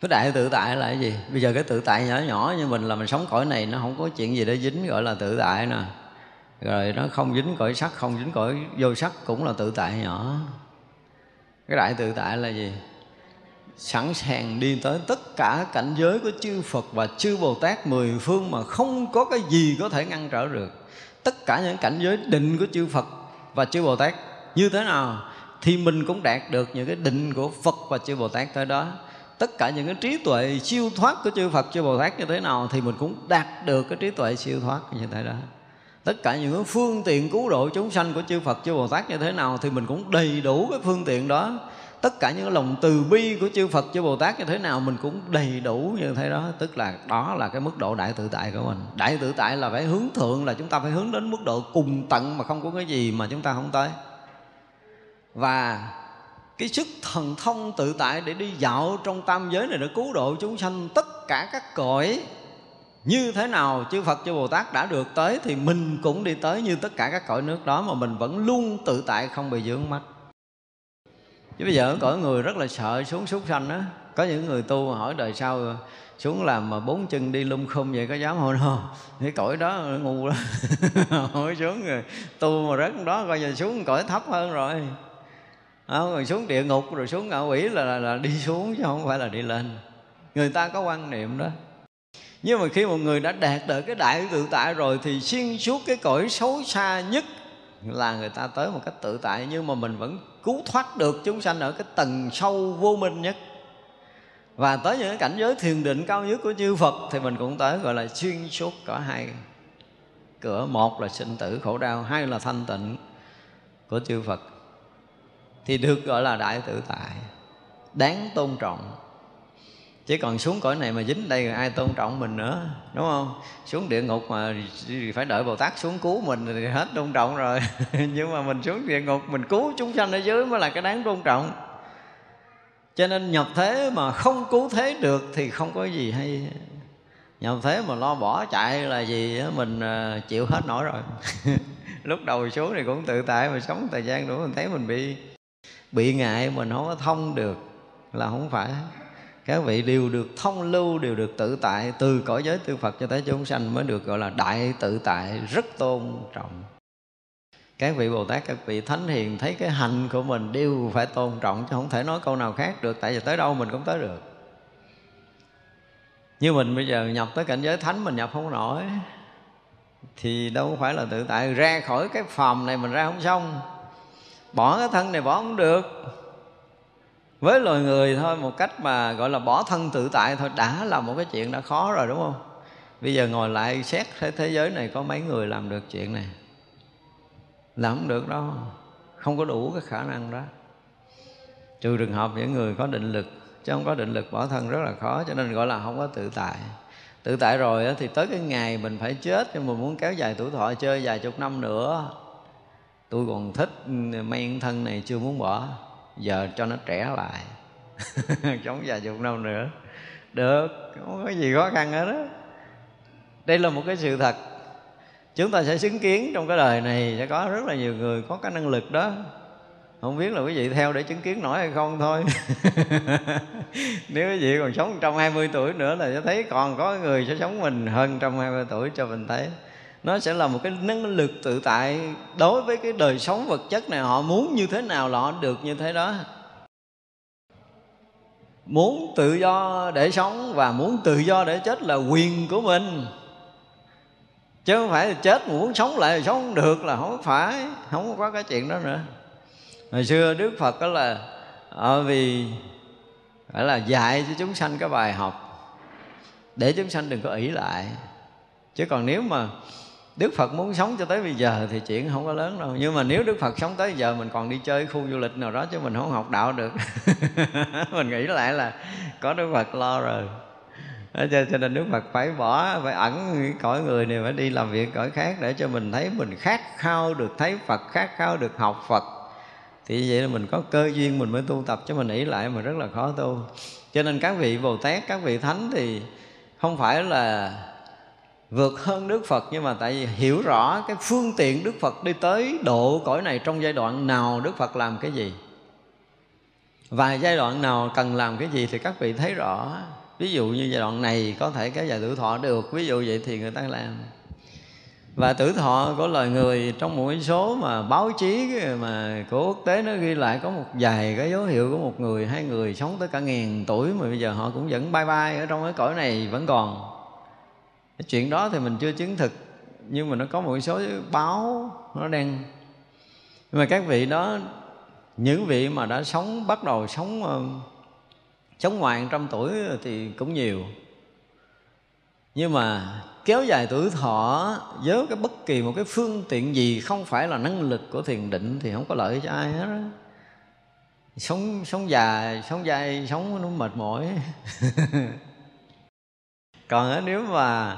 A: Cái đại tự tại là cái gì? Bây giờ cái tự tại nhỏ nhỏ như mình là mình sống cõi này nó không có chuyện gì để dính gọi là tự tại nè rồi nó không dính cõi sắc không dính cõi vô sắc cũng là tự tại nhỏ. Cái đại tự tại là gì? Sẵn sàng đi tới tất cả cảnh giới của chư Phật và chư Bồ Tát mười phương mà không có cái gì có thể ngăn trở được. Tất cả những cảnh giới định của chư Phật và chư Bồ Tát như thế nào thì mình cũng đạt được những cái định của Phật và chư Bồ Tát tới đó. Tất cả những cái trí tuệ siêu thoát của chư Phật, chư Bồ Tát như thế nào thì mình cũng đạt được cái trí tuệ siêu thoát như thế đó tất cả những cái phương tiện cứu độ chúng sanh của chư Phật, chư Bồ Tát như thế nào thì mình cũng đầy đủ cái phương tiện đó. Tất cả những cái lòng từ bi của chư Phật, chư Bồ Tát như thế nào mình cũng đầy đủ như thế đó. Tức là đó là cái mức độ đại tự tại của mình. Đại tự tại là phải hướng thượng, là chúng ta phải hướng đến mức độ cùng tận mà không có cái gì mà chúng ta không tới. Và cái sức thần thông tự tại để đi dạo trong tam giới này để cứu độ chúng sanh, tất cả các cõi như thế nào chư Phật chư Bồ Tát đã được tới thì mình cũng đi tới như tất cả các cõi nước đó mà mình vẫn luôn tự tại không bị dưỡng mắt chứ bây giờ cõi người rất là sợ xuống súc sanh á. Có những người tu hỏi đời sau xuống làm mà bốn chân đi lung khum vậy có dám không? Đâu cái cõi đó ngu lắm. Hỏi xuống rồi tu mà rớt đó coi giờ xuống cõi thấp hơn rồi. À, rồi xuống địa ngục rồi xuống ngạ quỷ là, là, là đi xuống chứ không phải là đi lên. Người ta có quan niệm đó nhưng mà khi một người đã đạt được cái đại tự tại rồi thì xuyên suốt cái cõi xấu xa nhất là người ta tới một cách tự tại. Nhưng mà mình vẫn cứu thoát được chúng sanh ở cái tầng sâu vô minh nhất. Và tới những cái cảnh giới thiền định cao nhất của chư Phật thì mình cũng tới gọi là xuyên suốt cả hai cửa. Một là sinh tử khổ đau, hai là thanh tịnh của chư Phật. Thì được gọi là đại tự tại, đáng tôn trọng chứ còn xuống cõi này mà dính đây ai tôn trọng mình nữa, đúng không? Xuống địa ngục mà phải đợi bồ tát xuống cứu mình thì hết tôn trọng rồi. Nhưng mà mình xuống địa ngục, mình cứu chúng sanh ở dưới mới là cái đáng tôn trọng. Cho nên nhập thế mà không cứu thế được thì không có gì hay. Nhập thế mà lo bỏ chạy là gì mình à, chịu hết nổi rồi. Lúc đầu xuống thì cũng tự tại mà sống thời gian nữa mình thấy mình bị bị ngại, mình không có thông được là không phải các vị đều được thông lưu, đều được tự tại. Từ cõi giới tư phật cho tới chúng sanh mới được gọi là đại tự tại, rất tôn trọng. Các vị bồ tát, các vị thánh hiền thấy cái hành của mình đều phải tôn trọng, chứ không thể nói câu nào khác được, tại vì tới đâu mình cũng tới được. Như mình bây giờ nhập tới cảnh giới thánh, mình nhập không nổi, thì đâu phải là tự tại. Ra khỏi cái phòng này mình ra không xong. Bỏ cái thân này bỏ không được với loài người thôi một cách mà gọi là bỏ thân tự tại thôi đã là một cái chuyện đã khó rồi đúng không? Bây giờ ngồi lại xét thế, thế giới này có mấy người làm được chuyện này? Làm không được đâu không có đủ cái khả năng đó. Trừ trường hợp những người có định lực chứ không có định lực bỏ thân rất là khó cho nên gọi là không có tự tại. Tự tại rồi thì tới cái ngày mình phải chết nhưng mà muốn kéo dài tuổi thọ chơi vài chục năm nữa tôi còn thích ừ, men thân này chưa muốn bỏ giờ cho nó trẻ lại. Chống vài chục năm nữa. Được, không có gì khó khăn hết đó đây là một cái sự thật. Chúng ta sẽ chứng kiến trong cái đời này sẽ có rất là nhiều người có cái năng lực đó. Không biết là quý vị theo để chứng kiến nổi hay không thôi. Nếu quý vị còn sống 120 tuổi nữa là sẽ thấy còn có người sẽ sống mình hơn 120 tuổi cho mình thấy nó sẽ là một cái năng lực tự tại đối với cái đời sống vật chất này. Họ muốn như thế nào là họ được như thế đó. Muốn tự do để sống và muốn tự do để chết là quyền của mình. Chứ không phải là chết mà muốn sống lại thì sống không được là không phải, không có cái chuyện đó nữa. Hồi xưa đức phật đó là ở vì phải là dạy cho chúng sanh cái bài học, để chúng sanh đừng có ỷ lại. Chứ còn nếu mà Đức Phật muốn sống cho tới bây giờ thì chuyện không có lớn đâu. Nhưng mà nếu Đức Phật sống tới giờ mình còn đi chơi khu du lịch nào đó chứ mình không học đạo được. Mình nghĩ lại là có Đức Phật lo rồi. Cho, cho nên Đức Phật phải bỏ, phải ẩn cõi người này Phải đi làm việc cõi khác để cho mình thấy mình khát khao được thấy Phật Khát khao được học Phật. Thì vậy là mình có cơ duyên mình mới tu tập Chứ mình nghĩ lại mà rất là khó tu. Cho nên các vị Bồ Tát, các vị Thánh thì không phải là vượt hơn Đức Phật. Nhưng mà tại vì hiểu rõ cái phương tiện Đức Phật đi tới độ cõi này trong giai đoạn nào Đức Phật làm cái gì. Và giai đoạn nào cần làm cái gì thì các vị thấy rõ. Ví dụ như giai đoạn này có thể kéo dài tử thọ được, ví dụ vậy thì người ta làm. Và tử thọ của loài người trong một số mà báo chí mà của quốc tế nó ghi lại có một vài cái dấu hiệu của một người, hai người sống tới cả ngàn tuổi mà bây giờ họ cũng vẫn bay bay ở trong cái cõi này vẫn còn cái chuyện đó thì mình chưa chứng thực, nhưng mà nó có một số báo, nó đang nhưng mà các vị đó, những vị mà đã sống, bắt đầu sống ờ, sống ngoài trăm tuổi thì cũng nhiều. Nhưng mà kéo dài tuổi thọ, với cái bất kỳ một cái phương tiện gì, không phải là năng lực của thiền định thì không có lợi cho ai hết đó. sống sống già sống dài sống nó mệt mỏi. còn nếu mà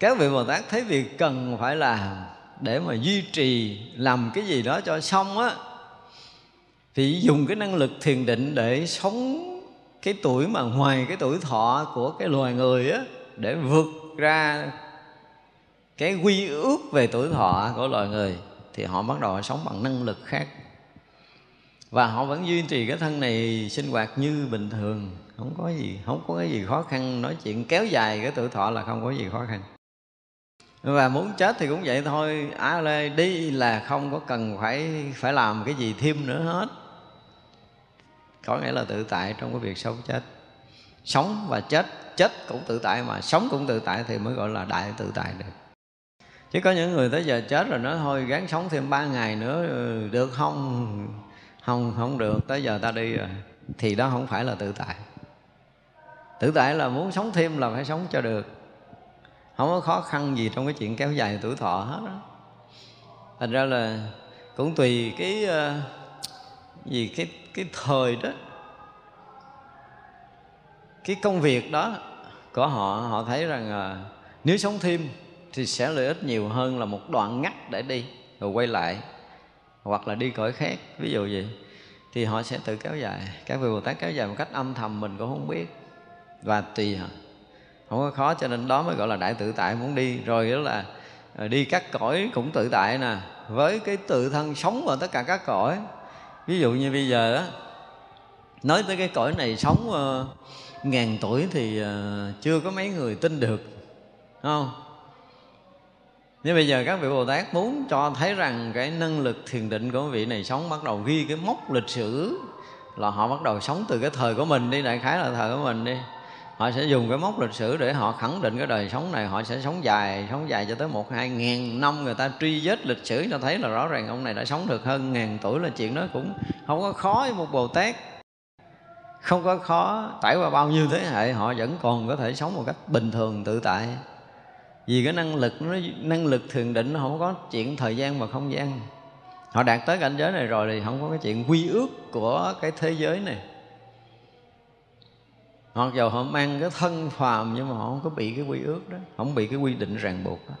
A: các vị bồ tát thấy việc cần phải làm để mà duy trì làm cái gì đó cho xong á, thì dùng cái năng lực thiền định để sống cái tuổi mà ngoài cái tuổi thọ của cái loài người á, để vượt ra cái quy ước về tuổi thọ của loài người, thì họ bắt đầu sống bằng năng lực khác. Và họ vẫn duy trì cái thân này sinh hoạt như bình thường không có gì, không có cái gì khó khăn. Nói chuyện kéo dài cái tuổi thọ là không có gì khó khăn. Và muốn chết thì cũng vậy thôi. Á lê, đi là không có cần phải phải làm cái gì thêm nữa hết. Có nghĩa là tự tại trong cái việc sống chết. Sống và chết chết cũng tự tại mà sống cũng tự tại thì mới gọi là đại tự tại được. Chứ có những người tới giờ chết rồi nói, thôi, gắng sống thêm ba ngày nữa ừ, được không? Không không được, tới giờ ta đi rồi. Thì đó không phải là tự tại tự tại là muốn sống thêm là phải sống cho được. Không có khó khăn gì trong cái chuyện kéo dài tuổi thọ hết đó thành ra là cũng tùy cái uh, gì cái cái thời đó. Cái công việc đó của họ họ thấy rằng à, nếu sống thêm thì sẽ lợi ích nhiều hơn là một đoạn ngắt để đi rồi quay lại hoặc là đi cõi khác. Ví dụ vậy thì họ sẽ tự kéo dài. Các vị bồ tát kéo dài một cách âm thầm mình cũng không biết và tùy họ không có khó cho nên đó mới gọi là đại tự tại muốn đi. Rồi đó là ờ, đi các cõi cũng tự tại nè. Với cái tự thân sống ở tất cả các cõi. Ví dụ như bây giờ á nói tới cái cõi này sống uh, ngàn tuổi thì uh, chưa có mấy người tin được. Không? Nếu bây giờ các vị Bồ Tát muốn cho thấy rằng cái năng lực thiền định của vị này sống bắt đầu ghi cái mốc lịch sử là họ bắt đầu sống từ cái thời của mình đi đại khái là thời của mình đi họ sẽ dùng cái mốc lịch sử để họ khẳng định cái đời sống này. Họ sẽ sống dài sống dài cho tới một, hai ngàn năm. Người ta truy vết lịch sử cho thấy là rõ ràng ông này đã sống được hơn ngàn tuổi. Là chuyện đó cũng không có khó với một bồ tát. Không có khó trải qua bao nhiêu thế hệ, họ vẫn còn có thể sống một cách bình thường, tự tại. Vì cái năng lực, nó, năng lực thường định nó không có chuyện thời gian và không gian. Họ đạt tới cảnh giới này rồi thì không có cái chuyện quy ước của cái thế giới này hoặc dù họ mang cái thân phàm nhưng mà họ không có bị cái quy ước đó, không bị cái quy định ràng buộc đó.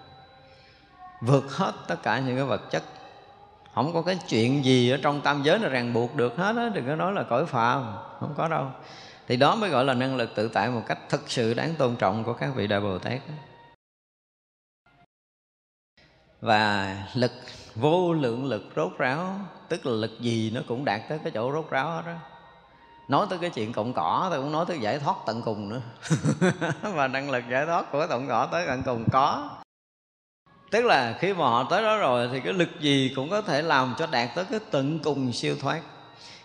A: Vượt hết tất cả những cái vật chất. Không có cái chuyện gì ở trong tam giới là ràng buộc được hết á, đừng có nói là cõi phàm, không có đâu. Thì đó mới gọi là năng lực tự tại một cách thực sự đáng tôn trọng của các vị đại bồ tát đó. và lực, vô lượng lực rốt ráo, tức là lực gì nó cũng đạt tới cái chỗ rốt ráo hết đó nói tới cái chuyện cộng cỏ tôi cũng nói tới giải thoát tận cùng nữa. Và năng lực giải thoát của cộng cỏ tới tận cùng có. Tức là khi mà họ tới đó rồi thì cái lực gì cũng có thể làm cho đạt tới cái tận cùng siêu thoát.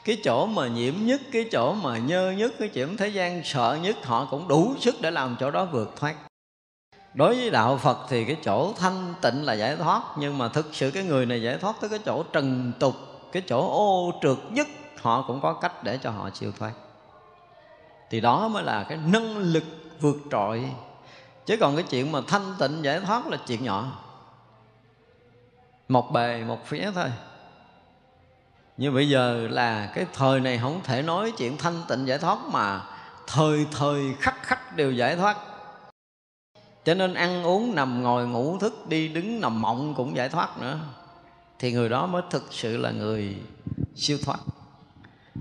A: Cái chỗ mà nhiễm nhất, cái chỗ mà nhơ nhất, cái chuyện thế gian sợ nhất, họ cũng đủ sức để làm chỗ đó vượt thoát. Đối với đạo phật thì cái chỗ thanh tịnh là giải thoát, nhưng mà thực sự cái người này giải thoát tới cái chỗ trần tục, cái chỗ ô trượt nhất họ cũng có cách để cho họ siêu thoát thì đó mới là cái năng lực vượt trội. Chứ còn cái chuyện mà thanh tịnh giải thoát là chuyện nhỏ. Một bề, một phía thôi. Như bây giờ là cái thời này không thể nói chuyện thanh tịnh giải thoát mà thời thời, khắc khắc đều giải thoát. Cho nên ăn uống, nằm ngồi, ngủ, thức, đi, đứng, nằm mộng cũng giải thoát nữa. Thì người đó mới thực sự là người siêu thoát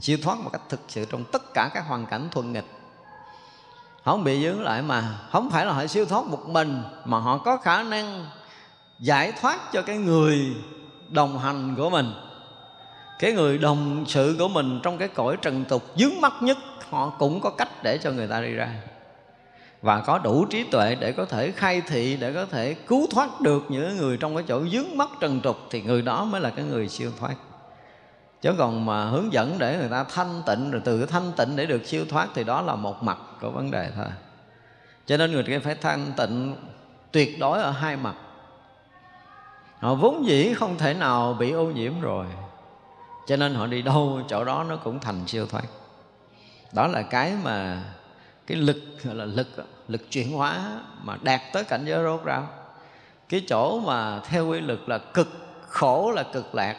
A: siêu thoát một cách thực sự trong tất cả các hoàn cảnh thuận nghịch. Không bị dướng lại mà, không phải là họ siêu thoát một mình, mà họ có khả năng giải thoát cho cái người đồng hành của mình. Cái người đồng sự của mình trong cái cõi trần tục dướng mắt nhất, họ cũng có cách để cho người ta đi ra. Và có đủ trí tuệ để có thể khai thị, để có thể cứu thoát được những người trong cái chỗ dướng mắt trần tục, thì người đó mới là cái người siêu thoát chứ còn mà hướng dẫn để người ta thanh tịnh, rồi từ thanh tịnh để được siêu thoát thì đó là một mặt của vấn đề thôi. Cho nên người kia phải thanh tịnh tuyệt đối ở hai mặt. Họ vốn dĩ không thể nào bị ô nhiễm rồi. Cho nên họ đi đâu chỗ đó nó cũng thành siêu thoát. Đó là cái mà cái lực, gọi là lực lực chuyển hóa mà đạt tới cảnh giới rốt ráo. Cái chỗ mà theo quy luật là cực khổ là cực lạc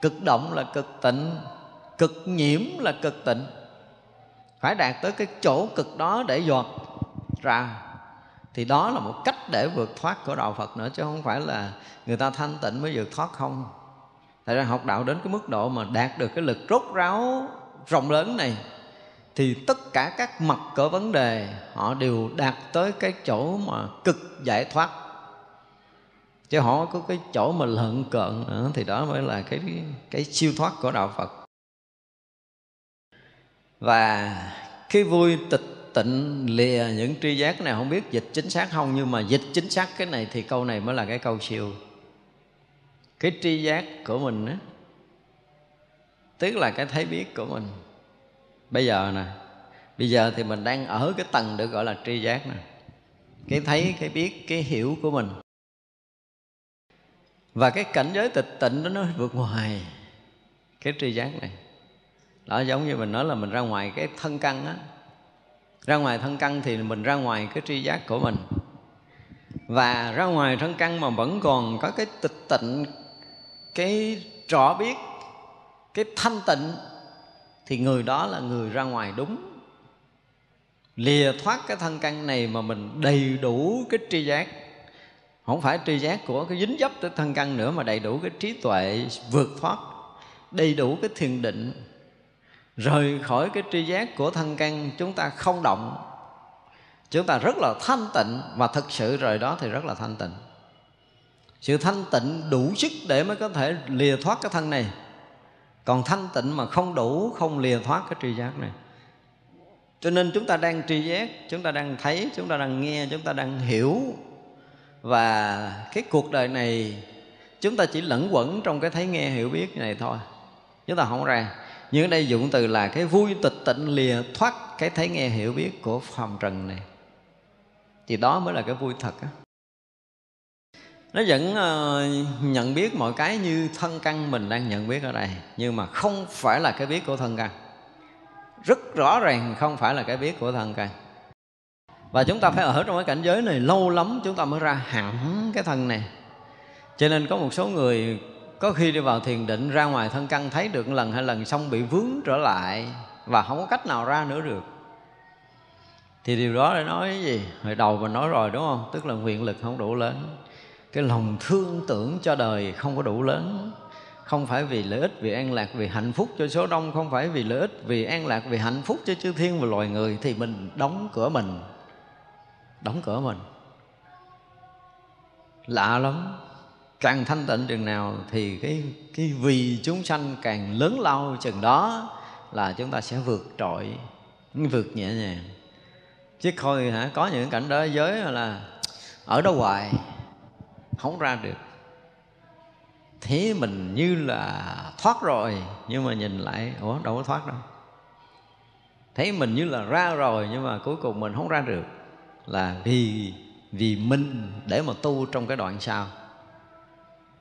A: cực động là cực tịnh, cực nhiễm là cực tịnh. Phải đạt tới cái chỗ cực đó để dọt ra. Thì đó là một cách để vượt thoát của đạo Phật nữa, chứ không phải là người ta thanh tịnh mới vượt thoát không. Tại ra học đạo đến cái mức độ mà đạt được cái lực rốt ráo rộng lớn này, thì tất cả các mặt của vấn đề họ đều đạt tới cái chỗ mà cực giải thoát chứ họ có cái chỗ mà lợn cợn nữa, thì đó mới là cái cái siêu thoát của đạo Phật. Và cái vui tịch tịnh lìa những tri giác này, không biết dịch chính xác không, nhưng mà dịch chính xác cái này thì câu này mới là cái câu siêu. Cái tri giác của mình á, tức là cái thấy biết của mình. Bây giờ nè, bây giờ thì mình đang ở cái tầng được gọi là tri giác nè. Cái thấy, cái biết, cái hiểu của mình và cái cảnh giới tịch tịnh đó nó vượt ngoài cái tri giác này. Đó, giống như mình nói là mình ra ngoài cái thân căn á. Ra ngoài thân căn thì mình ra ngoài cái tri giác của mình. Và ra ngoài thân căn mà vẫn còn có cái tịch tịnh, cái rõ biết, cái thanh tịnh, thì người đó là người ra ngoài đúng. Lìa thoát cái thân căn này mà mình đầy đủ cái tri giác không phải tri giác của cái dính dấp tới thân căn nữa mà đầy đủ cái trí tuệ vượt thoát, đầy đủ cái thiền định. Rời khỏi cái tri giác của thân căn, chúng ta không động. Chúng ta rất là thanh tịnh và thực sự rời đó thì rất là thanh tịnh. Sự thanh tịnh đủ sức để mới có thể lìa thoát cái thân này. Còn thanh tịnh mà không đủ, không lìa thoát cái tri giác này. Cho nên chúng ta đang tri giác, chúng ta đang thấy, chúng ta đang nghe, chúng ta đang hiểu và cái cuộc đời này chúng ta chỉ lẫn quẩn trong cái thấy nghe hiểu biết này thôi. Chúng ta không ra. Nhưng ở đây dụng từ là cái vui tịch tịnh lìa thoát cái thấy nghe hiểu biết của phàm trần này. Thì đó mới là cái vui thật á. Nó vẫn uh, nhận biết mọi cái như thân căn mình đang nhận biết ở đây. Nhưng mà không phải là cái biết của thân căn. Rất rõ ràng không phải là cái biết của thân căn và chúng ta phải ở trong cái cảnh giới này lâu lắm, chúng ta mới ra hẳn cái thân này. Cho nên có một số người có khi đi vào thiền định, ra ngoài thân căn thấy được lần, hai lần, xong bị vướng trở lại và không có cách nào ra nữa được. Thì điều đó để nói cái gì? Hồi đầu mình nói rồi, đúng không? Tức là nguyện lực không đủ lớn. Cái lòng thương tưởng cho đời không có đủ lớn. Không phải vì lợi ích, vì an lạc, vì hạnh phúc cho số đông. Không phải vì lợi ích, vì an lạc, vì hạnh phúc cho chư thiên và loài người. Thì mình đóng cửa mình đóng cửa mình. Lạ lắm. Càng thanh tịnh chừng nào thì cái cái vì chúng sanh càng lớn lao chừng đó là chúng ta sẽ vượt trội, vượt nhẹ nhàng. Chứ thôi hả, có những cảnh đó giới là ở đó hoài, không ra được. Thế mình như là thoát rồi, nhưng mà nhìn lại, ủa, đâu có thoát đâu. Thấy mình như là ra rồi, nhưng mà cuối cùng mình không ra được là vì vì mình để mà tu trong cái đoạn sau.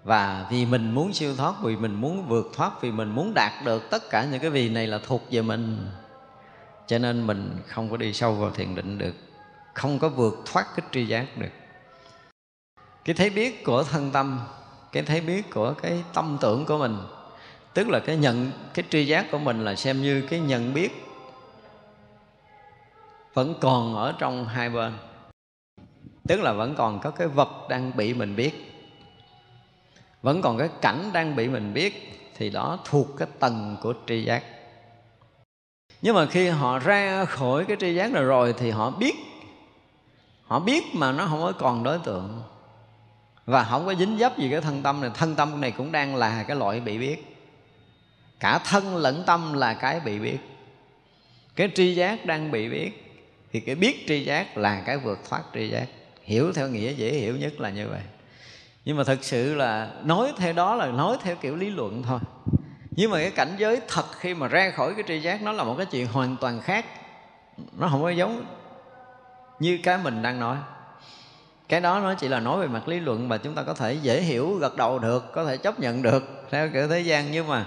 A: Và vì mình muốn siêu thoát, vì mình muốn vượt thoát, vì mình muốn đạt được tất cả những cái vì này là thuộc về mình. Cho nên mình không có đi sâu vào thiền định được, không có vượt thoát cái tri giác được. Cái thấy biết của thân tâm, cái thấy biết của cái tâm tưởng của mình, tức là cái nhận, cái tri giác của mình là xem như cái nhận biết vẫn còn ở trong hai bên. Tức là vẫn còn có cái vật đang bị mình biết. Vẫn còn cái cảnh đang bị mình biết, thì đó thuộc cái tầng của tri giác. Nhưng mà khi họ ra khỏi cái tri giác này rồi thì họ biết. Họ biết mà nó không có còn đối tượng. Và không có dính dấp gì cái thân tâm này. Thân tâm này cũng đang là cái loại bị biết. Cả thân lẫn tâm là cái bị biết. Cái tri giác đang bị biết
B: thì cái biết tri giác là cái vượt thoát tri giác. Hiểu theo nghĩa dễ hiểu nhất là như vậy. Nhưng mà thực sự là nói theo đó là nói theo kiểu lý luận thôi. Nhưng mà cái cảnh giới thật khi mà ra khỏi cái tri giác nó là một cái chuyện hoàn toàn khác. Nó không có giống như cái mình đang nói. Cái đó nó chỉ là nói về mặt lý luận mà chúng ta có thể dễ hiểu, gật đầu được, có thể chấp nhận được theo kiểu thế gian. Nhưng mà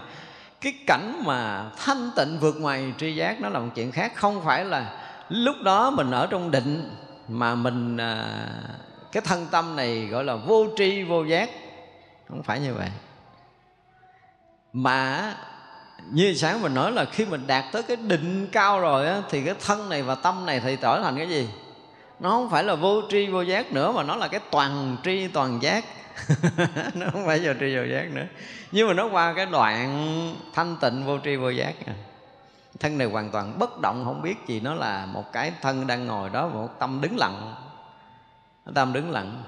B: cái cảnh mà thanh tịnh vượt ngoài tri giác nó là một chuyện khác. Không phải là lúc đó mình ở trong định mà mình à, cái thân tâm này gọi là vô tri vô giác. Không phải như vậy. Mà như sáng mình nói là khi mình đạt tới cái định cao rồi á, thì cái thân này và tâm này thì trở thành cái gì? Nó không phải là vô tri vô giác nữa mà nó là cái toàn tri toàn giác. Nó không phải vô tri vô giác nữa. Nhưng mà nó qua cái đoạn thanh tịnh vô tri vô giác à thân này hoàn toàn bất động, không biết gì nó là một cái thân đang ngồi đó, một tâm đứng lặng. Tâm đứng lặng.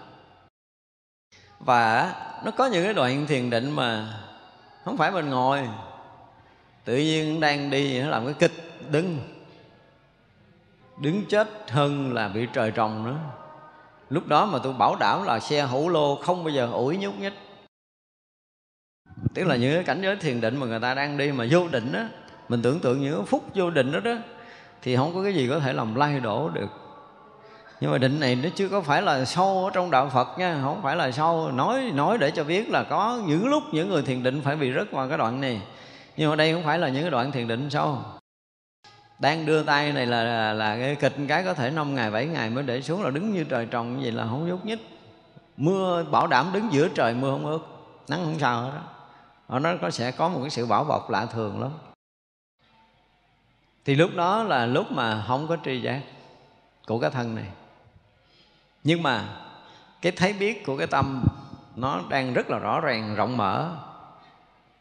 B: Và nó có những cái đoạn thiền định mà không phải mình ngồi. Tự nhiên đang đi, nó làm cái kịch, đứng. Đứng chết hơn là bị trời trồng nữa. Lúc đó mà tôi bảo đảm là xe hữu lô không bao giờ ủi nhúc nhích. Tức là những cái cảnh giới thiền định mà người ta đang đi mà vô định á mình tưởng tượng những phút vô định đó đó thì không có cái gì có thể làm lay đổ được. Nhưng mà định này nó chưa có phải là sâu ở trong đạo Phật nha không phải là sâu. Nói nói để cho biết là có những lúc những người thiền định phải bị rớt vào cái đoạn này. Nhưng mà đây không phải là những cái đoạn thiền định sâu. Đang đưa tay này là là, là cái kịch cái có thể năm ngày bảy ngày mới để xuống là đứng như trời trồng như vậy là không nhúc nhích. Mưa bảo đảm đứng giữa trời mưa không ướt nắng không sao hết đó nó có sẽ có một cái sự bảo bọc lạ thường lắm thì lúc đó là lúc mà không có tri giác của cái thân này. Nhưng mà cái thấy biết của cái tâm, nó đang rất là rõ ràng, rộng mở.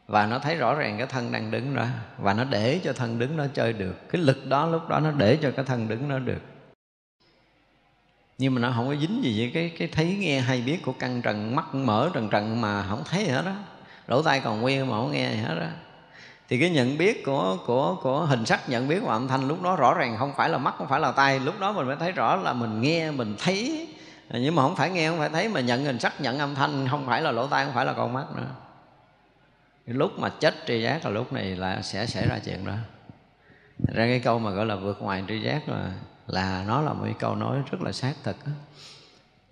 B: Và nó thấy rõ ràng cái thân đang đứng đó và nó để cho thân đứng nó chơi được. Cái lực đó, lúc đó nó để cho cái thân đứng nó được. Nhưng mà nó không có dính gì với cái cái thấy nghe hay biết của căn trần, mắt mở trần trần mà không thấy gì hết đó lỗ tai còn nguyên mà không nghe gì hết đó thì cái nhận biết của của của hình sắc nhận biết của âm thanh lúc đó rõ ràng, không phải là mắt, không phải là tai. Lúc đó mình mới thấy rõ là mình nghe, mình thấy. Nhưng mà không phải nghe, không phải thấy, mà nhận hình sắc, nhận âm thanh, không phải là lỗ tai, không phải là con mắt nữa. Lúc mà chết tri giác là lúc này là sẽ xảy ra chuyện đó. Ra cái câu mà gọi là vượt ngoài tri giác là là nó là một cái câu nói rất là xác thực cái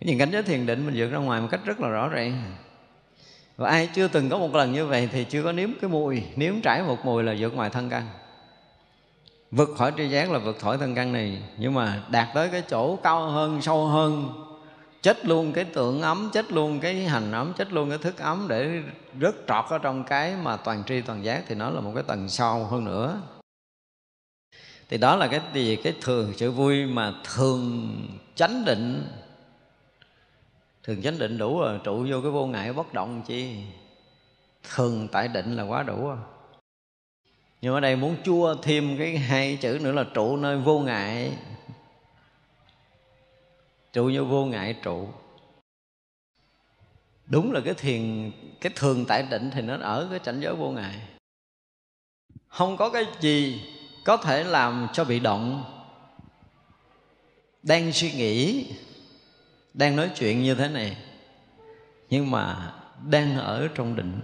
B: nhìn cảnh giới thiền định mình vượt ra ngoài một cách rất là rõ ràng và ai chưa từng có một lần như vậy thì chưa có nếm cái mùi, nếm trải một mùi là vượt ngoài thân căn. Vượt khỏi tri giác là vượt khỏi thân căn này. Nhưng mà đạt tới cái chỗ cao hơn, sâu hơn, chết luôn cái tượng ấm, chết luôn cái hành ấm, chết luôn cái thức ấm để rất trọt ở trong cái mà toàn tri toàn giác thì nó là một cái tầng sâu hơn nữa. Thì đó là cái gì? Cái thường, sự vui mà thường chánh định thường chánh định đủ rồi, trụ vô cái vô ngại, bất động chi? Thường tại định là quá đủ rồi. Nhưng ở đây muốn chua thêm cái hai chữ nữa là trụ nơi vô ngại. Trụ như vô ngại, trụ. Đúng là cái thiền, cái thường tại định thì nó ở cái cảnh giới vô ngại. Không có cái gì có thể làm cho bị động. Đang suy nghĩ đang nói chuyện như thế này nhưng mà đang ở trong định.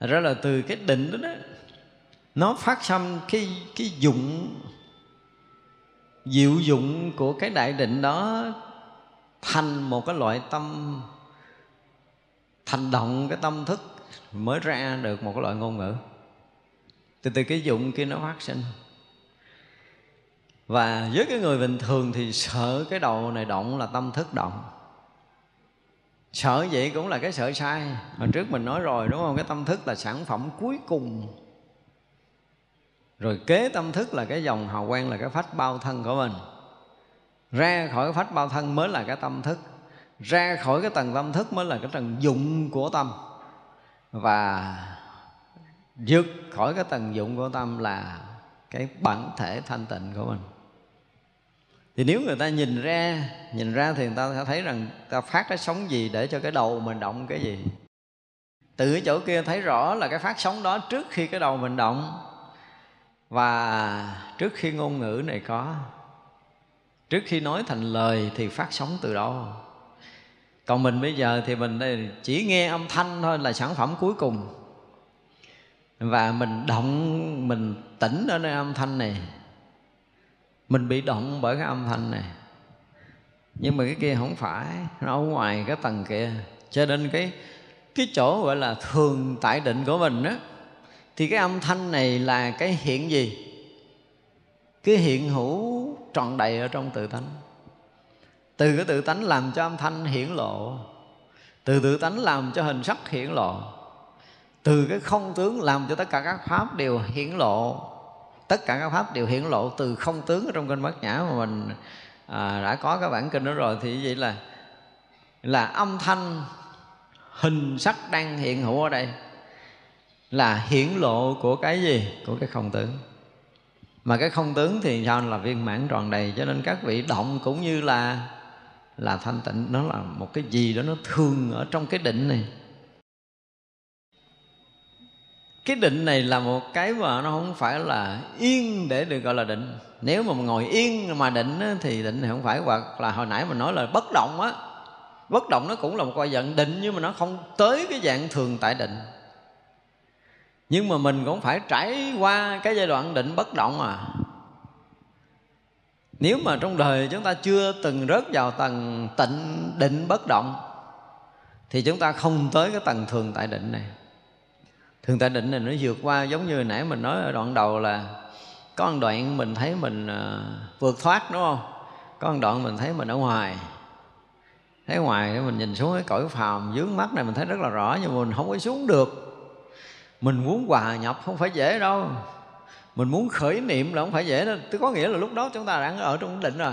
B: Thật ra là từ cái định đó, đó nó phát sinh cái cái dụng diệu dụng của cái đại định đó thành một cái loại tâm thành động cái tâm thức mới ra được một cái loại ngôn ngữ. Từ từ cái dụng kia nó phát sinh và với cái người bình thường thì sợ cái đầu này động là tâm thức động. Sợ vậy cũng là cái sợ sai. Hồi trước mình nói rồi, đúng không? Cái tâm thức là sản phẩm cuối cùng. Rồi kế tâm thức là cái dòng hào quang, là cái phách bao thân của mình. Ra khỏi cái phách bao thân mới là cái tâm thức. Ra khỏi cái tầng tâm thức mới là cái tầng dụng của tâm. Và vượt khỏi cái tầng dụng của tâm là cái bản thể thanh tịnh của mình thì nếu người ta nhìn ra nhìn ra thì người ta sẽ thấy rằng ta phát cái sóng gì để cho cái đầu mình động cái gì. Từ cái chỗ kia thấy rõ là cái phát sóng đó trước khi cái đầu mình động. Và trước khi ngôn ngữ này có, trước khi nói thành lời thì phát sóng từ đâu? Còn mình bây giờ thì mình đây chỉ nghe âm thanh thôi là sản phẩm cuối cùng. Và mình động, mình tỉnh ở nơi âm thanh này mình bị động bởi cái âm thanh này. Nhưng mà cái kia không phải, nó ở ngoài cái tầng kia. Cho nên cái cái chỗ gọi là thường tại định của mình á, thì cái âm thanh này là cái hiện gì? Cái hiện hữu trọn đầy ở trong tự tánh. Từ cái tự tánh làm cho âm thanh hiển lộ. Từ tự tánh làm cho hình sắc hiển lộ. Từ cái không tướng làm cho tất cả các pháp đều hiển lộ tất cả các pháp đều hiển lộ từ không tướng ở trong kinh bát nhã mà mình à, đã có cái bản kinh đó rồi thì vậy là là âm thanh hình sắc đang hiện hữu ở đây là hiển lộ của cái gì? Của cái không tướng. Mà cái không tướng thì sao? Là viên mãn tròn đầy cho nên các vị động cũng như là là thanh tịnh. Nó là một cái gì đó nó thường ở trong cái định này cái định này là một cái mà nó không phải là yên để được gọi là định. Nếu mà ngồi yên mà định á, thì định này không phải. Hoặc là hồi nãy mình nói là bất động á. Bất động nó cũng là một loại dạng định nhưng mà nó không tới cái dạng thường tại định. Nhưng mà mình cũng phải trải qua cái giai đoạn định bất động à. Nếu mà trong đời chúng ta chưa từng rớt vào tầng tịnh định bất động thì chúng ta không tới cái tầng thường tại định này thường tại định này nó vượt qua giống như nãy mình nói ở đoạn đầu là có một đoạn mình thấy mình uh, vượt thoát đúng không? Có một đoạn mình thấy mình ở ngoài. Thấy ngoài mình nhìn xuống cái cõi phàm dướng mắt này mình thấy rất là rõ nhưng mà mình không có xuống được. Mình muốn hòa nhập không phải dễ đâu. Mình muốn khởi niệm là không phải dễ đâu. Tức có nghĩa là lúc đó chúng ta đang ở trong định rồi.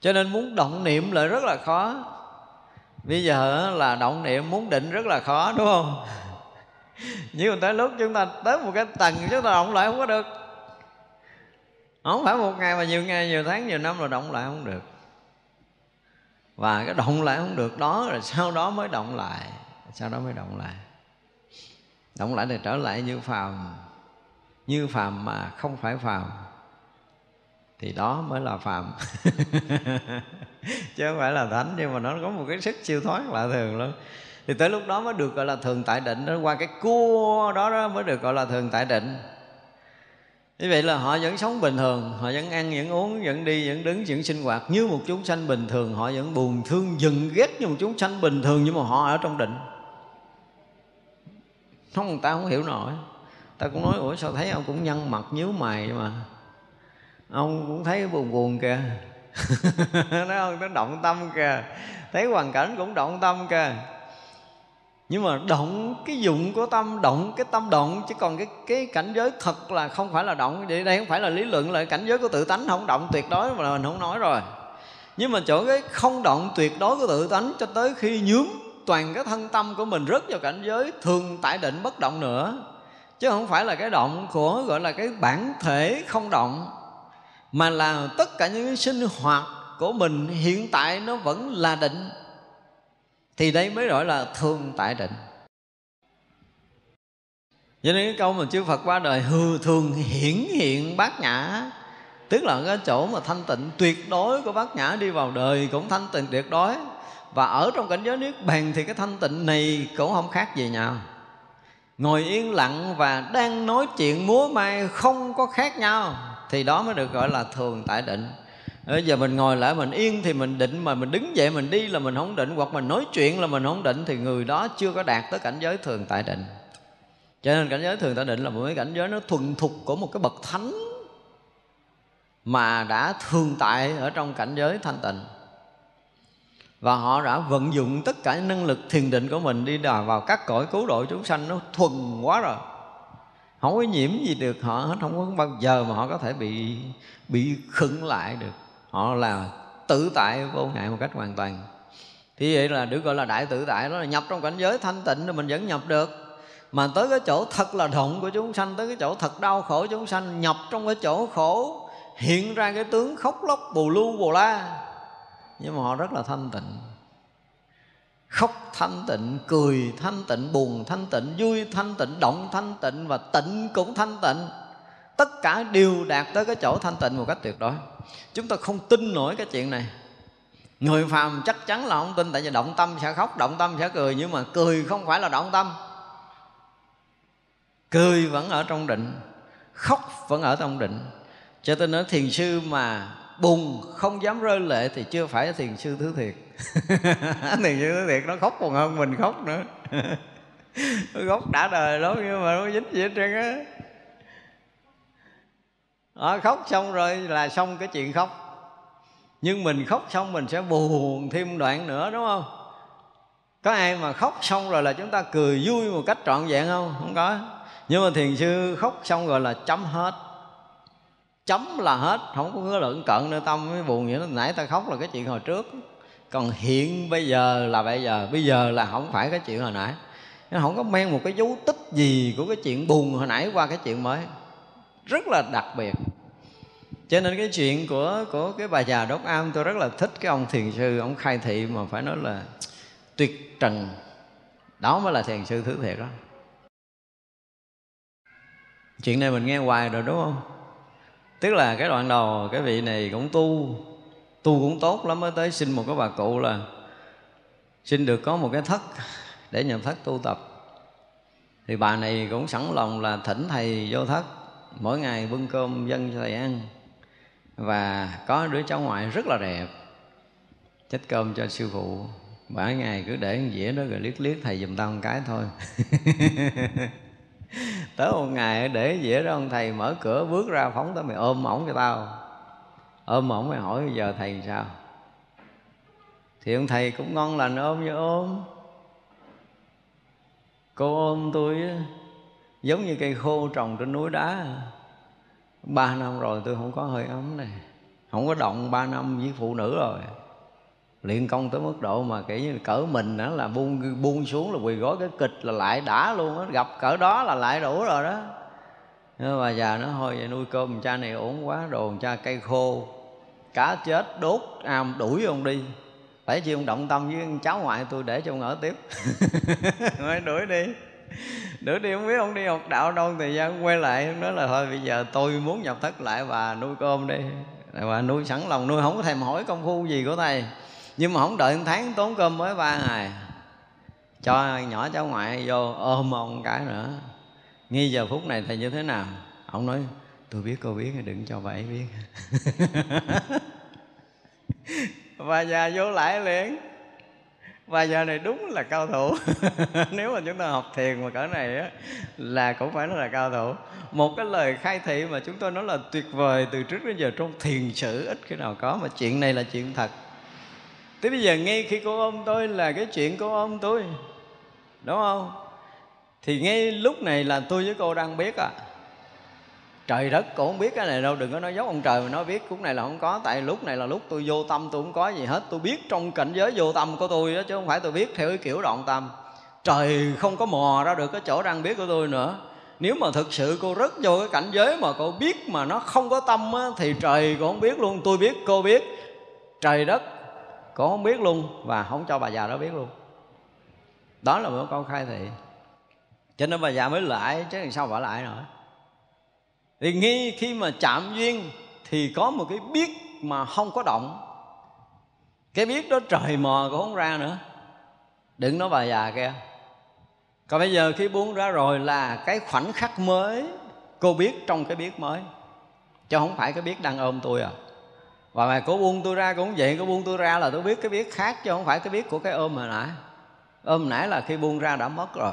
B: Cho nên muốn động niệm là rất là khó. Bây giờ là động niệm muốn định rất là khó đúng không? Nhưng mà tới lúc chúng ta tới một cái tầng chúng ta động lại không có được. Không phải một ngày mà nhiều ngày, nhiều tháng, nhiều năm rồi động lại không được. Và cái động lại không được đó, rồi sau đó mới động lại, sau đó mới động lại. Động lại thì trở lại như phàm như phàm mà không phải phàm. Thì đó mới là phàm. Chứ không phải là thánh, nhưng mà nó có một cái sức siêu thoát lạ thường lắm thì tới lúc đó mới được gọi là thường tại định. Đó qua cái cua đó, đó mới được gọi là thường tại định. Như vậy là họ vẫn sống bình thường họ vẫn ăn vẫn uống vẫn đi vẫn đứng vẫn sinh hoạt như một chúng sanh bình thường. Họ vẫn buồn thương dừng ghét như một chúng sanh bình thường nhưng mà họ ở trong định. Không người ta không hiểu nổi. Ta cũng nói ủa sao thấy ông cũng nhăn mặt nhíu mày mà? Ông cũng thấy buồn buồn kìa. Nói không? Nó động tâm kìa. Thấy hoàn cảnh cũng động tâm kìa nhưng mà động cái dụng của tâm, động cái tâm động, chứ còn cái cái cảnh giới thật là không phải là động. Vậy đây không phải là lý luận, là cảnh giới của tự tánh không động tuyệt đối mà mình không nói rồi. Nhưng mà chỗ cái không động tuyệt đối của tự tánh cho tới khi nhướng toàn cái thân tâm của mình rớt vào cảnh giới thường tại định bất động nữa. Chứ không phải là cái động của, gọi là cái bản thể không động, mà là tất cả những sinh hoạt của mình hiện tại nó vẫn là định thì đây mới gọi là thường tại định. Cho nên cái câu mà chư Phật qua đời, hư thường hiển hiện bát nhã. Tức là cái chỗ mà thanh tịnh tuyệt đối của bát nhã đi vào đời cũng thanh tịnh tuyệt đối. Và ở trong cảnh giới niết bàn thì cái thanh tịnh này cũng không khác gì nhau. Ngồi yên lặng và đang nói chuyện múa may không có khác nhau. Thì đó mới được gọi là thường tại định bây giờ mình ngồi lại mình yên thì mình định mà mình đứng dậy mình đi là mình không định, hoặc mình nói chuyện là mình không định thì người đó chưa có đạt tới cảnh giới thường tại định. Cho nên cảnh giới thường tại định là một cái cảnh giới nó thuần thục của một cái bậc thánh mà đã thường tại ở trong cảnh giới thanh tịnh. Và họ đã vận dụng tất cả những năng lực thiền định của mình đi đào vào các cõi cứu độ chúng sanh, nó thuần quá rồi. Không có nhiễm gì được họ hết, không có bao giờ mà họ có thể bị bị khựng lại được họ là tự tại vô ngại một cách hoàn toàn. Thì vậy là được gọi là đại tự tại, đó là nhập trong cảnh giới thanh tịnh thì mình vẫn nhập được. Mà tới cái chỗ thật là động của chúng sanh, tới cái chỗ thật đau khổ chúng sanh, nhập trong cái chỗ khổ, hiện ra cái tướng khóc lóc, bù lu, bù la. Nhưng mà họ rất là thanh tịnh. Khóc thanh tịnh, cười thanh tịnh, buồn thanh tịnh, vui thanh tịnh, động thanh tịnh và tịnh cũng thanh tịnh. Tất cả đều đạt tới cái chỗ thanh tịnh một cách tuyệt đối chúng ta không tin nổi cái chuyện này. Người phàm chắc chắn là không tin, tại vì động tâm sẽ khóc, động tâm sẽ cười, nhưng mà cười không phải là động tâm. Cười vẫn ở trong định, khóc vẫn ở trong định. Cho tôi nói thiền sư mà buồn, không dám rơi lệ thì chưa phải thiền sư thứ thiệt. Thiền sư thứ thiệt nó khóc còn hơn mình khóc nữa. Gốc khóc đã đời lắm nhưng mà nó dính gì hết trơn á à, khóc xong rồi là xong cái chuyện khóc. Nhưng mình khóc xong mình sẽ buồn thêm đoạn nữa đúng không? Có ai mà khóc xong rồi là chúng ta cười vui một cách trọn vẹn không? Không có. Nhưng mà thiền sư khóc xong rồi là chấm hết. Chấm là hết không có lợn cận nữa tâm mới buồn vậy nãy ta khóc là cái chuyện hồi trước. Còn hiện bây giờ là bây giờ. Bây giờ là không phải cái chuyện hồi nãy. Nó không có mang một cái dấu tích gì của cái chuyện buồn hồi nãy qua cái chuyện mới rất là đặc biệt. Cho nên cái chuyện của của cái bà già đốt am, tôi rất là thích cái ông thiền sư, ông khai thị mà phải nói là tuyệt trần. Đó mới là thiền sư thứ thiệt đó. Chuyện này mình nghe hoài rồi, đúng không? Tức là cái đoạn đầu, cái vị này cũng tu tu cũng tốt lắm, mới tới xin một cái bà cụ là xin được có một cái thất để nhập thất tu tập. Thì bà này cũng sẵn lòng là thỉnh thầy vô thất mỗi ngày bưng cơm dân cho thầy ăn. Và có đứa cháu ngoại rất là đẹp chết cơm cho sư phụ. Mỗi ngày cứ để dĩa đó rồi liếc liếc thầy giùm tao một cái thôi. Tới một ngày để dĩa đó, ông thầy mở cửa bước ra phóng tới mày ôm ổng cho tao. Ôm ổng mày hỏi bây giờ thầy sao? Thì ông thầy cũng ngon lành ôm như ôm. Cô ôm tôi giống như cây khô trồng trên núi đá. Ba năm rồi tôi không có hơi ấm này. Không có động, ba năm với phụ nữ rồi. Luyện công tới mức độ mà kiểu như cỡ mình đó là buông buông xuống là quỳ gối cái kịch là lại đã luôn á. Gặp cỡ đó là lại đủ rồi đó. Nhưng mà già nó thôi vậy nuôi cơm cha này ổn quá, đồ cha cây khô, cá chết, đốt am đuổi ông đi. Phải chi ông động tâm với cháu ngoại tôi để cho ông ở tiếp. Mới đuổi đi. nữa đi không biết ông đi học đạo đâu thời gian quay lại nói là thôi bây giờ tôi muốn nhập thất lại và nuôi cơm đi. Và nuôi sẵn lòng nuôi, không có thèm hỏi công phu gì của thầy. Nhưng mà không đợi một tháng tốn cơm mới ba ngày, cho nhỏ cháu ngoại vô ôm ông cái nữa. Nghi giờ phút này thầy như thế nào? Ông nói, tôi biết, cô biết, đừng cho bà ấy biết. Và già vô lại liền và giờ này đúng là cao thủ. Nếu mà chúng ta học thiền mà cỡ này á, là cũng phải nói là cao thủ. Một cái lời khai thị mà chúng tôi nói là tuyệt vời từ trước đến giờ trong thiền sử ít khi nào có, mà chuyện này là chuyện thật. Tới bây giờ, ngay khi cô ôm tôi là cái chuyện cô ôm tôi, Đúng không? Thì ngay lúc này là tôi với cô đang biết à Trời đất cô không biết cái này đâu Đừng có nói dốc ông trời mà nói biết khúc này là không có Tại lúc này là lúc tôi vô tâm tôi không có gì hết Tôi biết trong cảnh giới vô tâm của tôi đó Chứ không phải tôi biết theo cái kiểu đoạn tâm. Trời không có mò ra được cái chỗ đang biết của tôi nữa. Nếu mà thực sự cô rất vô cái cảnh giới mà cô biết mà nó không có tâm á, thì trời cô không biết luôn tôi biết cô biết. Trời đất cô không biết luôn và không cho bà già đó biết luôn. Đó là một câu khai thị. Cho nên bà già mới lại chứ làm sao bà lại nữa? Thì nghi khi mà chạm duyên thì có một cái biết mà không có động. Cái biết đó trời mò cũng không ra nữa. Đừng nói bà già kia. Còn bây giờ khi buông ra rồi là cái khoảnh khắc mới, cô biết trong cái biết mới. Chứ không phải cái biết đang ôm tôi à. Và mà cố buông tôi ra cũng vậy cô buông tôi ra là tôi biết cái biết khác chứ không phải cái biết của cái ôm hồi nãy. Ôm nãy là khi buông ra đã mất rồi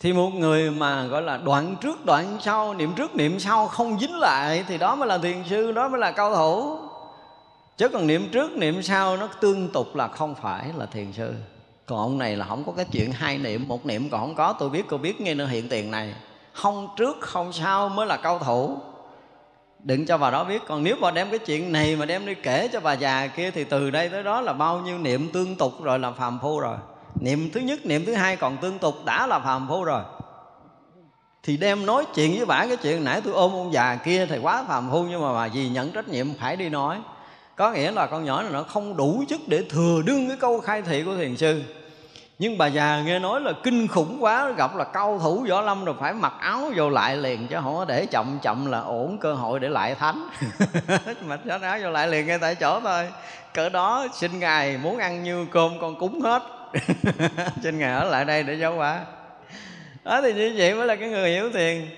B: thì một người mà, gọi là, đoạn trước, đoạn sau, niệm trước, niệm sau không dính lại thì đó mới là thiền sư, đó mới là cao thủ. Chứ còn niệm trước, niệm sau nó tương tục là không phải là thiền sư. Còn ông này là không có cái chuyện hai niệm, một niệm còn không có. Tôi biết cô biết, nghe nó hiện tiền này. Không trước, không sau mới là cao thủ. Đừng cho bà đó biết. Còn nếu bà đem cái chuyện này mà đem đi kể cho bà già kia thì từ đây tới đó là bao nhiêu niệm tương tục rồi, là phàm phu rồi niệm thứ nhất, niệm thứ hai còn tương tục, đã là phàm phu rồi. Thì đem nói chuyện với bà cái chuyện nãy tôi ôm ông già kia thì quá phàm phu, nhưng mà bà gì nhận trách nhiệm, phải đi nói. Có nghĩa là con nhỏ này nó không đủ chức để thừa đương cái câu khai thị của thiền sư. Nhưng bà già nghe nói là kinh khủng quá, gặp là cao thủ võ lâm rồi phải mặc áo vô lại liền, chứ không có để chậm chậm là ổn cơ hội để lại thánh. Mặc áo vô lại liền ngay tại chỗ thôi. Cỡ đó, xin ngài muốn ăn như cơm con cúng hết. xin ngài ở lại đây để giáo hóa. Đó thì như vậy mới là cái người hiểu thiền.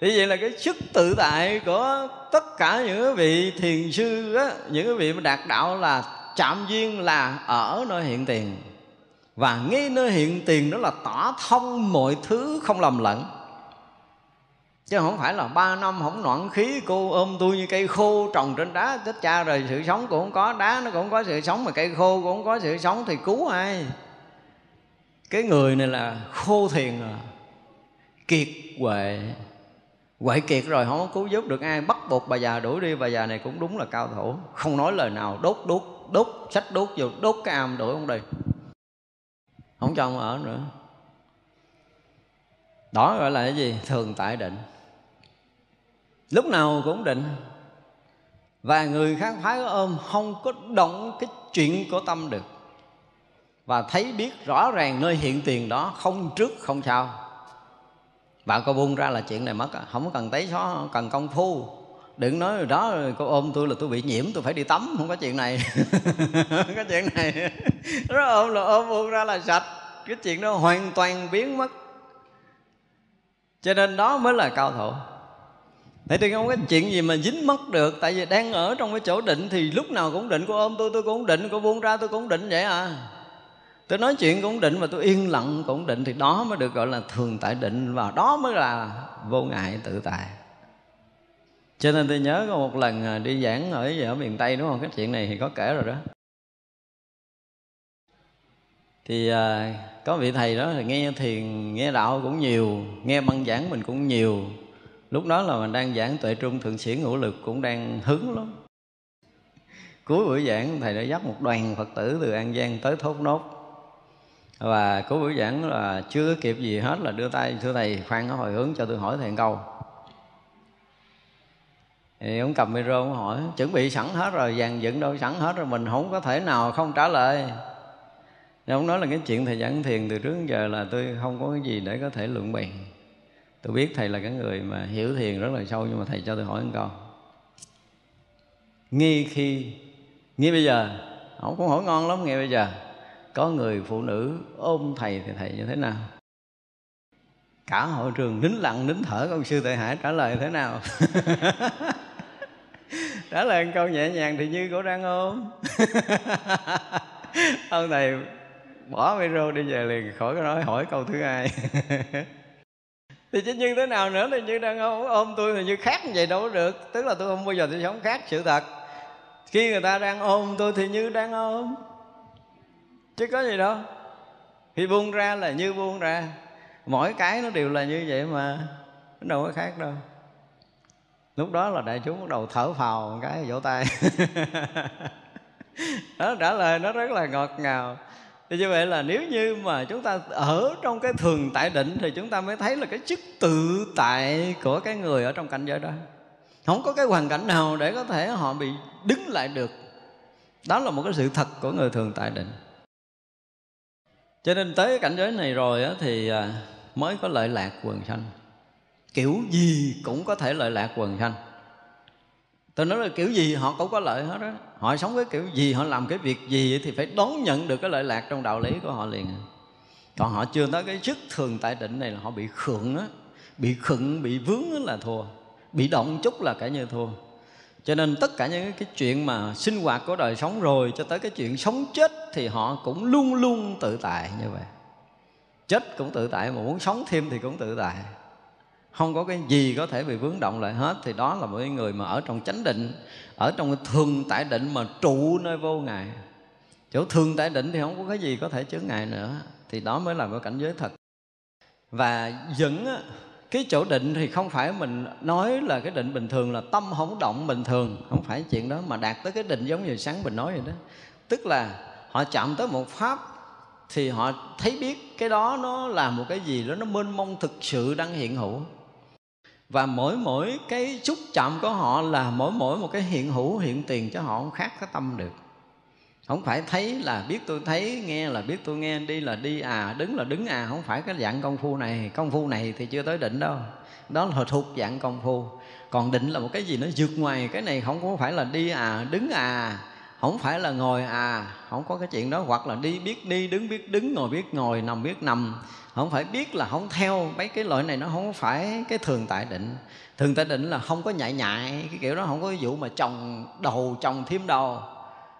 B: Thì vậy là cái sức tự tại của tất cả những vị thiền sư á, những vị mà đạt đạo là chạm duyên là ở nơi hiện tiền. Và ngay nơi hiện tiền đó là tỏ thông mọi thứ không lầm lẫn. Chứ không phải là ba năm không noạn khí cô ôm tôi như cây khô trồng trên đá chết cha rồi sự sống cũng không có đá nó cũng không có sự sống mà cây khô cũng không có sự sống thì cứu ai? Cái người này là khô thiền à. Kiệt huệ. Quậy kiệt rồi, không có cứu giúp được ai. Bắt buộc bà già đuổi đi. Bà già này cũng đúng là cao thủ. Không nói lời nào. Đốt đốt đốt, sách đốt vô. Đốt cái am đuổi ông đi. Không cho ông ở nữa. Đó gọi là cái gì? Thường tại định. Lúc nào cũng định. Và người khác phái ôm, không có động cái chuyện của tâm được và thấy biết rõ ràng nơi hiện tiền đó, không trước, không sau. Bạn có buông ra là chuyện này mất không cần thấy xó cần công phu. Đừng nói rồi đó, cô ôm tôi là tôi bị nhiễm, tôi phải đi tắm, không có chuyện này. Không có chuyện này. Nó ôm là ôm, buông ra là sạch. Cái chuyện đó hoàn toàn biến mất. Cho nên đó mới là cao thủ Thế thì không có chuyện gì mà dính mất được. Tại vì đang ở trong cái chỗ định Thì lúc nào cũng định. Cô ôm tôi tôi cũng định. Cô buông ra, tôi cũng định vậy à. Tôi nói chuyện cũng định Mà tôi yên lặng cũng định Thì đó mới được gọi là thường tại định Và đó mới là vô ngại tự tại. Cho nên tôi nhớ có một lần à, đi giảng ở, ở miền Tây đúng không? Cái chuyện này thì có kể rồi đó. Thì à, có vị thầy đó thì nghe thiền nghe đạo cũng nhiều nghe băng giảng mình cũng nhiều. Lúc đó là mình đang giảng tuệ trung thượng sĩ ngũ lực cũng đang hứng lắm. Cuối buổi giảng thầy đã dắt một đoàn phật tử từ an giang tới thốt nốt và cố buổi giảng là chưa kịp gì hết là đưa tay, thưa thầy, khoan có hồi hướng cho tôi hỏi thầy câu. Thì ông cầm micro ông hỏi, chuẩn bị sẵn hết rồi, dàn dựng đâu sẵn hết rồi, mình không có thể nào không trả lời. Nên ông nói là cái chuyện thầy giảng thiền từ trước đến giờ là tôi không có cái gì để có thể luận bàn tôi biết thầy là cái người mà hiểu thiền rất là sâu, nhưng mà thầy cho tôi hỏi một câu. Nghi khi, nghi bây giờ? Ông cũng hỏi ngon lắm nghe bây giờ có người phụ nữ ôm thầy thì thầy như thế nào? Cả hội trường nín lặng nín thở ông sư tệ hải trả lời thế nào? Trả lời một câu nhẹ nhàng thì như cổ đang ôm. Ông thầy bỏ micro đi về liền khỏi có nói hỏi câu thứ hai. Thì chứ như thế nào nữa thì như đang ôm, ôm tôi thì như khác như vậy đâu có được. Tức là tôi không bao giờ tôi sống khác sự thật. Khi người ta đang ôm tôi thì như đang ôm chứ có gì đâu. Khi buông ra là như buông ra. Mỗi cái nó đều là như vậy mà. Nó đâu có khác đâu. Lúc đó là đại chúng bắt đầu thở phào một cái, vỗ tay. Đó trả lời nó rất là ngọt ngào. Thì như vậy là nếu như mà chúng ta ở trong cái thường tại định thì chúng ta mới thấy là cái chức tự tại của cái người ở trong cảnh giới đó. Không có cái hoàn cảnh nào để có thể họ bị đứng lại được. Đó là một cái sự thật của người thường tại định cho nên tới cảnh giới này rồi á, thì à, mới có lợi lạc quần sanh. Kiểu gì cũng có thể lợi lạc quần sanh. Tôi nói là kiểu gì họ cũng có lợi hết đó họ sống cái kiểu gì họ làm cái việc gì thì phải đón nhận được cái lợi lạc trong đạo lý của họ liền. Còn họ chưa tới cái chức thường tại định này là họ bị khượng á bị khựng bị vướng là thua bị động chút là cả như thua cho nên tất cả những cái chuyện mà sinh hoạt của đời sống rồi cho tới cái chuyện sống chết thì họ cũng luôn luôn tự tại như vậy. Chết cũng tự tại mà muốn sống thêm thì cũng tự tại. Không có cái gì có thể bị vướng động lại hết. Thì đó là một người mà ở trong chánh định, ở trong cái thường tại định mà trụ nơi vô ngại chỗ thường tại định thì không có cái gì có thể chướng ngại nữa. Thì đó mới là một cảnh giới thật. Và dẫn cái chỗ định thì không phải mình nói là cái định bình thường, là tâm không động bình thường. Không phải chuyện đó mà đạt tới cái định giống như sáng mình nói vậy đó. Tức là họ chạm tới một pháp thì họ thấy biết cái đó nó là một cái gì đó, nó mênh mông thực sự đang hiện hữu. Và mỗi mỗi cái xúc chạm của họ là mỗi mỗi một cái hiện hữu, hiện tiền cho họ không khác cái tâm được không phải thấy là biết tôi thấy, nghe là biết tôi nghe, đi là đi à đứng là đứng à không phải cái dạng công phu này. Công phu này thì chưa tới định đâu. Đó là thuộc dạng công phu. Còn định là một cái gì nó vượt ngoài, cái này không có phải là đi à đứng à không phải là ngồi à không có cái chuyện đó. Hoặc là đi biết đi, đứng biết đứng, ngồi biết ngồi, nằm biết nằm. Không phải biết là không theo, mấy cái loại này nó không phải cái thường tại định. Thường tại định là không có nhại nhại cái kiểu đó không có vụ mà chồng đầu, chồng thêm đầu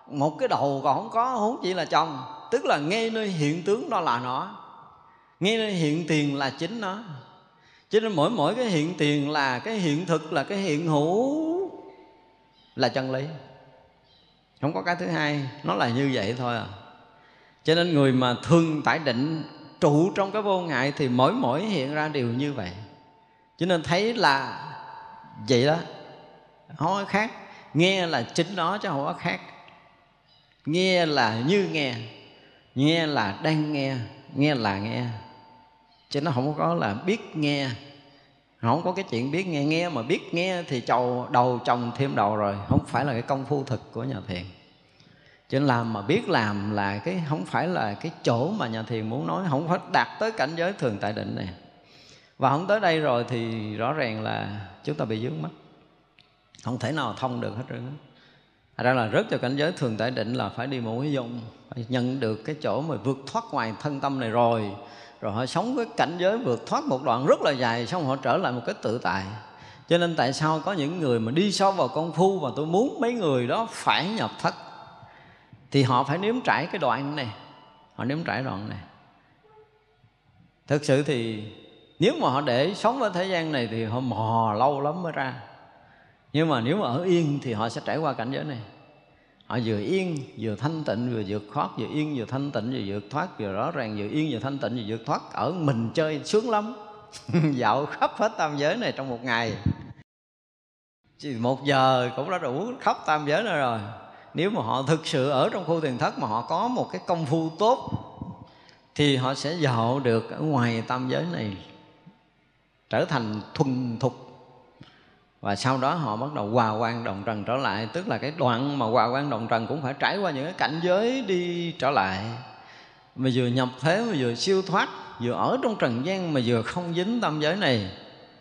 B: một cái đầu còn không có, huống chỉ là chồng. Tức là ngay nơi hiện tướng đó là nó. Ngay nơi hiện tiền là chính nó. Cho nên mỗi mỗi cái hiện tiền là cái hiện thực, là cái hiện hữu, là chân lý. Không có cái thứ hai, nó là như vậy thôi à. Cho nên người mà thương tải định trụ trong cái vô ngại thì mỗi mỗi hiện ra đều như vậy. Cho nên thấy là vậy đó. Không có khác. Nghe là chính nó chứ không có khác nghe là như nghe nghe là đang nghe nghe là nghe. Chứ nó không có là biết nghe. Không có cái chuyện biết nghe nghe mà biết nghe thì chầu đầu chồng thêm đầu rồi. Không phải là cái công phu thực của nhà thiền. Cho nên làm mà biết làm là cái, không phải là cái chỗ mà nhà thiền muốn nói. Không phải đạt tới cảnh giới thường tại định này. Và không tới đây rồi thì rõ ràng là chúng ta bị dướng mắt không thể nào thông được hết trơn á ra là rất cho cảnh giới thường tại định là phải đi một cái dung phải nhận được cái chỗ mà vượt thoát ngoài thân tâm này rồi. Rồi họ sống cái cảnh giới vượt thoát một đoạn rất là dài, xong họ trở lại một cái tự tại. Cho nên tại sao có những người mà đi sâu vào công phu và tôi muốn mấy người đó phải nhập thất? Thì họ phải nếm trải cái đoạn này. Họ nếm trải đoạn này. Thực sự thì nếu mà họ để sống ở thế gian này thì họ mò lâu lắm mới ra nhưng mà nếu mà ở yên thì họ sẽ trải qua cảnh giới này. Họ vừa yên, vừa thanh tịnh, vừa vượt thoát, vừa yên, vừa thanh tịnh, vừa vượt thoát, vừa rõ ràng, vừa yên, vừa thanh tịnh, vừa vượt thoát. Ở mình chơi sướng lắm. Dạo khắp hết tam giới này trong một ngày. Chỉ một giờ cũng đã đủ khắp tam giới nữa rồi. Nếu mà họ thực sự ở trong khu thiền thất mà họ có một cái công phu tốt, thì họ sẽ dạo được ở ngoài tam giới này trở thành thuần thục và sau đó họ bắt đầu hòa quan đồng trần trở lại. Tức là cái đoạn mà hòa quan đồng trần cũng phải trải qua những cái cảnh giới đi trở lại. Mà vừa nhập thế mà vừa siêu thoát, vừa ở trong trần gian mà vừa không dính tâm giới này,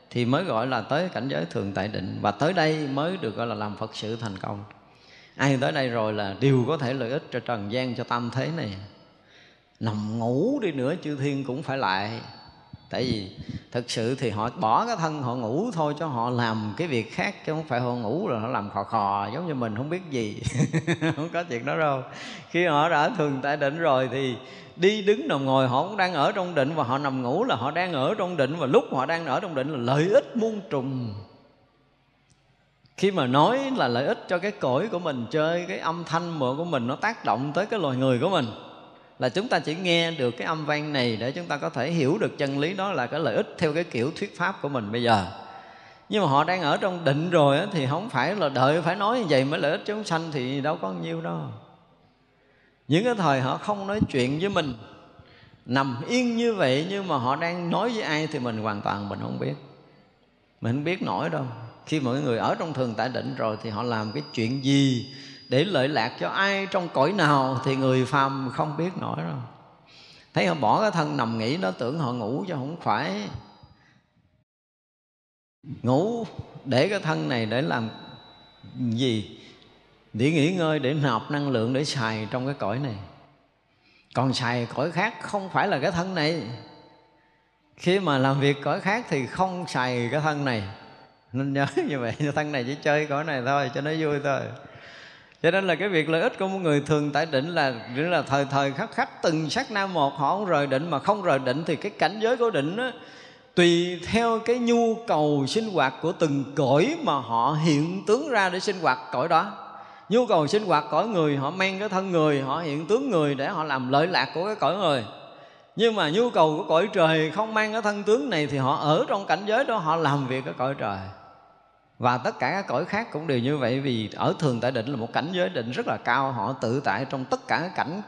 B: thì mới gọi là tới cảnh giới thường tại định. Và tới đây mới được gọi là làm phật sự thành công. Ai tới đây rồi là đều có thể lợi ích cho trần gian, cho tam thế này. Nằm ngủ đi nữa, chư thiên cũng phải lại tại vì thực sự thì họ bỏ cái thân họ ngủ thôi cho họ làm cái việc khác, chứ không phải họ ngủ rồi họ làm khò khò, giống như mình không biết gì. Không có chuyện đó đâu. Khi họ đã thường tại định rồi thì đi đứng nằm ngồi, họ cũng đang ở trong định và họ nằm ngủ là họ đang ở trong định và lúc họ đang ở trong định là lợi ích muôn trùng. Khi mà nói là lợi ích cho cái cõi của mình, chơi cái âm thanh mượn của mình nó tác động tới cái loài người của mình là chúng ta chỉ nghe được cái âm vang này để chúng ta có thể hiểu được chân lý đó là cái lợi ích theo cái kiểu thuyết pháp của mình bây giờ. Nhưng mà họ đang ở trong định rồi á, thì không phải là đợi phải nói như vậy mới lợi ích chúng sanh thì đâu có nhiêu đâu. Những cái thời họ không nói chuyện với mình nằm yên như vậy nhưng mà họ đang nói với ai thì mình hoàn toàn mình không biết. Mình không biết nổi đâu. Khi mọi người ở trong thường tại định rồi thì họ làm cái chuyện gì để lợi lạc cho ai trong cõi nào thì người phàm không biết nổi rồi. thấy họ bỏ cái thân nằm nghỉ nó tưởng họ ngủ chứ không phải. Ngủ, để cái thân này để làm gì? Để nghỉ ngơi, để nạp năng lượng, để xài trong cái cõi này. Còn xài cõi khác không phải là cái thân này. Khi mà làm việc cõi khác thì không xài cái thân này. Nên nhớ như vậy, thân này chỉ chơi cõi này thôi, cho nó vui thôi cho nên là cái việc lợi ích của một người thường tại định là là thời thời khắc khắc từng sát nam một họ không rời định mà không rời định thì cái cảnh giới của định đó, tùy theo cái nhu cầu sinh hoạt của từng cõi mà họ hiện tướng ra để sinh hoạt cõi đó. Nhu cầu sinh hoạt cõi người họ mang cái thân người họ hiện tướng người để họ làm lợi lạc của cái cõi người. Nhưng mà nhu cầu của cõi trời không mang cái thân tướng này thì họ ở trong cảnh giới đó họ làm việc cái cõi trời và tất cả các cõi khác cũng đều như vậy, vì ở thường tại định là một cảnh giới định rất là cao. Họ tự tại trong tất cả các cảnh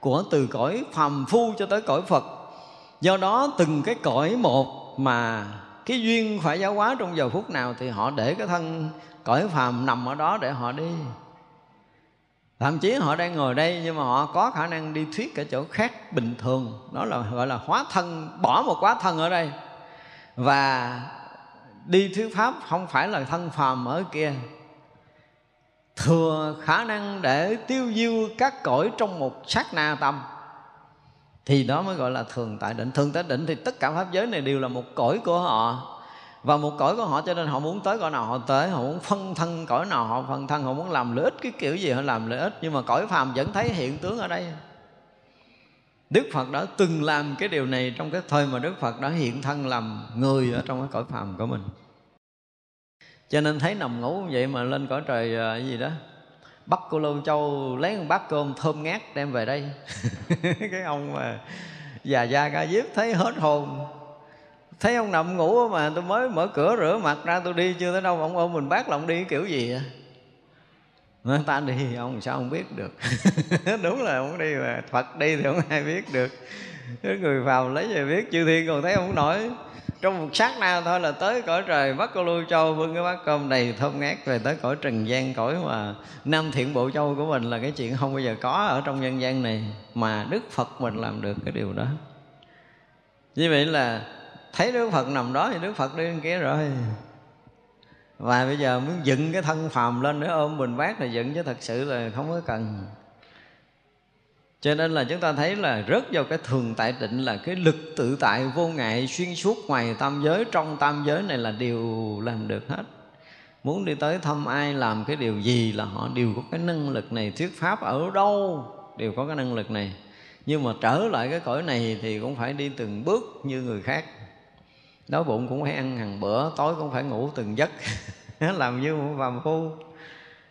B: của từ cõi phàm phu cho tới cõi phật. Do đó, từng cái cõi một mà cái duyên phải giáo hóa trong giờ phút nào thì họ để cái thân cõi phàm nằm ở đó để họ đi. Thậm chí họ đang ngồi đây nhưng mà họ có khả năng đi thuyết ở chỗ khác bình thường. Đó là gọi là hóa thân, bỏ một quá thân ở đây. Và đi thuyết pháp không phải là thân phàm ở kia. Thừa khả năng để tiêu diêu các cõi trong một sát na tâm, thì đó mới gọi là thường tại định. Thường tại định thì tất cả pháp giới này đều là một cõi của họ, và một cõi của họ cho nên họ muốn tới cõi nào họ tới, họ muốn phân thân cõi nào họ phân thân, họ muốn làm lợi ích cái kiểu gì họ làm lợi ích. Nhưng mà cõi phàm vẫn thấy hiện tướng ở đây. Đức Phật đã từng làm cái điều này trong cái thời mà Đức Phật đã hiện thân làm người ở trong cái cõi phàm của mình. Cho nên thấy nằm ngủ vậy mà lên cõi trời à, cái gì đó, bắt cô Lô Châu lấy một bát cơm thơm ngát đem về đây. Cái ông mà già da ca diếp thấy hết hồn. Thấy ông nằm ngủ mà tôi mới mở cửa rửa mặt ra, tôi đi, chưa tới đâu, ông ôm mình bác là ông đi kiểu gì vậy người ta đi ông sao không biết được? Đúng là ông đi mà phật đi thì không ai biết được. Cái người vào lấy về biết chư thiên còn thấy ông nổi. Trong một sát na thôi là tới cõi trời bắt cô lưu châu vương cái bát cơm đầy thơm ngát về tới cõi trần gian cõi mà nam thiện bộ châu của mình là cái chuyện không bao giờ có ở trong nhân gian này mà đức phật mình làm được cái điều đó. Như vậy là thấy đức phật nằm đó thì đức phật đi kia rồi và bây giờ muốn dựng cái thân phàm lên để ôm mình vác là dựng chứ thật sự là không có cần. Cho nên là chúng ta thấy là rớt vào cái thường tại định là cái lực tự tại vô ngại xuyên suốt ngoài tam giới, trong tam giới này là điều làm được hết. Muốn đi tới thăm ai làm cái điều gì là họ đều có cái năng lực này, thuyết pháp ở đâu đều có cái năng lực này. Nhưng mà trở lại cái cõi này thì cũng phải đi từng bước như người khác đói bụng cũng phải ăn hàng bữa, tối cũng phải ngủ từng giấc. Làm như một phàm phu.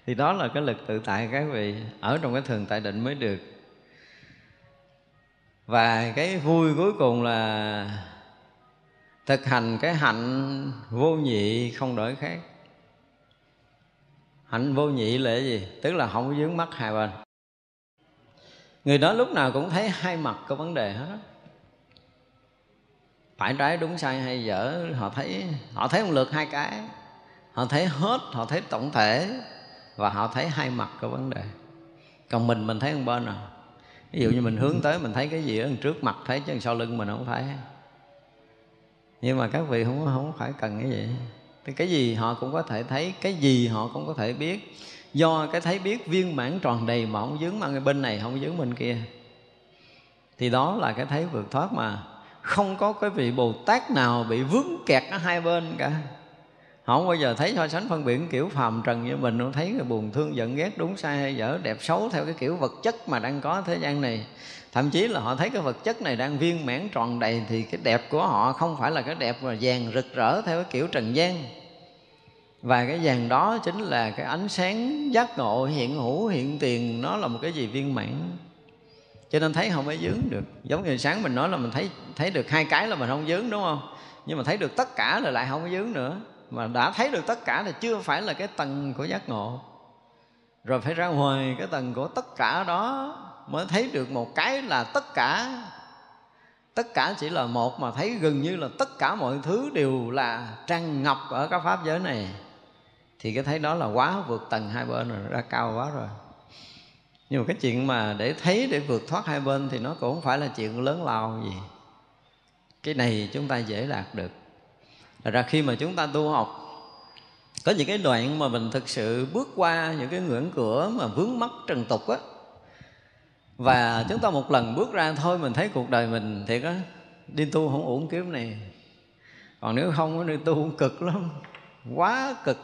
B: Thì đó là cái lực tự tại các vị ở trong cái thường tại định mới được. Và cái vui cuối cùng là thực hành cái hạnh vô nhị không đổi khác. Hạnh vô nhị là cái gì? Tức là không có dướng mắt hai bên. Người đó lúc nào cũng thấy hai mặt của vấn đề hết phải trái đúng sai hay dở, họ thấy họ thấy một lượt hai cái. Họ thấy hết, họ thấy tổng thể, và họ thấy hai mặt của vấn đề. Còn mình mình thấy một bên nào ví dụ như mình hướng tới, mình thấy cái gì ở trước mặt thấy, chứ sau lưng mình không phải. Nhưng mà các vị không không phải cần cái gì. Thì cái gì họ cũng có thể thấy, cái gì họ cũng có thể biết. Do cái thấy biết viên mãn tròn đầy mà không dướng mà bên này không dướng bên kia. Thì đó là cái thấy vượt thoát mà không có cái vị bồ tát nào bị vướng kẹt ở hai bên cả. Họ không bao giờ thấy so sánh phân biệt kiểu phàm trần như mình, không thấy người buồn thương giận ghét đúng sai hay dở đẹp xấu theo cái kiểu vật chất mà đang có thế gian này. Thậm chí là họ thấy cái vật chất này đang viên mãn tròn đầy thì cái đẹp của họ không phải là cái đẹp mà vàng rực rỡ theo cái kiểu trần gian. Và cái vàng đó chính là cái ánh sáng giác ngộ hiện hữu, hiện tiền, nó là một cái gì viên mãn cho nên thấy không có dướng được. Giống như sáng mình nói là mình thấy thấy được hai cái là mình không dướng, đúng không? Nhưng mà thấy được tất cả là lại không có dướng nữa. Mà đã thấy được tất cả là chưa phải là cái tầng của giác ngộ. Rồi phải ra ngoài cái tầng của tất cả đó mới thấy được một cái là tất cả. Tất cả chỉ là một mà thấy gần như là tất cả mọi thứ đều là tràn ngập ở các pháp giới này. Thì cái thấy đó là quá vượt tầng hai bên rồi ra cao quá rồi nhưng mà cái chuyện mà để thấy, để vượt thoát hai bên thì nó cũng không phải là chuyện lớn lao gì. Cái này chúng ta dễ đạt được. Thật ra khi mà chúng ta tu học, có những cái đoạn mà mình thực sự bước qua những cái ngưỡng cửa mà vướng mắc trần tục á, và chúng ta một lần bước ra thôi mình thấy cuộc đời mình thiệt á, đi tu không uổng kiếm này. Còn nếu không đi tu cực lắm. Quá cực.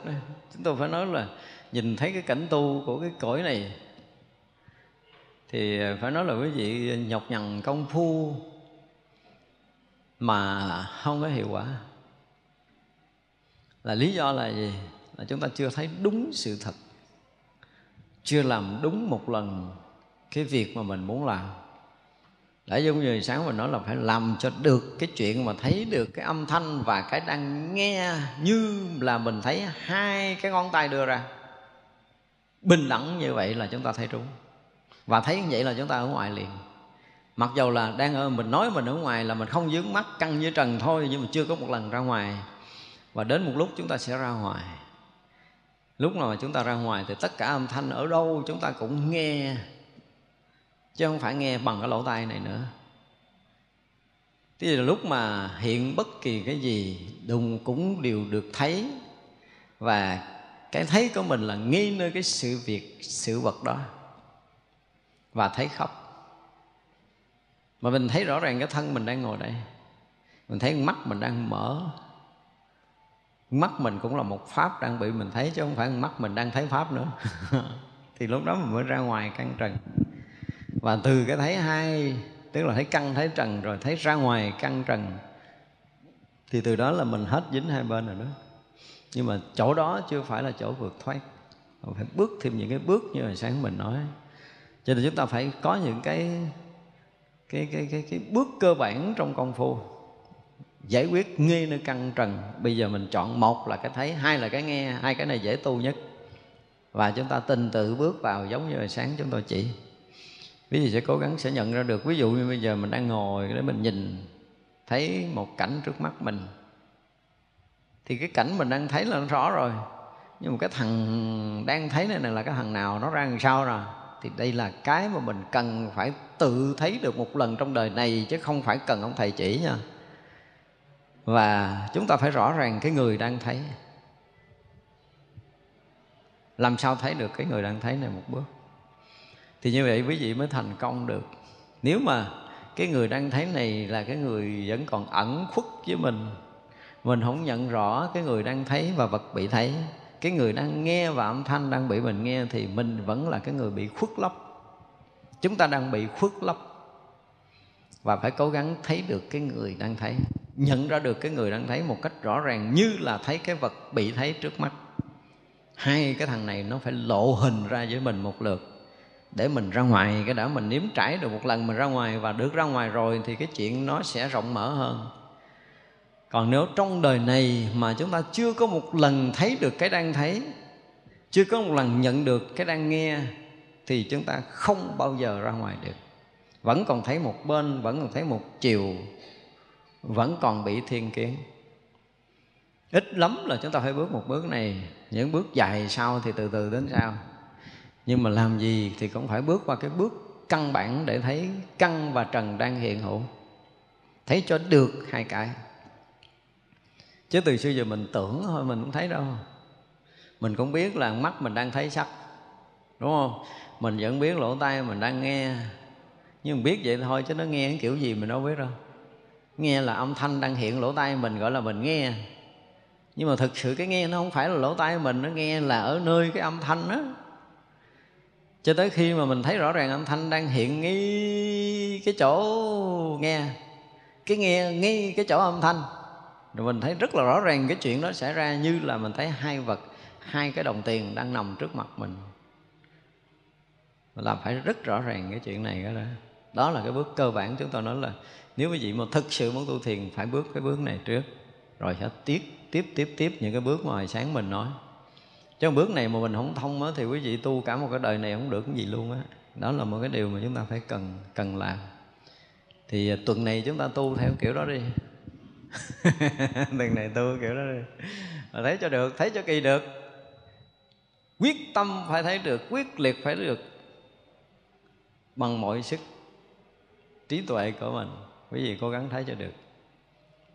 B: Chúng tôi phải nói là nhìn thấy cái cảnh tu của cái cõi này thì ờ, phải nói là quý vị nhọc nhằn công phu mà không có hiệu quả. Là lý do là gì? Là chúng ta chưa thấy đúng sự thật, chưa làm đúng một lần cái việc mà mình muốn làm. Đã giống như sáng mình nói là phải làm cho được cái chuyện mà thấy được cái âm thanh và cái đang nghe như là mình thấy hai cái ngón tay đưa ra. Bình đẳng như vậy là chúng ta thấy đúng và thấy như vậy là chúng ta ở ngoài liền. Mặc dầu là đang ở, mình nói mình ở ngoài là mình không dướng mắt, căng như trần thôi, nhưng mà chưa có một lần ra ngoài. Và đến một lúc chúng ta sẽ ra ngoài. Lúc nào mà chúng ta ra ngoài thì tất cả âm thanh ở đâu chúng ta cũng nghe, chứ không phải nghe bằng cái lỗ tai này nữa. Thế là lúc mà hiện bất kỳ cái gì, đùng cũng đều được thấy. Và cái thấy của mình là nghi nơi cái sự việc, sự vật đó và thấy khóc. Mà mình thấy rõ ràng cái thân mình đang ngồi đây. Mình thấy mắt mình đang mở. Mắt mình cũng là một pháp đang bị mình thấy, chứ không phải mắt mình đang thấy pháp nữa. Thì lúc đó mình mới ra ngoài căn trần. Và từ cái thấy hai, tức là thấy căn, thấy trần, rồi thấy ra ngoài căn trần, thì từ đó là mình hết dính hai bên rồi đó. Nhưng mà chỗ đó chưa phải là chỗ vượt thoát. Mình phải bước thêm những cái bước như hồi sáng mình nói cho nên chúng ta phải có những cái cái cái cái cái bước cơ bản trong công phu. Giải quyết nghi nơi căn trần. Bây giờ mình chọn một là cái thấy hai là cái nghe hai cái này dễ tu nhất. Và chúng ta tình tự bước vào giống như hồi sáng chúng tôi chỉ. Ví dụ sẽ cố gắng sẽ nhận ra được. Ví dụ như bây giờ mình đang ngồi để mình nhìn thấy một cảnh trước mắt mình. Thì cái cảnh mình đang thấy là nó rõ rồi. Nhưng mà cái thằng đang thấy này, này là cái thằng nào nó ra làm sao rồi? Thì đây là cái mà mình cần phải tự thấy được một lần trong đời này, chứ không phải cần ông thầy chỉ nha. Và chúng ta phải rõ ràng cái người đang thấy. Làm sao thấy được cái người đang thấy này một bước? Thì như vậy quý vị mới thành công được. Nếu mà cái người đang thấy này là cái người vẫn còn ẩn khuất với mình mình không nhận rõ cái người đang thấy và vật bị thấy cái người đang nghe và âm thanh đang bị mình nghe thì mình vẫn là cái người bị khuất lấp. Chúng ta đang bị khuất lấp. Và phải cố gắng thấy được cái người đang thấy, nhận ra được cái người đang thấy một cách rõ ràng như là thấy cái vật bị thấy trước mắt. Hai cái thằng này nó phải lộ hình ra với mình một lượt để mình ra ngoài, cái đã mình nếm trải được một lần mình ra ngoài và được ra ngoài rồi thì cái chuyện nó sẽ rộng mở hơn còn nếu trong đời này mà chúng ta chưa có một lần thấy được cái đang thấy, chưa có một lần nhận được cái đang nghe, thì chúng ta không bao giờ ra ngoài được. Vẫn còn thấy một bên, vẫn còn thấy một chiều, vẫn còn bị thiên kiến. Ít lắm là chúng ta phải bước một bước này. Những bước dài sau thì từ từ đến sau. Nhưng mà làm gì thì cũng phải bước qua cái bước căn bản để thấy căn và trần đang hiện hữu. Thấy cho được hai cái chứ từ xưa giờ mình tưởng thôi, mình cũng thấy đâu. Mình cũng biết là mắt mình đang thấy sắc, đúng không? Mình vẫn biết lỗ tai mình đang nghe. Nhưng biết vậy thôi chứ nó nghe cái kiểu gì mình đâu biết đâu. Nghe là âm thanh đang hiện lỗ tai mình, gọi là mình nghe. Nhưng mà thực sự cái nghe nó không phải là lỗ tai mình, nó nghe là ở nơi cái âm thanh đó cho tới khi mà mình thấy rõ ràng âm thanh đang hiện ngay cái chỗ nghe, cái nghe ngay cái chỗ âm thanh rồi mình thấy rất là rõ ràng cái chuyện đó xảy ra như là mình thấy hai vật, hai cái đồng tiền đang nằm trước mặt mình. Làm phải rất rõ ràng cái chuyện này đó đó đó là cái bước cơ bản chúng tôi nói là nếu quý vị mà thực sự muốn tu thiền phải bước cái bước này trước, rồi sẽ tiếp tiếp tiếp tiếp những cái bước mà hồi sáng mình nói. Chứ bước này mà mình không thông á thì quý vị tu cả một cái đời này không được cái gì luôn á. Đó là một cái điều mà chúng ta phải cần cần làm. Thì tuần này chúng ta tu theo kiểu đó đi. đừng này tu kiểu đó đi. Mà thấy cho được, thấy cho kỳ được. Quyết tâm phải thấy được, quyết liệt phải được. Bằng mọi sức, trí tuệ của mình, quý vị cố gắng thấy cho được.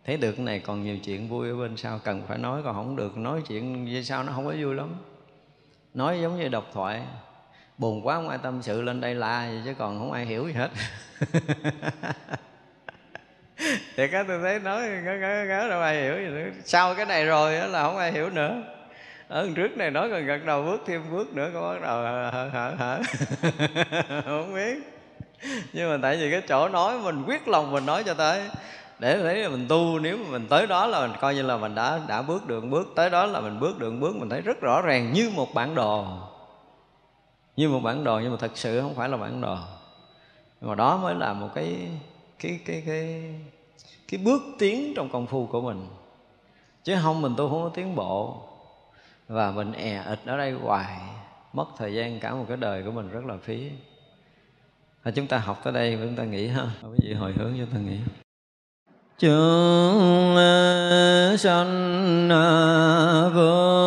B: Thấy được cái này còn nhiều chuyện vui ở bên sau, cần phải nói, còn không được nói chuyện như sao nó không có vui lắm. Nói giống như độc thoại, buồn quá không ai tâm sự, lên đây la gì chứ còn không ai hiểu gì hết. thì cái tôi thấy nói, ngớ ngớ ngớ, đâu ai hiểu gì nữa. Sau cái này rồi đó là không ai hiểu nữa. Ở trước này nói còn gật đầu bước thêm bước nữa, có bắt đầu hở hở hở không biết. Nhưng mà tại vì cái chỗ nói mình, quyết lòng mình nói cho tới. Để thấy là mình tu, nếu mà mình tới đó là mình coi như là mình đã đã bước đường bước, tới đó là mình bước đường bước, mình thấy rất rõ ràng như một bản đồ. Như một bản đồ, nhưng mà thật sự không phải là bản đồ. Mà đó mới là một cái cái cái cái cái bước tiến trong công phu của mình. Chứ không, mình tu không có tiến bộ. Và mình è ịch ở đây hoài, mất thời gian cả một cái đời của mình rất là phí. Và chúng ta học tới đây chúng ta nghĩ ha. Quý vị hồi hướng cho ta nghĩ. Chúng sanh vương